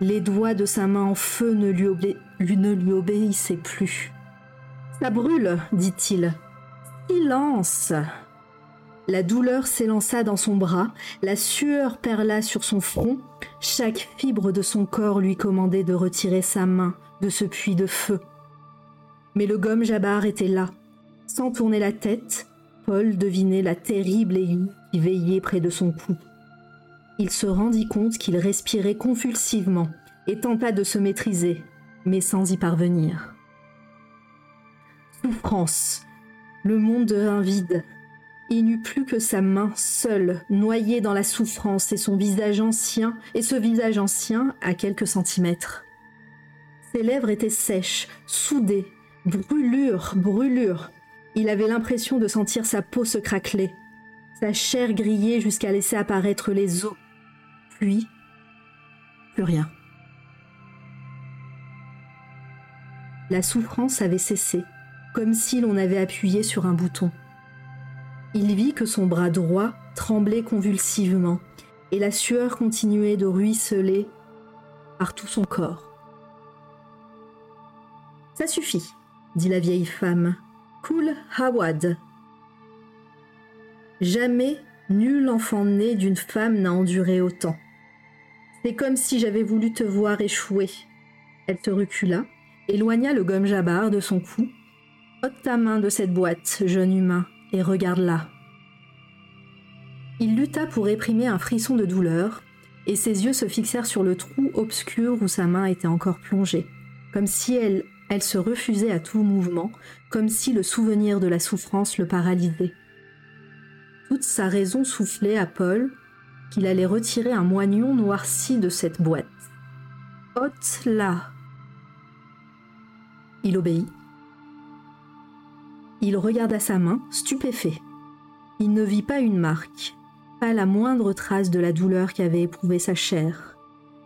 A: Les doigts de sa main en feu ne lui obéissaient plus. Ça brûle, dit-il. Silence. La douleur s'élança dans son bras, la sueur perla sur son front, chaque fibre de son corps lui commandait de retirer sa main de ce puits de feu. Mais le gomme Jabbar était là. Sans tourner la tête, Paul devinait la terrible aiguille qui veillait près de son cou. Il se rendit compte qu'il respirait convulsivement et tenta de se maîtriser, mais sans y parvenir souffrance. Le monde devint vide. Il n'eut plus que sa main seule, noyée dans la souffrance, et son visage ancien, et ce visage ancien à quelques centimètres. Ses lèvres étaient sèches, soudées, brûlure, brûlure. Il avait l'impression de sentir sa peau se craqueler, sa chair griller jusqu'à laisser apparaître les os. Puis, plus rien. La souffrance avait cessé comme si l'on avait appuyé sur un bouton. Il vit que son bras droit tremblait convulsivement et la sueur continuait de ruisseler par tout son corps. Ça suffit, dit la vieille femme. Cool Hawad. Jamais nul enfant né d'une femme n'a enduré autant. C'est comme si j'avais voulu te voir échouer. Elle se recula, éloigna le gomme jabbar de son cou Ôte ta main de cette boîte, jeune humain, et regarde-la. Il lutta pour réprimer un frisson de douleur, et ses yeux se fixèrent sur le trou obscur où sa main était encore plongée, comme si elle, se refusait à tout mouvement, comme si le souvenir de la souffrance le paralysait. Toute sa raison soufflait à Paul qu'il allait retirer un moignon noirci de cette boîte. Ôte-la. Il obéit il regarda sa main, stupéfait. Il ne vit pas une marque, pas la moindre trace de la douleur qu'avait éprouvée sa chair.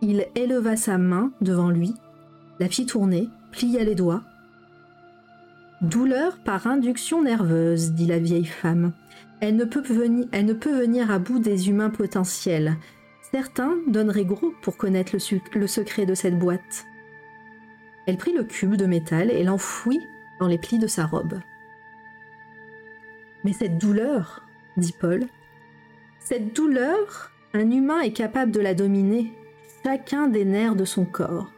A: Il éleva sa main devant lui, la fit tourner, plia les doigts. Douleur par induction nerveuse, dit la vieille femme. Elle ne peut venir, à bout des humains potentiels. Certains donneraient gros pour connaître le secret de cette boîte. Elle prit le cube de métal et l'enfouit dans les plis de sa robe. Mais cette douleur, dit Paul, cette douleur, un humain est capable de la dominer, chacun des nerfs de son corps.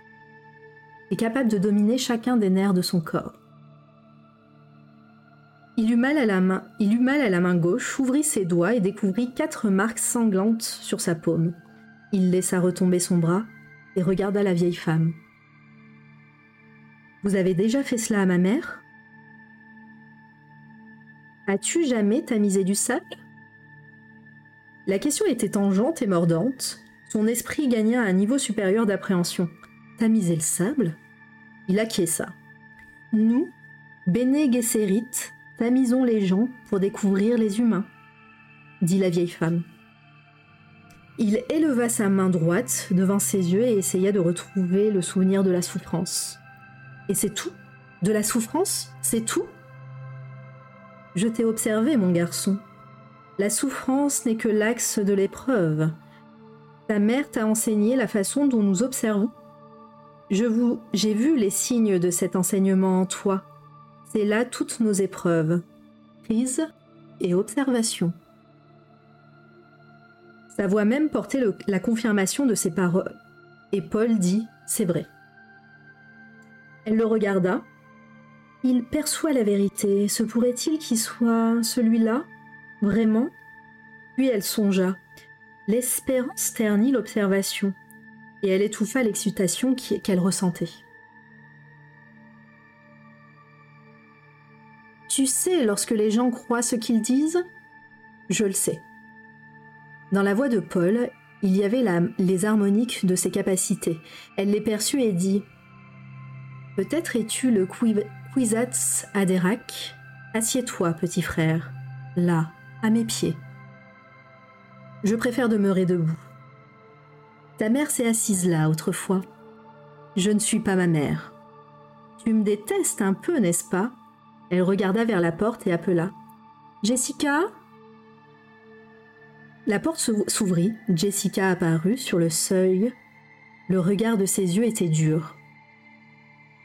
A: Est capable de dominer chacun des nerfs de son corps. Il eut mal à la main, il eut mal à la main gauche, ouvrit ses doigts et découvrit quatre marques sanglantes sur sa paume. Il laissa retomber son bras et regarda la vieille femme. Vous avez déjà fait cela à ma mère? As-tu jamais tamisé du sable La question était tangente et mordante. Son esprit gagna un niveau supérieur d'appréhension. Tamiser le sable? Il acquiesça. Nous, Bene Gesserit, tamisons les gens pour découvrir les humains, dit la vieille femme. Il éleva sa main droite devant ses yeux et essaya de retrouver le souvenir de la souffrance. Et c'est tout? De la souffrance? C'est tout? Je t'ai observé, mon garçon. La souffrance n'est que l'axe de l'épreuve. Ta mère t'a enseigné la façon dont nous observons. Je vous, j'ai vu les signes de cet enseignement en toi. C'est là toutes nos épreuves, prise et observation. Sa voix même portait la confirmation de ses paroles. Et Paul dit C'est vrai. Elle le regarda. Il perçoit la vérité. Se pourrait-il qu'il soit celui-là Vraiment? Puis elle songea. L'espérance ternit l'observation, et elle étouffa l'excitation qu'elle ressentait. Tu sais, lorsque les gens croient ce qu'ils disent? Je le sais. Dans la voix de Paul, il y avait les harmoniques de ses capacités. Elle les perçut et dit Peut-être es-tu le Kwisatz Haderach Assieds-toi, petit frère, là, à mes pieds. Je préfère demeurer debout. Ta mère s'est assise là autrefois. Je ne suis pas ma mère. Tu me détestes un peu, n'est-ce pas? Elle regarda vers la porte et appela. Jessica? La porte s'ou- s'ouvrit, Jessica apparut sur le seuil. Le regard de ses yeux était dur.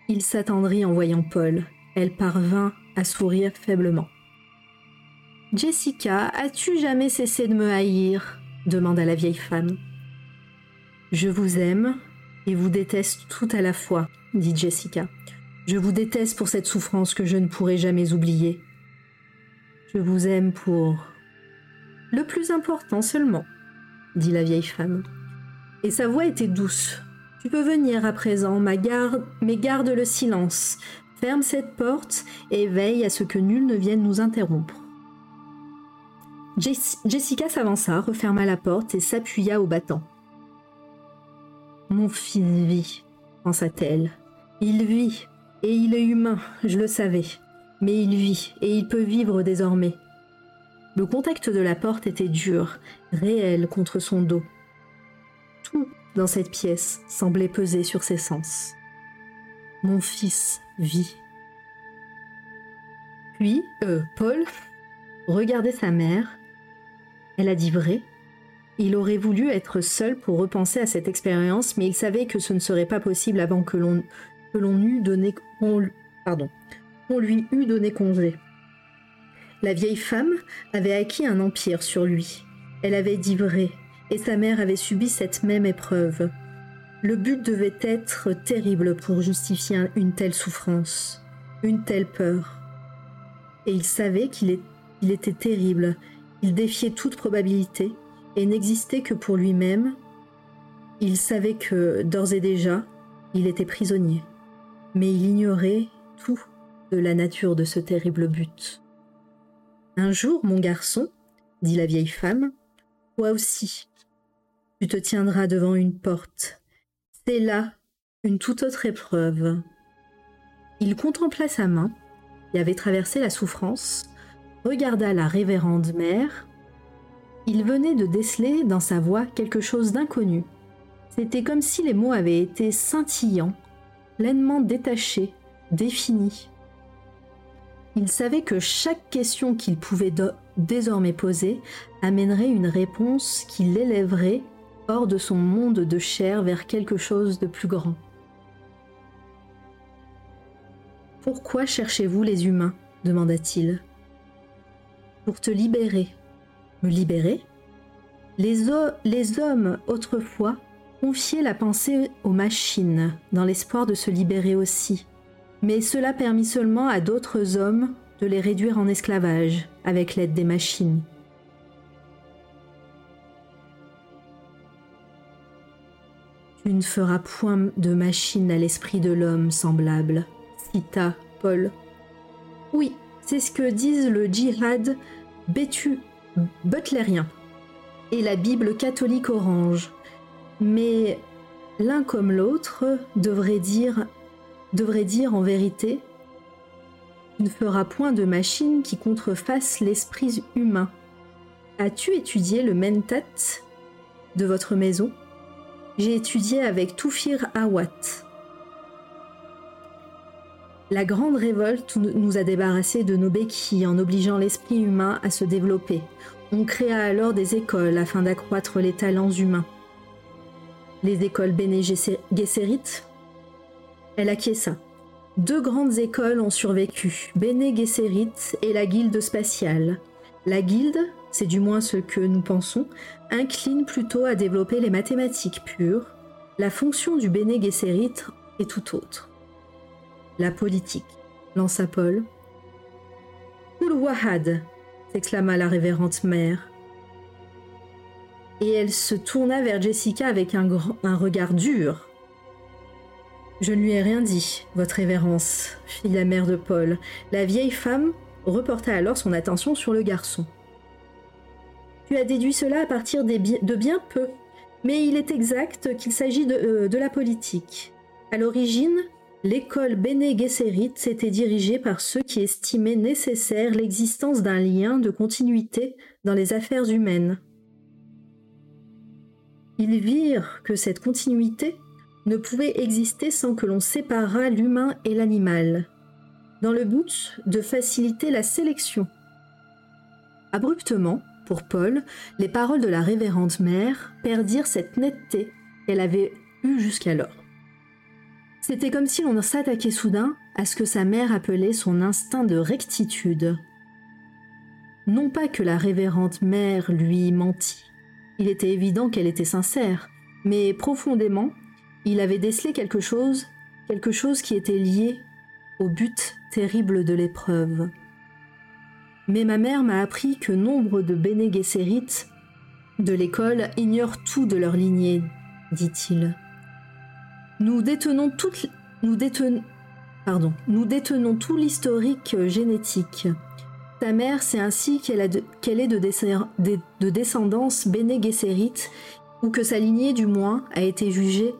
A: Il s'attendrit en voyant Paul. Elle parvint à sourire faiblement. Jessica, as-tu jamais cessé de me haïr? demanda la vieille femme. Je vous aime et vous déteste tout à la fois, dit Jessica. Je vous déteste pour cette souffrance que je ne pourrai jamais oublier. Je vous aime pour le plus important seulement, dit la vieille femme. Et sa voix était douce. Tu peux venir à présent, mais garde le silence. Ferme cette porte et veille à ce que nul ne vienne nous interrompre. Jess- Jessica s'avança, referma la porte et s'appuya au battant. Mon fils vit, pensa-t-elle. Il vit, et il est humain, je le savais. Mais il vit, et il peut vivre désormais. Le contact de la porte était dur, réel contre son dos. Tout dans cette pièce semblait peser sur ses sens. Mon fils vit. Puis, euh, Paul regardait sa mère. Elle a dit vrai. Il aurait voulu être seul pour repenser à cette expérience, mais il savait que ce ne serait pas possible avant que l'on eût donné pardon, qu'on lui eût donné congé. La vieille femme avait acquis un empire sur lui. Elle avait dit vrai, et sa mère avait subi cette même épreuve. Le but devait être terrible pour justifier un- une telle souffrance, une telle peur. Et il savait qu'il était terrible, il défiait toute probabilité et n'existait que pour lui-même. Il savait que, d'ores et déjà, il était prisonnier, mais il ignorait tout de la nature de ce terrible but. Un jour, mon garçon, dit la vieille femme, toi aussi, tu te tiendras devant une porte. C'est là une toute autre épreuve. Il contempla sa main, qui avait traversé la souffrance, regarda la révérende mère. Il venait de déceler dans sa voix quelque chose d'inconnu. C'était comme si les mots avaient été scintillants, pleinement détachés, définis. Il savait que chaque question qu'il pouvait désormais poser amènerait une réponse qui l'élèverait hors de son monde de chair vers quelque chose de plus grand. Pourquoi cherchez-vous les humains demanda-t-il. Pour te libérer. Me libérer? Les, hommes, autrefois, confiaient la pensée aux machines, dans l'espoir de se libérer aussi. Mais cela permit seulement à d'autres hommes de les réduire en esclavage avec l'aide des machines. Tu ne feras point de machine à l'esprit de l'homme semblable, cita Paul. Oui, c'est ce que disent le djihad bétu butlérien et la Bible catholique orange. Mais l'un comme l'autre devrait dire, devrait dire en vérité Tu ne feras point de machine qui contrefasse l'esprit humain. As-tu étudié le mentat de votre maison? J'ai étudié avec Toufir Awat. La grande révolte nous a débarrassés de nos béquilles en obligeant l'esprit humain à se développer. On créa alors des écoles afin d'accroître les talents humains. Les écoles Bene Gesserit, elle acquiesça. Deux grandes écoles ont survécu, Bene Gesserit et la Guilde spatiale. La Guilde, c'est du moins ce que nous pensons, incline plutôt à développer les mathématiques pures. La fonction du Bene Gesserit est tout autre. La politique, lança Paul. Wahad, s'exclama la révérende mère. Et elle se tourna vers Jessica avec un regard dur. Je ne lui ai rien dit, votre révérence, fit la mère de Paul. La vieille femme reporta alors son attention sur le garçon. Tu as déduit cela à partir de bien peu, mais il est exact qu'il s'agit de, euh, de, la politique. À l'origine, l'école Bene Gesserit s'était dirigée par ceux qui estimaient nécessaire l'existence d'un lien de continuité dans les affaires humaines. Ils virent que cette continuité ne pouvait exister sans que l'on séparât l'humain et l'animal, dans le but de faciliter la sélection. Abruptement, pour Paul, les paroles de la révérende mère perdirent cette netteté qu'elle avait eue jusqu'alors. C'était comme si l'on s'attaquait soudain à ce que sa mère appelait son instinct de rectitude. Non pas que la révérende mère lui mentît, il était évident qu'elle était sincère, mais profondément, il avait décelé quelque chose, quelque chose qui était lié au but terrible de l'épreuve. Mais ma mère m'a appris que nombre de Bene de l'école ignorent tout de leur lignée, dit-il. Nous détenons tout l'historique génétique. Ta mère, c'est ainsi qu'elle, est de, de, descendance Bene ou que sa lignée du moins a été jugée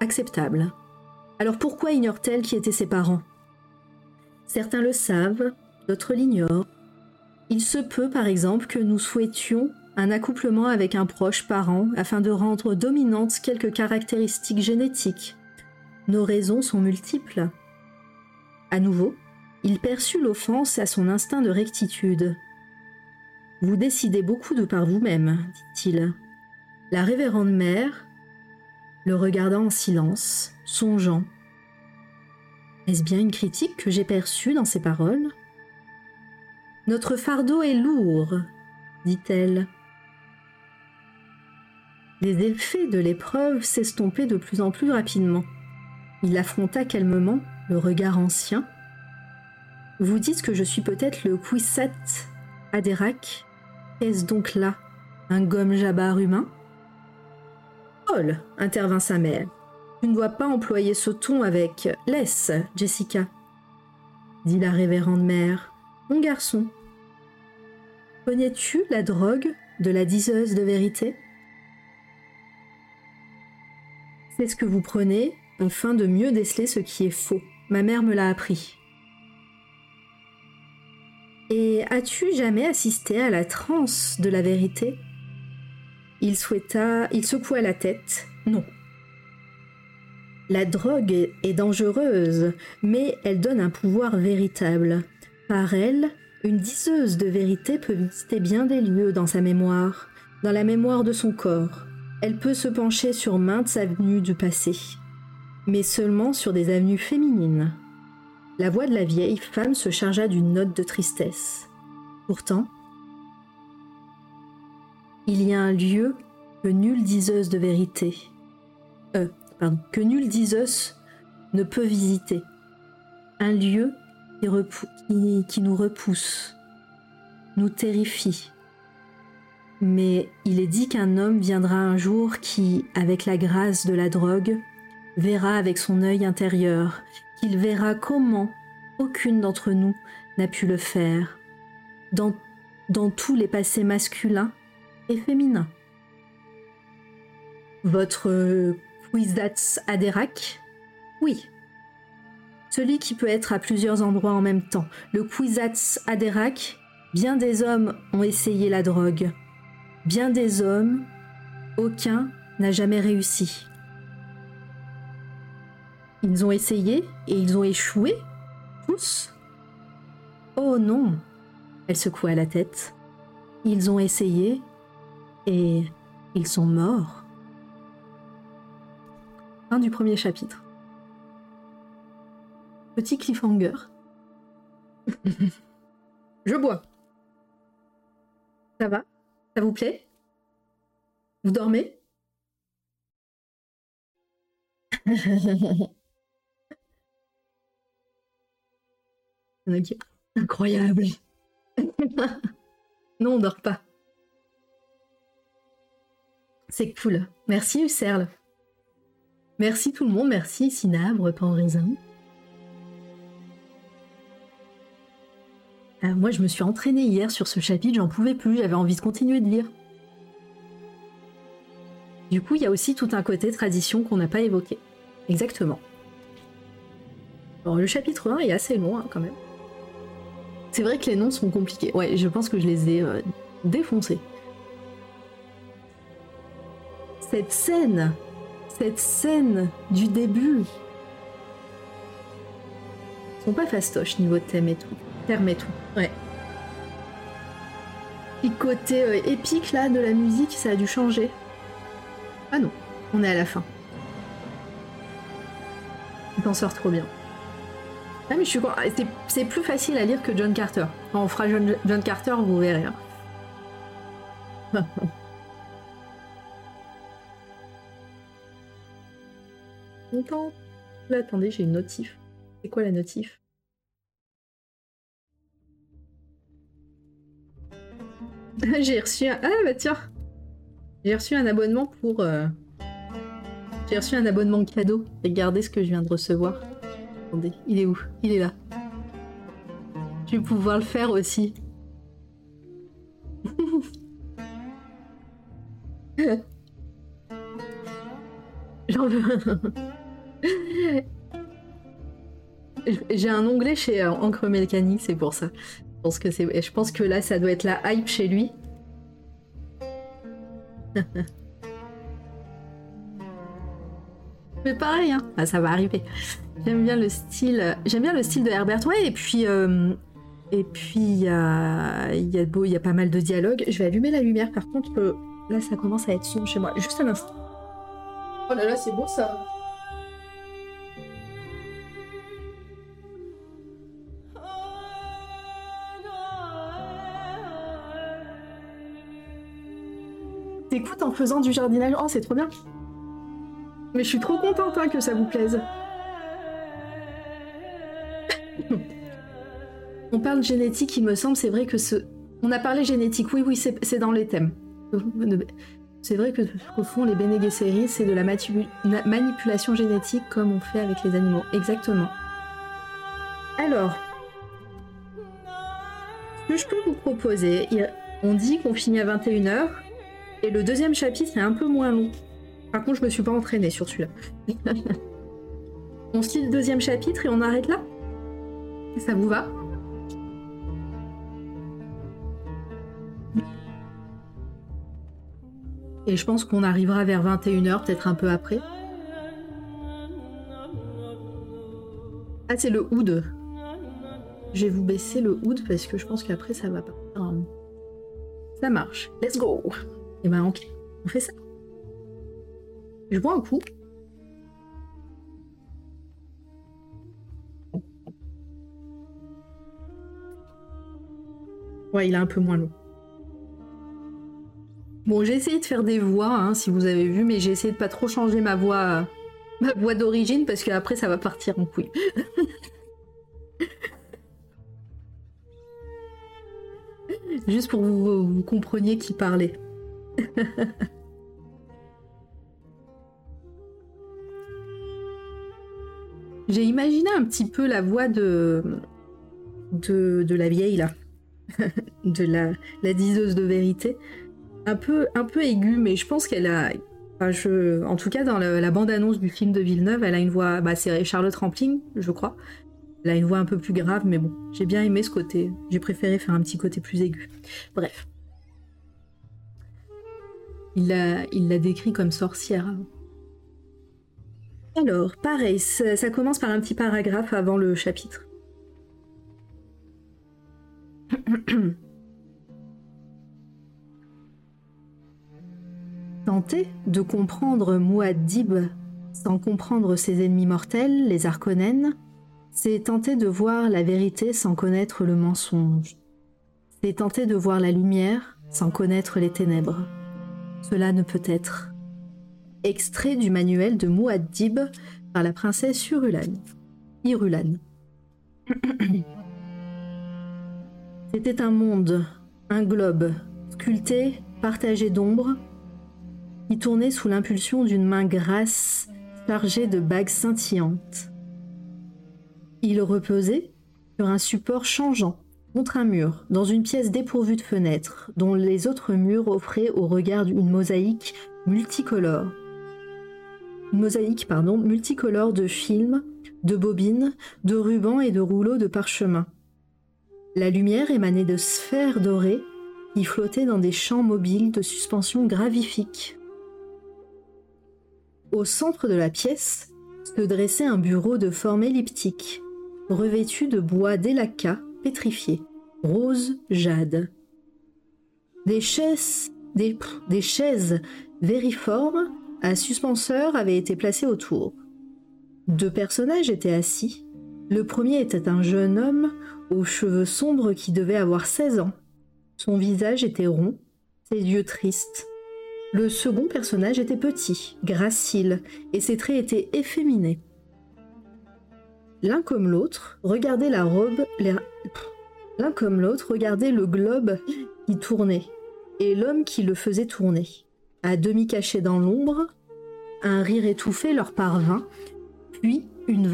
A: acceptable. Alors pourquoi ignore-t-elle qui étaient ses parents? Certains le savent, d'autres. Il se peut par exemple que nous souhaitions un accouplement avec un proche parent afin de rendre dominantes quelques caractéristiques génétiques. Nos raisons sont multiples. À nouveau, il perçut l'offense à son instinct de rectitude. Vous décidez beaucoup de par vous-même, dit-il. La révérende mère, le regarda en silence, songeant. Est-ce bien une critique que j'ai perçue dans ces paroles? Notre fardeau est lourd, dit-elle. Les effets de l'épreuve s'estompaient de plus en plus rapidement. Il affronta calmement le regard ancien. Vous dites que je suis peut-être le Quissat Adérac. Est-ce donc là un gomme jabar humain? Paul, intervint sa mère. Tu ne dois pas employer ce ton avec Laisse, Jessica, dit la révérende mère. Mon garçon, connais-tu la drogue de la diseuse de vérité? C'est ce que vous prenez afin de mieux déceler ce qui est faux. Ma mère me l'a appris. Et as-tu jamais assisté à la transe de la vérité? Il souhaita, il secoua la tête. Non. La drogue est dangereuse, mais elle donne un pouvoir véritable. Par elle, une diseuse de vérité peut visiter bien des lieux dans sa mémoire, dans la mémoire de son corps. Elle peut se pencher sur maintes avenues du passé, mais seulement sur des avenues féminines. La voix de la vieille femme se chargea d'une note de tristesse. Pourtant, il y a un lieu que nulle diseuse de vérité, euh, pardon, que nulle diseuse ne peut visiter. Un lieu qui, nous repousse, nous terrifie. Mais il est dit qu'un homme viendra un jour qui, avec la grâce de la drogue, verra avec son œil intérieur, qu'il verra comment aucune d'entre nous n'a pu le faire, dans, tous les passés masculins féminin. Votre Kwisatz Adérak Oui. Celui qui peut être à plusieurs endroits en même temps. Le Kwisatz Adérak, bien des hommes ont essayé la drogue. Bien des hommes, aucun n'a jamais réussi. Ils ont essayé et ils ont échoué tous Oh non Elle secoua la tête. Ils ont essayé et ils sont morts. Fin du premier chapitre. Petit cliffhanger. Je bois. Ça va? Ça vous plaît? Vous dormez? Incroyable. non, on dort pas. C'est cool. Merci Userle. Merci tout le monde. Merci Sinabre, Pan Euh, moi, je me suis entraînée hier sur ce chapitre, j'en pouvais plus, j'avais envie de continuer de lire. Du coup, il y a aussi tout un côté tradition qu'on n'a pas évoqué. Exactement. le chapitre 1 est assez long hein, quand même. C'est vrai que les noms sont compliqués. Ouais, je pense que je les ai euh, défoncés. Cette scène, cette scène du début, sont pas fastoches niveau thème et tout. Terme et tout. Ouais. Et côté euh, épique là de la musique, ça a dû changer. Ah non, on est à la fin. Il t'en sort trop bien. Ah mais je suis c'est plus facile à lire que John Carter. on fera John, Carter, vous verrez. Hein. Attendez, j'ai une notif. C'est quoi la notif? J'ai reçu un... Ah bah tiens J'ai reçu un abonnement pour... Euh, j'ai reçu un abonnement cadeau. Regardez ce que je viens de recevoir. Attendez, il est où? Il est là. Je vais pouvoir le faire aussi. J'en veux J'ai un onglet chez euh, Encre Mécanique, c'est pour ça. Je pense, que là, ça doit être la hype chez lui. Mais pareil, hein. Ah, ça va arriver. J'aime bien le style. J'aime bien le style de Herbert Way et puis euh, il y a il y a pas mal de dialogues. Je vais allumer la lumière. Par contre, là, ça commence à être sombre chez moi. Juste un instant. Oh là là, c'est beau ça. T'écoutes en faisant du jardinage. Oh, c'est trop bien. Mais je suis trop contente hein, que ça vous plaise. On parle génétique, il me semble, c'est vrai que ce... On a parlé génétique, oui, oui, c'est dans les thèmes. C'est vrai que au fond, les Bene c'est de la manipulation génétique comme on fait avec les animaux. Exactement. Alors, ce que je peux vous proposer, on dit qu'on finit à 21h, et le deuxième chapitre est un peu moins long. Par contre, je me suis pas entraînée sur celui-là. on se lit le deuxième chapitre et on arrête là? Ça vous va? Et je pense qu'on arrivera vers 21h, peut-être un peu après. Ah, c'est le hood. Je vais vous baisser le hood parce que je pense qu'après ça va pas. Ça marche. Let's go. Et ben ok, on fait ça. Je bois un coup. Ouais, il est un peu moins long. Bon, j'ai essayé de faire des voix, hein, si vous avez vu, mais j'ai essayé de pas trop changer ma voix, ma voix d'origine, parce qu'après ça va partir en couille. Juste pour que vous, vous compreniez qui parlait. J'ai imaginé un petit peu la voix de, la vieille là, de la, la diseuse de vérité, un peu, un peu aiguë, mais je pense qu'elle a, en tout cas dans la, bande-annonce du film de Villeneuve, elle a une voix, bah, c'est Charlotte Rampling, je crois. Elle a une voix un peu plus grave, mais bon, j'ai bien aimé ce côté. J'ai préféré faire un petit côté plus aigu. Bref. Il l'a décrit comme sorcière. Alors, pareil, ça, commence par un petit paragraphe avant le chapitre. Tenter de comprendre Muad'Dib sans comprendre ses ennemis mortels, les Arconènes, c'est tenter de voir la vérité sans connaître le mensonge. C'est tenter de voir la lumière sans connaître les ténèbres. Cela ne peut être. Extrait du manuel de Muad'Dib par la princesse Irulan. Irulan. C'était un monde, un globe, sculpté, partagé d'ombre, qui tournait sous l'impulsion d'une main grasse chargée de bagues scintillantes. Il reposait sur un support changeant, contre un mur, dans une pièce dépourvue de fenêtres, dont les autres murs offraient au regard une mosaïque multicolore. Mosaïque, pardon, multicolore de films, de bobines, de rubans et de rouleaux de parchemin. La lumière émanait de sphères dorées qui flottaient dans des champs mobiles de suspension gravifique. Au centre de la pièce se dressait un bureau de forme elliptique, revêtu de bois d'élaka pétrifié, rose jade. Des chaises, des, des chaises vériformes à suspenseurs avaient été placées autour. Deux personnages étaient assis. Le premier était un jeune homme aux cheveux sombres qui devait avoir 16 ans. Son visage était rond, ses yeux tristes. Le second personnage était petit, gracile, et ses traits étaient efféminés. L'un comme l'autre regardait la robe, l'un comme l'autre regardait le globe qui tournait, et l'homme qui le faisait tourner. À demi caché dans l'ombre, un rire étouffé leur parvint, puis une,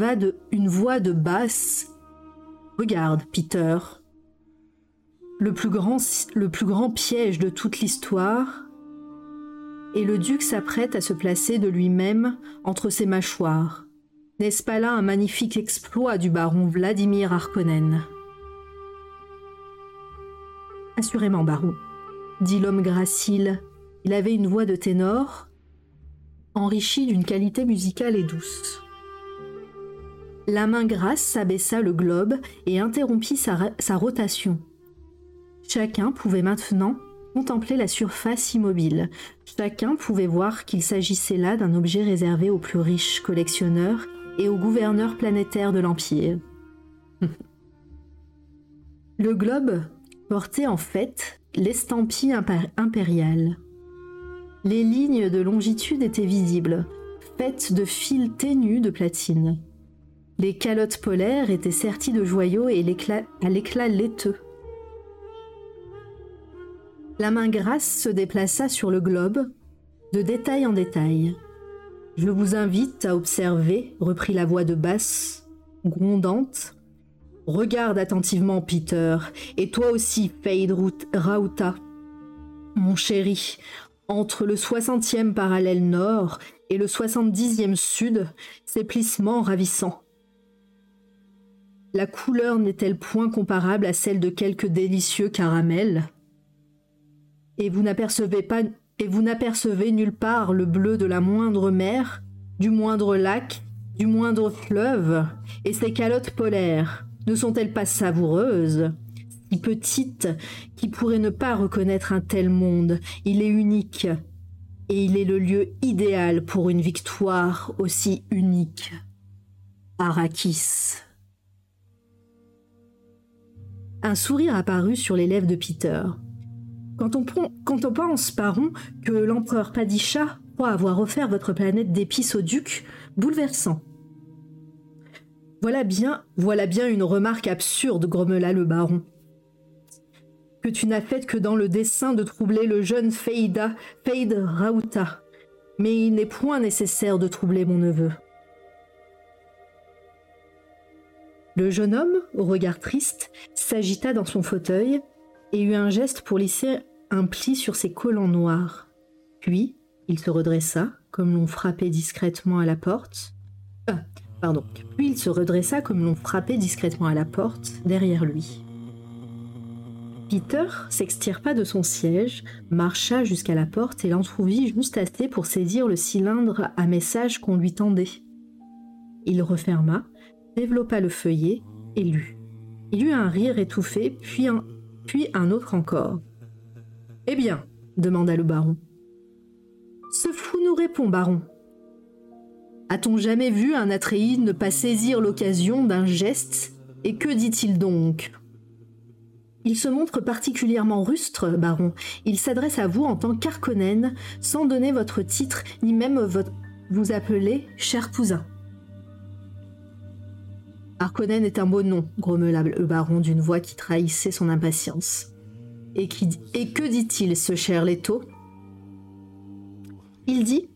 A: une voix de basse Regarde, Peter. Le plus grand, le plus grand piège de toute l'histoire, et le duc s'apprête à se placer de lui-même entre ses mâchoires. N'est-ce pas là un magnifique exploit du baron Vladimir Harkonnen? Assurément, baron, dit l'homme gracile. Il avait une voix de ténor, enrichie d'une qualité musicale et douce. La main grasse s'abaissa le globe et interrompit sa, sa rotation. Chacun pouvait maintenant contempler la surface immobile. Chacun pouvait voir qu'il s'agissait là d'un objet réservé aux plus riches collectionneurs et aux gouverneurs planétaires de l'Empire. le globe portait en fait l'estampille impériale. Les lignes de longitude étaient visibles, faites de fils ténus de platine. Les calottes polaires étaient serties de joyaux et à l'éclat laiteux. La main grasse se déplaça sur le globe, de détail en détail. Je vous invite à observer, reprit la voix de basse, grondante. Regarde attentivement, Peter, et toi aussi, Fade Rauta. Mon chéri, entre le soixantième parallèle nord et le soixante-dixième sud, ces plissements ravissants. La couleur n'est-elle point comparable à celle de quelques délicieux caramels? Et vous n'apercevez pas et vous n'apercevez nulle part le bleu de la moindre mer, du moindre lac, du moindre fleuve, et ces calottes polaires ne sont-elles pas savoureuses Si petites, qui pourraient ne pas reconnaître un tel monde, il est unique, et il est le lieu idéal pour une victoire aussi unique. Arrakis. Un sourire apparut sur les lèvres de Peter. Quand on, pense, Paron, que l'empereur Padisha croit avoir offert votre planète d'épices au duc, bouleversant. Voilà bien, voilà bien une remarque absurde, grommela le baron. Que tu n'as faite que dans le dessein de troubler le jeune Feida, Feid Rauta. Mais il n'est point nécessaire de troubler mon neveu. Le jeune homme, au regard triste, s'agita dans son fauteuil et eut un geste pour lisser un pli sur ses collants noirs. Puis, il se redressa, comme l'on frappait discrètement à la porte. Ah, pardon. Puis il se redressa comme l'on frappait discrètement à la porte, derrière lui. Peter s'extirpa de son siège, marcha jusqu'à la porte et l'entrouvit juste assez pour saisir le cylindre à message qu'on lui tendait. Il referma, développa le feuillet et lut. Il eut un rire étouffé, puis un, puis un autre encore. Eh bien, demanda le baron. Ce fou nous répond, baron. A-t-on jamais vu un Atréide ne pas saisir l'occasion d'un geste? Et que dit-il donc? Il se montre particulièrement rustre, baron. Il s'adresse à vous en tant qu'Arconène, sans donner votre titre, ni même votre... vous appeler cher cousin. Arconène est un beau nom, grommela le baron d'une voix qui trahissait son impatience. Et, qui, et que dit-il, ce cher Leto? Il dit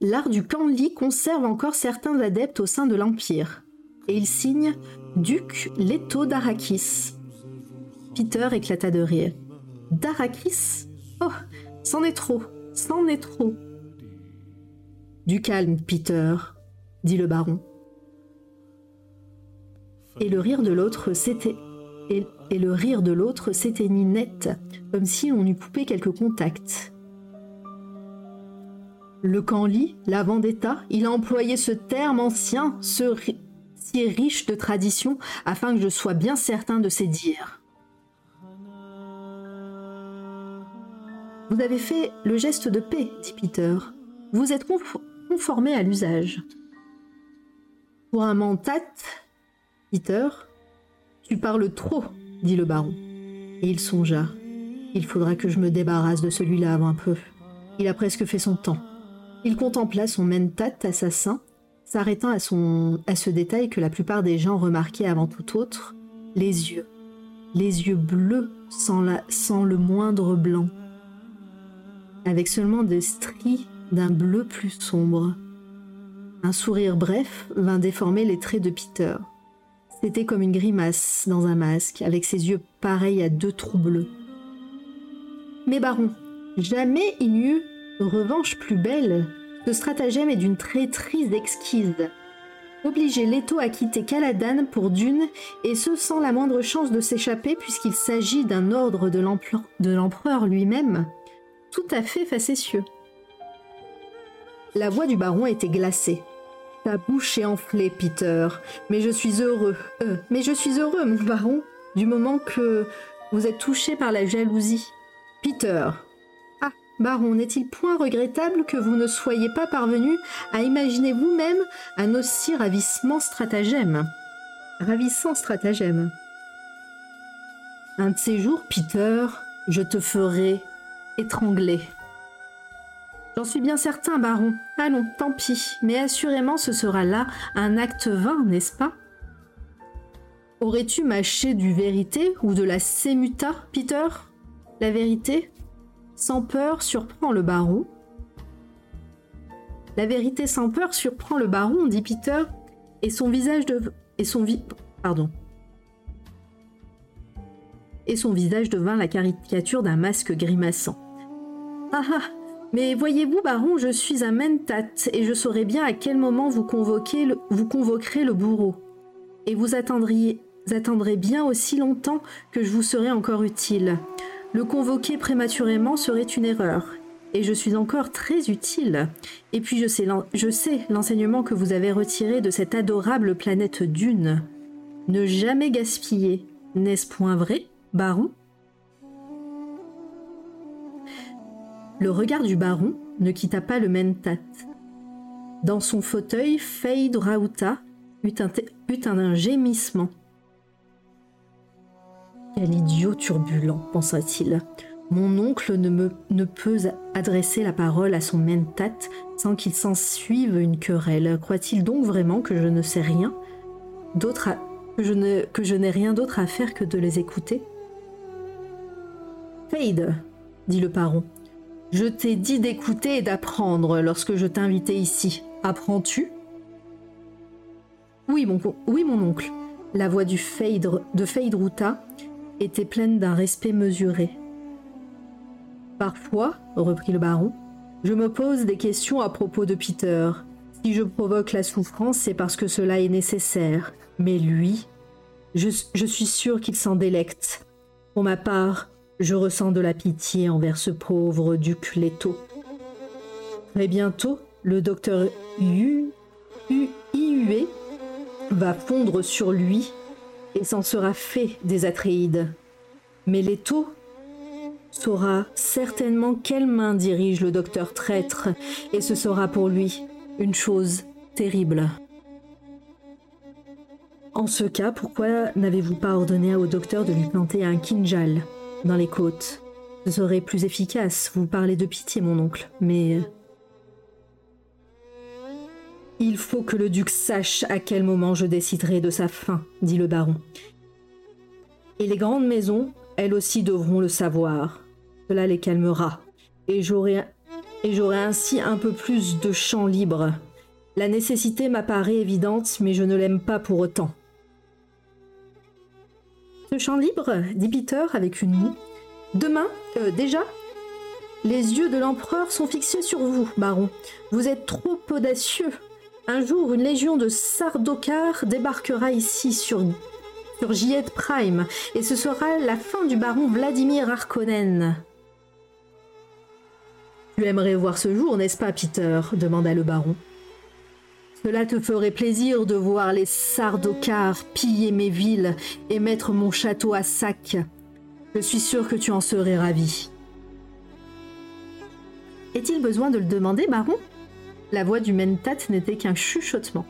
A: L'art du Canli conserve encore certains adeptes au sein de l'Empire, et il signe Duc Leto d'Arakis. Peter éclata de rire. D'Arakis Oh, c'en est trop, c'en est trop. Du calme, Peter, dit le baron. Et le rire de l'autre s'éteignit net, comme si on eût coupé quelques contacts. Le Canli, la vendetta, il a employé ce terme ancien, si riche de tradition, afin que je sois bien certain de ses dires. Vous avez fait le geste de paix, dit Peter. Vous êtes conformé à l'usage. Pour un mentat, Peter, tu parles trop, dit le baron. Et il songea. Il faudra que je me débarrasse de celui-là avant peu. Il a presque fait son temps. Il contempla son mentat assassin, s'arrêtant à, son, à ce détail que la plupart des gens remarquaient avant tout autre, les yeux. Les yeux bleus sans, sans le moindre blanc, avec seulement des stries d'un bleu plus sombre. Un sourire bref vint déformer les traits de Peter. C'était comme une grimace dans un masque, avec ses yeux pareils à deux trous bleus. Mais baron, jamais il n'y eut revanche plus belle. Ce stratagème est d'une traîtrise exquise. Obliger Leto à quitter Caladan pour Dune, et ce sans la moindre chance de s'échapper puisqu'il s'agit d'un ordre de l'empereur lui-même, tout à fait facétieux. La voix du baron était glacée. Ta bouche est enflée, Peter. Mais je suis heureux. Euh, mais je suis heureux, mon baron, du moment que vous êtes touché par la jalousie. Peter, Baron, n'est-il point regrettable que vous ne soyez pas parvenu à imaginer vous-même un aussi ravissement stratagème? Ravissant stratagème. Un de ces jours, Peter, je te ferai étrangler. J'en suis bien certain, baron. Allons, tant pis, mais assurément ce sera là un acte vain, n'est-ce pas? Aurais-tu mâché du vérité ou de la sémuta, Peter? La vérité? Sans peur surprend le baron. La vérité sans peur surprend le baron, dit Peter, et son visage de... et son pardon. Et son visage devint la caricature d'un masque grimaçant. Ah ah Mais voyez-vous, baron, je suis un mentat, et je saurai bien à quel moment vous, convoquez convoquerez le bourreau. Et vous attendriez... attendrez bien aussi longtemps que je vous serai encore utile. Le convoquer prématurément serait une erreur. Et je suis encore très utile. Et puis je sais l'enseignement que vous avez retiré de cette adorable planète Dune. Ne jamais gaspiller. N'est-ce point vrai, baron? Le regard du baron ne quitta pas le mentat. Dans son fauteuil, Fade Rauta eut un, gémissement. Quel idiot turbulent, pensa-t-il. Mon oncle ne, peut adresser la parole à son mentat sans qu'il s'en suive une querelle. Croit-il donc vraiment que je ne sais rien d'autre que je n'ai rien d'autre à faire que de les écouter Fade, dit le parent, je t'ai dit d'écouter et d'apprendre lorsque je t'invitais ici. Apprends-tu? Oui, mon, oncle. La voix de Fade Ruta était pleine d'un respect mesuré. Parfois, reprit le baron, je me pose des questions à propos de Peter. Si je provoque la souffrance, c'est parce que cela est nécessaire. Mais lui, je, je suis sûr qu'il s'en délecte. Pour ma part, je ressens de la pitié envers ce pauvre duc Leto. Très bientôt, le docteur Yu, Iue va fondre sur lui et s'en sera fait des Atréides. Mais Leto saura certainement quelle main dirige le docteur traître, et ce sera pour lui une chose terrible. En ce cas, pourquoi n'avez-vous pas ordonné au docteur de lui planter un kinjal? Dans les côtes Ce serait plus efficace. Vous parlez de pitié, mon oncle, mais... Il faut que le duc sache à quel moment je déciderai de sa fin, dit le baron. Et les grandes maisons, elles aussi devront le savoir. Cela les calmera. Et j'aurai et j'aurai ainsi un peu plus de champ libre. La nécessité m'apparaît évidente, mais je ne l'aime pas pour autant. Ce champ libre, dit Peter avec une moue. Demain, euh, déjà Les yeux de l'empereur sont fixés sur vous, baron. Vous êtes trop audacieux. Un jour, une légion de Sardaukar débarquera ici sur, sur Giet Prime, et ce sera la fin du baron Vladimir Harkonnen. Tu aimerais voir ce jour, n'est-ce pas, Peter? demanda le baron. Cela te ferait plaisir de voir les Sardaukar piller mes villes et mettre mon château à sac. Je suis sûr que tu en serais ravi. Est-il besoin de le demander, baron? La voix du Mentat n'était qu'un chuchotement.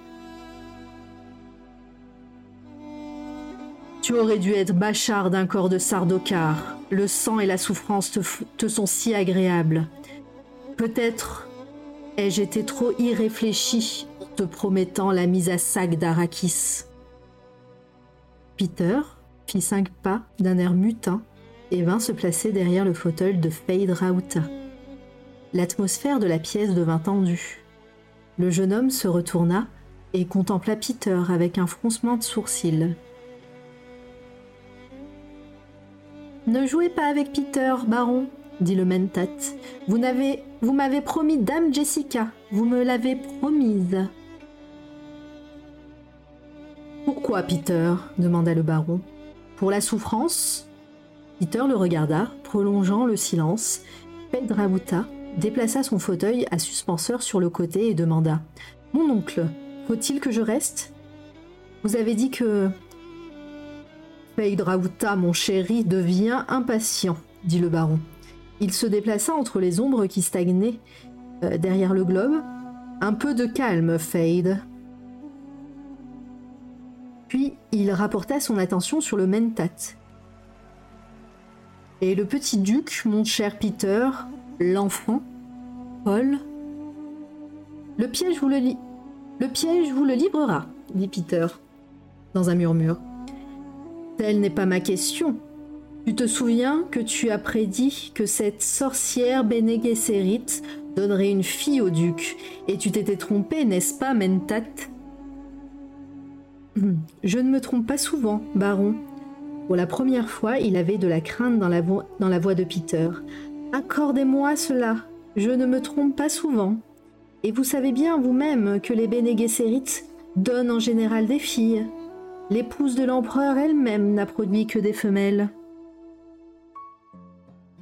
A: Tu aurais dû être bachard d'un corps de Sardaukar. Le sang et la souffrance te, te sont si agréables. Peut-être ai-je été trop irréfléchi promettant la mise à sac d'Arakis. Peter fit cinq pas d'un air mutin et vint se placer derrière le fauteuil de Fade Rauta. L'atmosphère de la pièce devint tendue. Le jeune homme se retourna et contempla Peter avec un froncement de sourcils. Ne jouez pas avec Peter, baron, dit le mentat. Vous m'avez promis Dame Jessica. Vous me l'avez promise. Pourquoi, Peter demanda le baron. Pour la souffrance? Peter le regarda, prolongeant le silence. Pedrabuta déplaça son fauteuil à suspenseur sur le côté et demanda Mon oncle, faut-il que je reste? Vous avez dit que. Pedrabuta, mon chéri, devient impatient, dit le baron. Il se déplaça entre les ombres qui stagnaient euh, derrière le globe. Un peu de calme, Fade. Puis il rapporta son attention sur le mentat. Et le petit duc, mon cher Peter, l'enfant, Paul. Le piège vous le lit. Le piège vous le livrera, dit Peter, dans un murmure. Telle n'est pas ma question, tu te souviens que tu as prédit que cette sorcière Bene donnerait une fille au duc, et tu t'étais trompé, n'est-ce pas, Mentat? Je ne me trompe pas souvent, baron. Pour la première fois, il avait de la crainte dans la, voix de Peter. Accordez-moi cela, je ne me trompe pas souvent. Et vous savez bien vous-même que les Bene donnent en général des filles. L'épouse de l'empereur elle-même n'a produit que des femelles.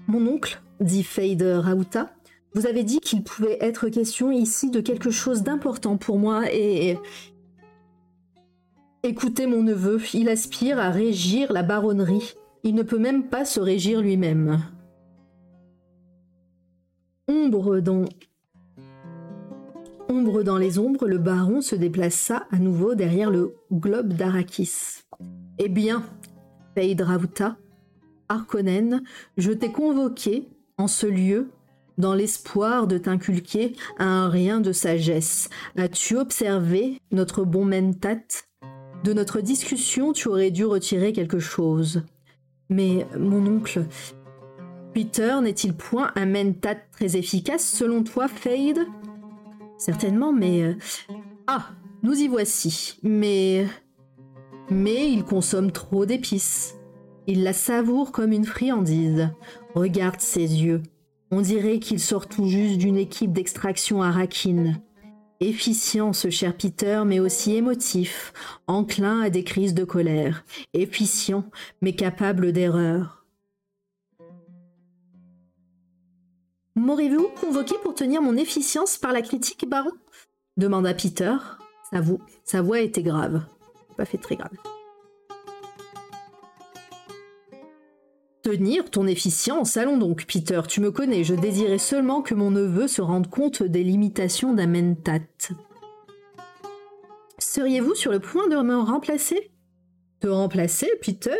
A: Mon oncle, dit Fade Rauta, vous avez dit qu'il pouvait être question ici de quelque chose d'important pour moi et... Écoutez mon neveu, il aspire à régir la baronnerie. Il ne peut même pas se régir lui-même. Ombre dans... Dans les ombres, le baron se déplaça à nouveau derrière le globe d'Arakis. Eh bien, Fade Rauta, Harkonnen, je t'ai convoqué en ce lieu dans l'espoir de t'inculquer un rien de sagesse. As-tu observé notre bon Mentat? De notre discussion, tu aurais dû retirer quelque chose. Mais, mon oncle, Peter n'est-il point un Mentat très efficace selon toi, Fade? Certainement, mais... Euh, ah, nous y voici. Mais... Mais il consomme trop d'épices. Il la savoure comme une friandise. Regarde ses yeux. On dirait qu'il sort tout juste d'une équipe d'extraction arakine. Efficient ce cher Peter, mais aussi émotif, enclin à des crises de colère. Efficient, mais capable d'erreur. M'aurez-vous convoqué pour tenir mon efficience par la critique, baron? demanda Peter. Sa, sa voix était grave. Pas fait très grave. Tenir ton efficience, allons donc, Peter, tu me connais, je désirais seulement que mon neveu se rende compte des limitations d'un mentat. Seriez-vous sur le point de me remplacer? Te remplacer, Peter?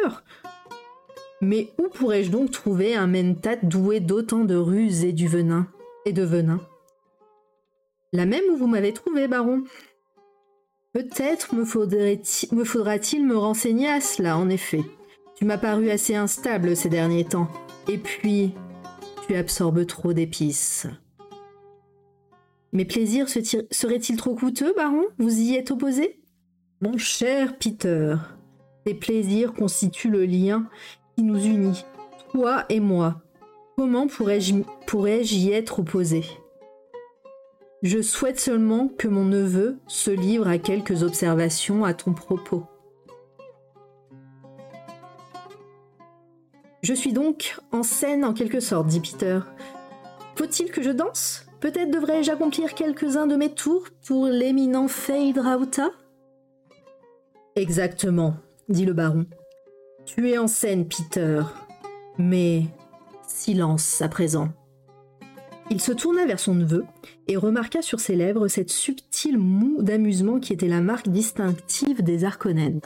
A: Mais où pourrais-je donc trouver un mentat doué d'autant de ruses et du venin et de venin? La même où vous m'avez trouvé, baron. Peut-être me faudra-t-il me renseigner à cela, en effet. Tu m'as paru assez instable ces derniers temps. Et puis, tu absorbes trop d'épices. Mes plaisirs seraient-ils trop coûteux, baron? Vous y êtes opposé? Mon cher Peter, tes plaisirs constituent le lien qui nous unit, toi et moi. Comment pourrais-je y être opposé? Je souhaite seulement que mon neveu se livre à quelques observations à ton propos. Je suis donc en scène en quelque sorte, dit Peter. Faut-il que je danse? Peut-être devrais-je accomplir quelques-uns de mes tours pour l'éminent Fade Rauta Exactement, dit le baron. Tu es en scène, Peter. Mais silence à présent. Il se tourna vers son neveu et remarqua sur ses lèvres cette subtile moue d'amusement qui était la marque distinctive des Arconènes.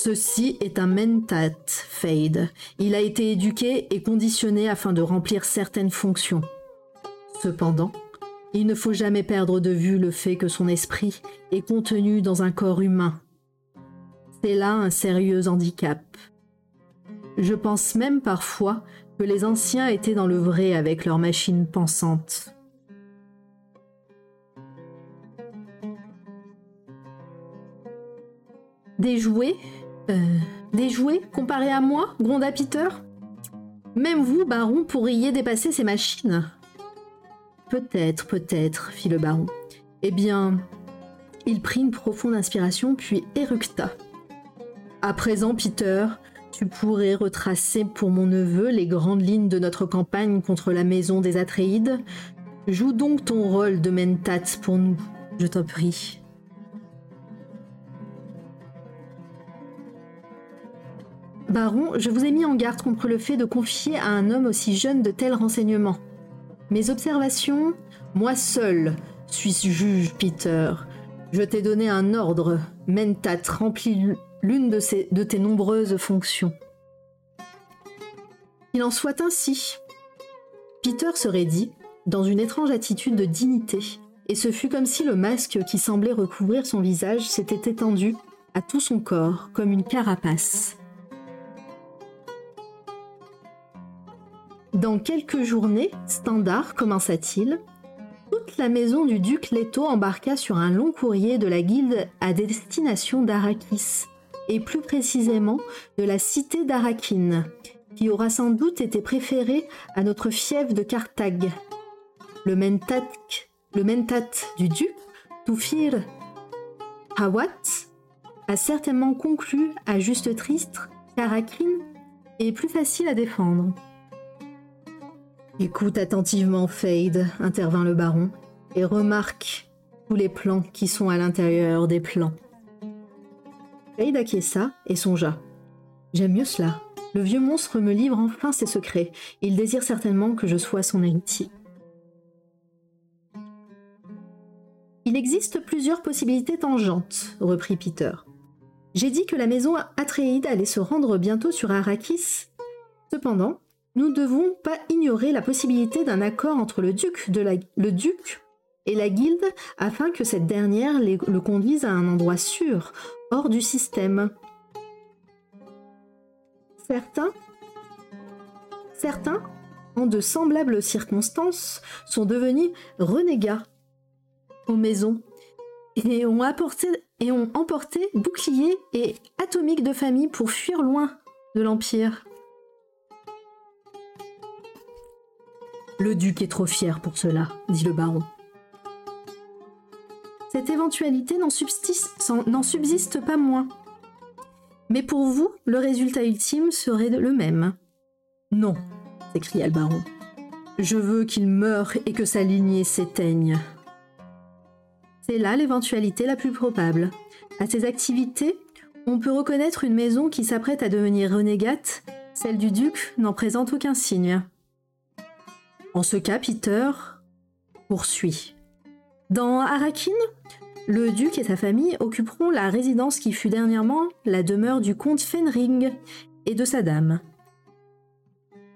A: Ceci est un mentat, Fade. Il a été éduqué et conditionné afin de remplir certaines fonctions. Cependant, il ne faut jamais perdre de vue le fait que son esprit est contenu dans un corps humain. C'est là un sérieux handicap. Je pense même parfois que les anciens étaient dans le vrai avec leurs machines pensantes. Des jouets euh, des jouets comparés à moi gronda Peter? Même vous, baron, pourriez dépasser ces machines. Peut-être, peut-être, fit le baron. Eh bien, il prit une profonde inspiration puis éructa. À présent, Peter, tu pourrais retracer pour mon neveu les grandes lignes de notre campagne contre la maison des Atréides. Joue donc ton rôle de mentat pour nous, je t'en prie. Baron, je vous ai mis en garde contre le fait de confier à un homme aussi jeune de tels renseignements. Mes observations, moi seul suis juge, Peter. Je t'ai donné un ordre. Mentat remplit l'une de, de tes nombreuses fonctions. Il en soit ainsi. Peter se raidit, dans une étrange attitude de dignité, et ce fut comme si le masque qui semblait recouvrir son visage s'était étendu à tout son corps comme une carapace. Dans quelques journées, Standard, commença-t-il, toute la maison du duc Leto embarqua sur un long courrier de la guilde à destination d'Arakis, et plus précisément de la cité d'Arakine, qui aura sans doute été préférée à notre fief de Carthage. Le mentat, le mentat du duc, Toufir Hawat, a certainement conclu à juste triste qu'Arakine est plus facile à défendre. Écoute attentivement, Fade, intervint le baron, et remarque tous les plans qui sont à l'intérieur des plans. Fade acquiesça et songea. J'aime mieux cela. Le vieux monstre me livre enfin ses secrets. Il désire certainement que je sois son héritier. Il existe plusieurs possibilités tangentes, reprit Peter. J'ai dit que la maison Atréide allait se rendre bientôt sur Arrakis. Cependant, nous ne devons pas ignorer la possibilité d'un accord entre le duc, et la guilde afin que cette dernière le conduise à un endroit sûr, hors du système. Certains, en de semblables circonstances, sont devenus renégats aux maisons et ont emporté boucliers et atomiques de famille pour fuir loin de l'Empire. Le duc est trop fier pour cela, dit le baron. Cette éventualité n'en subsiste, pas moins. Mais pour vous, le résultat ultime serait le même. Non, s'écria le baron. Je veux qu'il meure et que sa lignée s'éteigne. C'est là l'éventualité la plus probable. À ces activités, On peut reconnaître une maison qui s'apprête à devenir renégate, celle du duc n'en présente aucun signe. En ce cas, Peter poursuit. Dans Arakin, le duc et sa famille occuperont la résidence qui fut dernièrement la demeure du comte Fenring et de sa dame.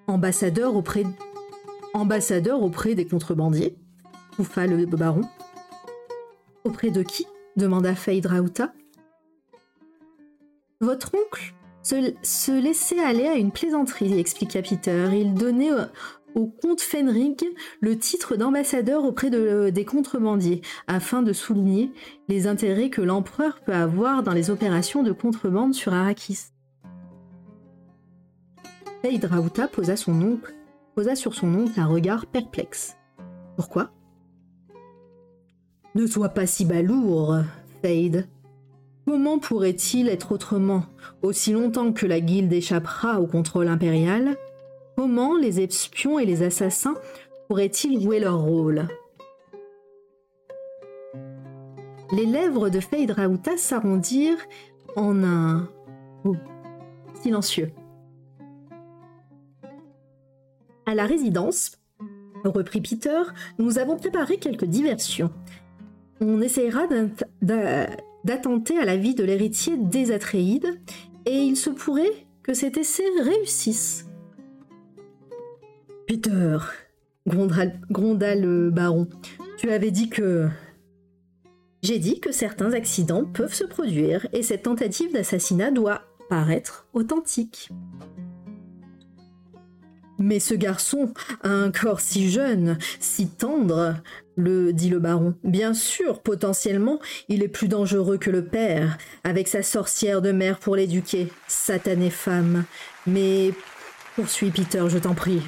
A: Ambassadeur auprès, ambassadeur auprès des contrebandiers, bouffa le baron. Auprès de qui? demanda Rauta. Votre oncle se, laissait aller à une plaisanterie, expliqua Peter. Il donnait au, comte Fenrig le titre d'ambassadeur auprès de, des contrebandiers, afin de souligner les intérêts que l'empereur peut avoir dans les opérations de contrebande sur Arrakis. Rauta posa, posa sur son oncle un regard perplexe. Pourquoi? Ne sois pas si balourd, Fade. Comment pourrait-il être autrement Aussi longtemps que la guilde échappera au contrôle impérial, comment les espions et les assassins pourraient-ils jouer leur rôle Les lèvres de Fade Rauta s'arrondirent en un oh, silencieux. À la résidence, reprit Peter, nous avons préparé quelques diversions. On essaiera d'attenter à la vie de l'héritier des Atréides, et il se pourrait que cet essai réussisse. Peter, gronda, le baron, tu avais dit que... J'ai dit que certains accidents peuvent se produire, et cette tentative d'assassinat doit paraître authentique. Mais ce garçon a un corps si jeune, si tendre, le dit le baron. Bien sûr, potentiellement, il est plus dangereux que le père, avec sa sorcière de mère pour l'éduquer, satanée femme. Mais poursuis Peter, je t'en prie.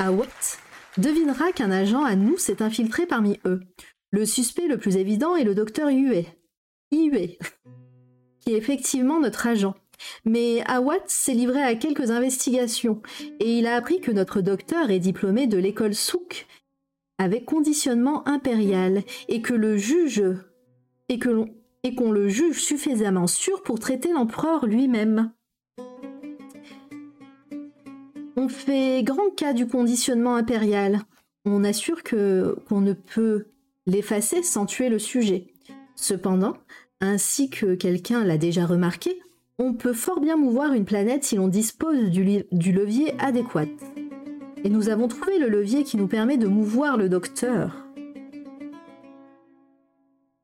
A: Awat devinera qu'un agent à nous s'est infiltré parmi eux. Le suspect le plus évident est le docteur Yue. Yue, qui est effectivement notre agent. Mais Awat s'est livré à quelques investigations et il a appris que notre docteur est diplômé de l'école Souk avec conditionnement impérial et que le juge et et qu'on le juge suffisamment sûr pour traiter l'empereur lui-même. On fait grand cas du conditionnement impérial. On assure que qu'on ne peut l'effacer sans tuer le sujet. Cependant, ainsi que quelqu'un l'a déjà remarqué, on peut fort bien mouvoir une planète si l'on dispose du, levier adéquat. Et nous avons trouvé le levier qui nous permet de mouvoir le docteur.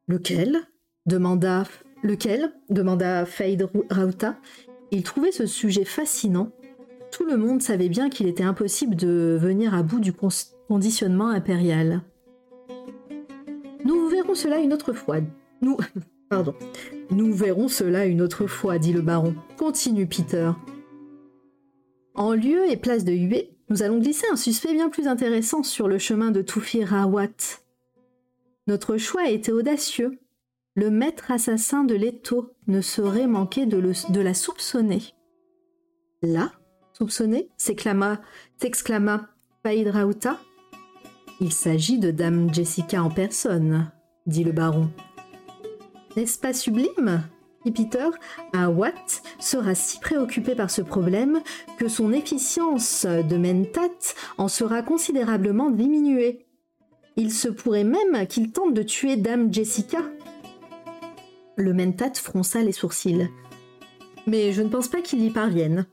A: Lequel? demanda Lequel? demanda Rauta. Il trouvait ce sujet fascinant. Tout le monde savait bien qu'il était impossible de venir à bout du conditionnement impérial. Nous verrons cela une autre fois. Nous, Pardon. Nous verrons cela une autre fois, dit le baron. Continue, Peter. En lieu et place de Hué, nous allons glisser un suspect bien plus intéressant sur le chemin de Toufir Rawat. Notre choix a été audacieux. Le maître assassin de Leto ne saurait manquer de la soupçonner. Là, soupçonner s'exclama, s'exclama Rauta. Il s'agit de Dame Jessica en personne, dit le baron. N'est-ce pas sublime? dit Peter, un Watt sera si préoccupé par ce problème que son efficience de mentat en sera considérablement diminuée. Il se pourrait même qu'il tente de tuer Dame Jessica. Le mentat fronça les sourcils. Mais je ne pense pas qu'il y parvienne.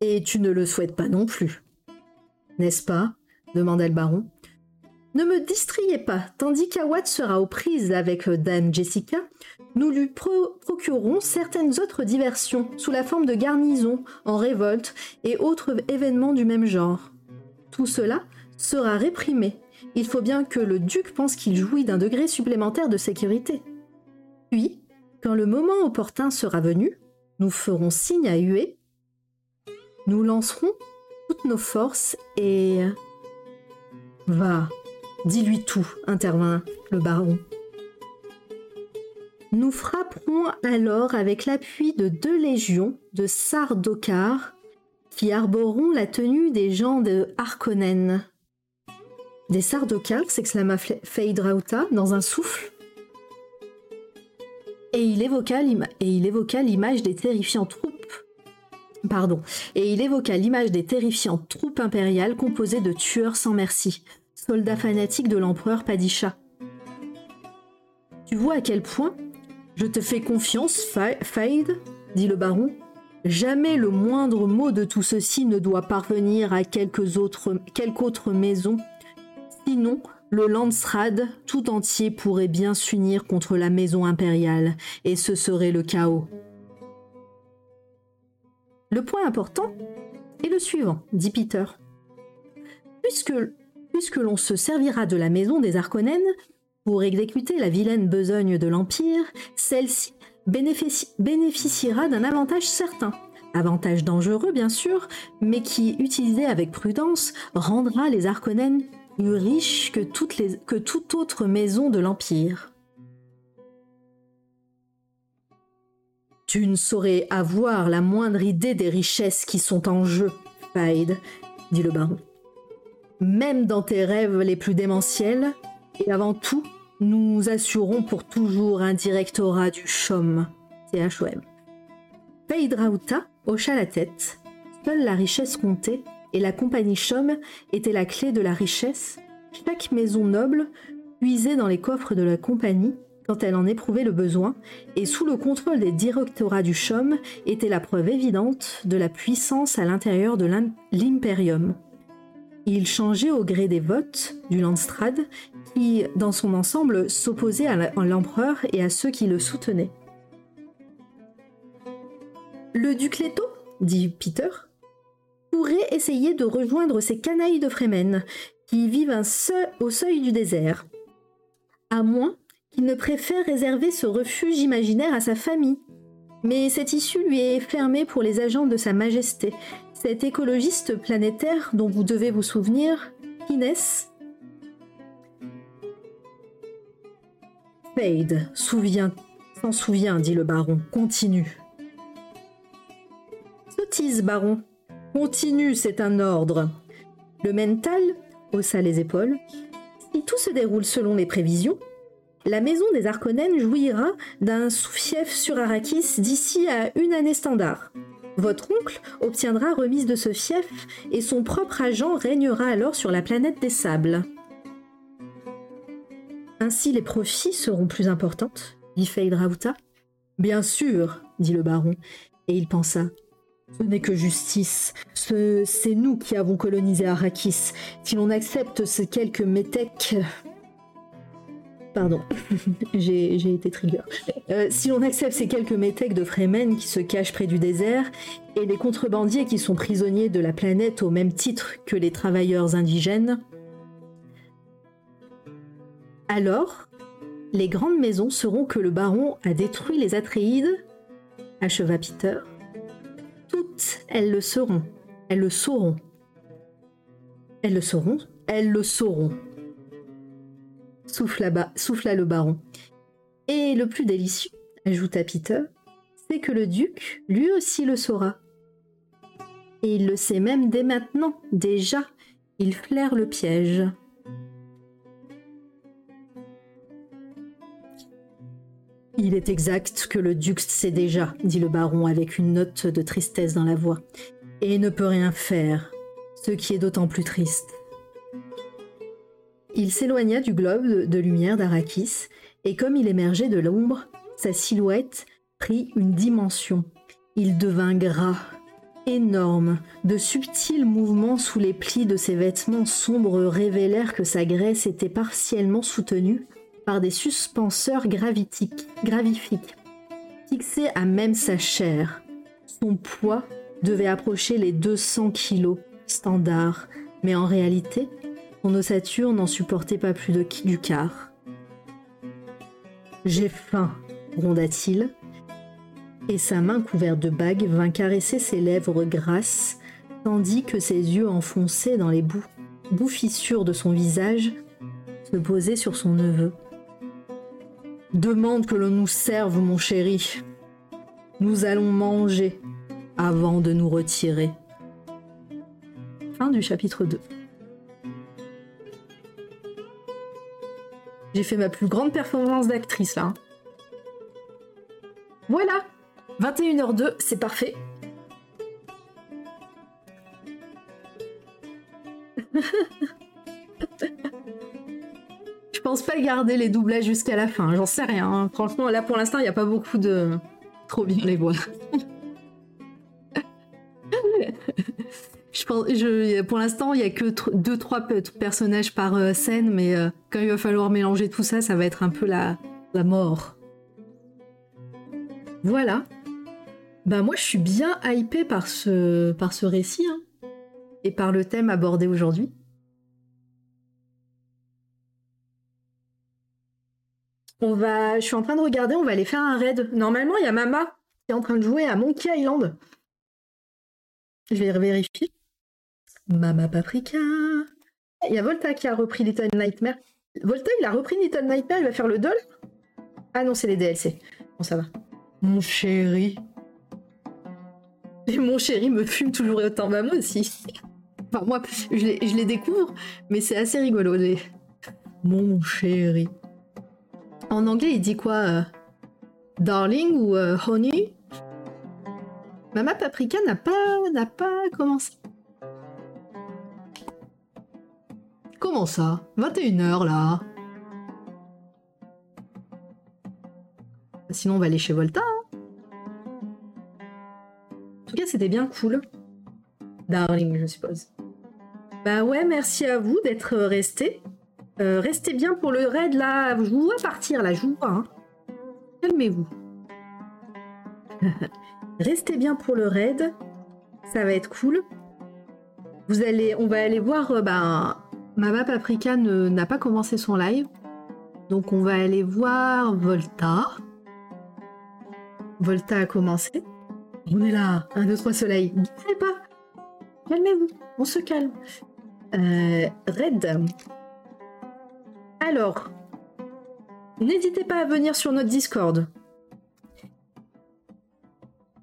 A: Et tu ne le souhaites pas non plus. N'est-ce pas? demanda le baron. Ne me distriez pas, tandis qu'Awad sera aux prises avec euh, Dame Jessica, nous lui procurons certaines autres diversions sous la forme de garnisons, en révolte et autres événements du même genre. Tout cela sera réprimé. Il faut bien que le duc pense qu'il jouit d'un degré supplémentaire de sécurité. Puis, quand le moment opportun sera venu, nous ferons signe à Hué, nous lancerons toutes nos forces et... Va, Dis-lui tout, intervint le baron. Nous frapperons alors avec l'appui de deux légions de Sardokar qui arboreront la tenue des gens de Harkonnen. Des Sardokar s'exclama Feidrauta dans un souffle. Et il évoqua l'image des terrifiants troupes. Pardon. Et il évoqua l'image des terrifiantes troupes impériales composées de tueurs sans merci, soldats fanatiques de l'empereur Padisha. Tu vois à quel point je te fais confiance, Fade, dit le baron. Jamais le moindre mot de tout ceci ne doit parvenir à quelque autre maison. Sinon, le Landsrad tout entier pourrait bien s'unir contre la maison impériale, et ce serait le chaos. Le point important est le suivant, dit Peter. Puisque, l'on se servira de la maison des Arconènes pour exécuter la vilaine besogne de l'Empire, celle-ci bénéficiera d'un avantage certain. Avantage dangereux, bien sûr, mais qui, utilisé avec prudence, rendra les Arconènes plus riches que toute autre maison de l'Empire. Tu ne saurais avoir la moindre idée des richesses qui sont en jeu, Fide, dit le baron. Même dans tes rêves les plus démentiels, et avant tout, nous assurons pour toujours un directorat du CHOM, C-H-O-M. Rauta hocha la tête. Seule la richesse comptait, et la compagnie CHOM était la clé de la richesse. Chaque maison noble puisait dans les coffres de la compagnie quand elle en éprouvait le besoin, et sous le contrôle des directorats du CHOM était la preuve évidente de la puissance à l'intérieur de l'Imperium. Il changeait au gré des votes du Landstrad, qui, dans son ensemble, s'opposait à l'empereur et à ceux qui le soutenaient. Le duc Leto, dit Peter, pourrait essayer de rejoindre ces canailles de Fremen, qui vivent au seuil du désert. À moins il ne préfère réserver ce refuge imaginaire à sa famille. Mais cette issue lui est fermée pour les agents de Sa Majesté, cet écologiste planétaire dont vous devez vous souvenir, Inès. Fade, souvient, s'en souvient, dit le baron. Continue. Sottise, baron. Continue, c'est un ordre. Le mental haussa les épaules. Si tout se déroule selon les prévisions, la maison des Arconènes jouira d'un sous-fief sur Arrakis d'ici à une année standard. Votre oncle obtiendra remise de ce fief et son propre agent régnera alors sur la planète des sables. Ainsi les profits seront plus importants, dit Feidrauta. Bien sûr, dit le baron, et il pensa. Ce n'est que justice. C'est nous qui avons colonisé Arrakis. Si l'on accepte ces quelques métèques, Pardon, j'ai été trigger. Euh, si l'on accepte ces quelques métèques de Fremen qui se cachent près du désert, et les contrebandiers qui sont prisonniers de la planète au même titre que les travailleurs indigènes, alors les grandes maisons sauront que le baron a détruit les Atréides, acheva Peter. Toutes elles le sauront. Elles le sauront. Elles le sauront. Elles le sauront souffla, le baron. Et le plus délicieux, ajouta Peter, c'est que le duc, lui aussi, le saura. Et il le sait même dès maintenant, déjà, il flaire le piège. Il est exact que le duc sait déjà, dit le baron avec une note de tristesse dans la voix, et ne peut rien faire, ce qui est d'autant plus triste. Il s'éloigna du globe de lumière d'Arakis, et comme il émergeait de l'ombre, sa silhouette prit une dimension. Il devint gras, énorme. De subtils mouvements sous les plis de ses vêtements sombres révélèrent que sa graisse était partiellement soutenue par des suspenseurs gravitiques, gravifiques, fixés à même sa chair. Son poids devait approcher les 200 kilos standard, mais en réalité, son ossature n'en supportait pas plus de, du quart. J'ai faim, gronda-t-il, et sa main couverte de bagues vint caresser ses lèvres grasses, tandis que ses yeux enfoncés dans les bouffissures de son visage se posaient sur son neveu. Demande que l'on nous serve, mon chéri. Nous allons manger avant de nous retirer. Fin du chapitre 2. J'ai fait ma plus grande performance d'actrice là. Voilà 21h02, c'est parfait. Je pense pas garder les doublages jusqu'à la fin, j'en sais rien. hein. Franchement, là pour l'instant, il n'y a pas beaucoup de. Trop bien les voix. Pour l'instant, il y a que 2-3 personnages par euh, scène, mais euh, quand il va falloir mélanger tout ça, ça va être un peu la, mort. Voilà. Bah moi, je suis bien hypée par ce, par ce récit hein, et par le thème abordé aujourd'hui. On va, je suis en train de regarder, on va aller faire un raid. Normalement, il y a Mama qui est en train de jouer à Monkey Island. Je vais vérifier. Mama Paprika. Il y a Volta qui a repris Little Nightmare. Volta, il a repris Little Nightmare, il va faire le 2 Ah non, c'est les DLC. Bon, ça va. Mon chéri. Et mon chéri me fume toujours autant. Bah, moi aussi. Enfin, moi, je les, découvre, mais c'est assez rigolo. Les... Mon chéri. En anglais, il dit quoi euh, Darling ou euh, honey? Mama Paprika n'a pas commencé. Comment ça? 21h là Sinon, on va aller chez Volta. hein. En tout cas, c'était bien cool. Darling, je suppose. Bah ouais, merci à vous d'être restés. Euh, restez bien pour le raid là. Je vous vois partir là, je vous vois. hein. Calmez-vous. restez bien pour le raid. Ça va être cool. Vous allez, on va aller voir. euh, ben, Mama Paprika ne- n'a pas commencé son live. Donc on va aller voir Volta. Volta a commencé. On est là. 1, 2, 3 soleil. Bougez pas. Calmez-vous. On se calme. Euh, Red. Alors, n'hésitez pas à venir sur notre Discord.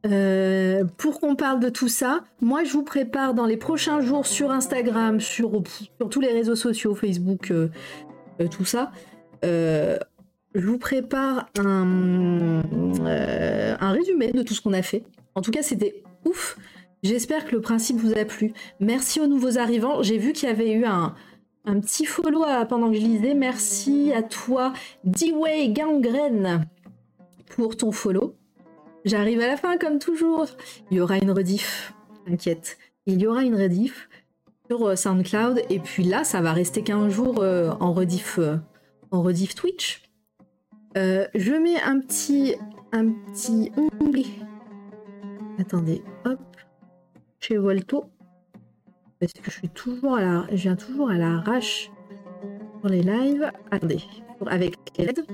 A: Euh, pour qu'on parle de tout ça, moi je vous prépare dans les prochains jours sur Instagram, sur, tous les réseaux sociaux, Facebook, euh, euh, tout ça. je vous prépare un, résumé de tout ce qu'on a fait. En tout cas, c'était ouf. J'espère que le principe vous a plu. Merci aux nouveaux arrivants. J'ai vu qu'il y avait eu un, petit follow pendant que je lisais. Merci à toi, D-Way Gangrène, pour ton follow. J'arrive à la fin comme toujours. Il y aura une rediff, t'inquiète. Il y aura une rediff sur euh, SoundCloud et puis là, ça va rester 15 jours euh, en rediff, euh, en rediff Twitch. Euh, je mets un petit, un petit onglet. Attendez, hop, chez Volto. Parce que je suis toujours je viens toujours à l'arrache pour les lives. Attendez, avec l'aide.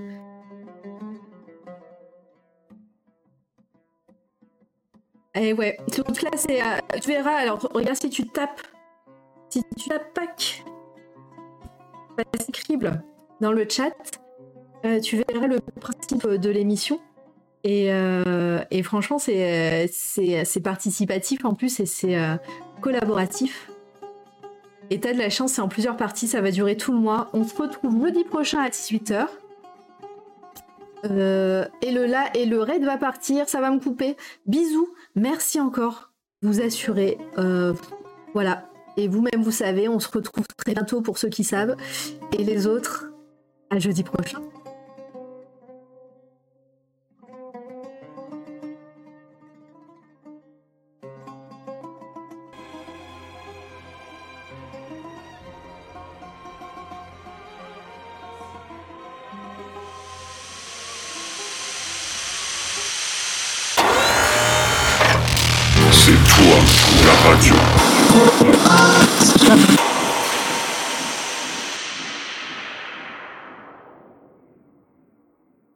A: Et ouais, donc là c'est, euh, tu verras. Alors regarde si tu tapes, si tu tapes pack, pack crible dans le chat, euh, tu verras le principe de l'émission. Et, euh, et franchement, c'est, c'est, participatif en plus et c'est collaboratif. Et t'as de la chance, c'est en plusieurs parties, ça va durer tout le mois. On se retrouve jeudi prochain à 18h. Euh, et le là et le raid va partir, ça va me couper. Bisous, merci encore. Vous assurez. Euh, voilà. Et vous-même, vous savez, on se retrouve très bientôt pour ceux qui savent. Et les autres, à jeudi prochain.
B: C'est toi, la radio.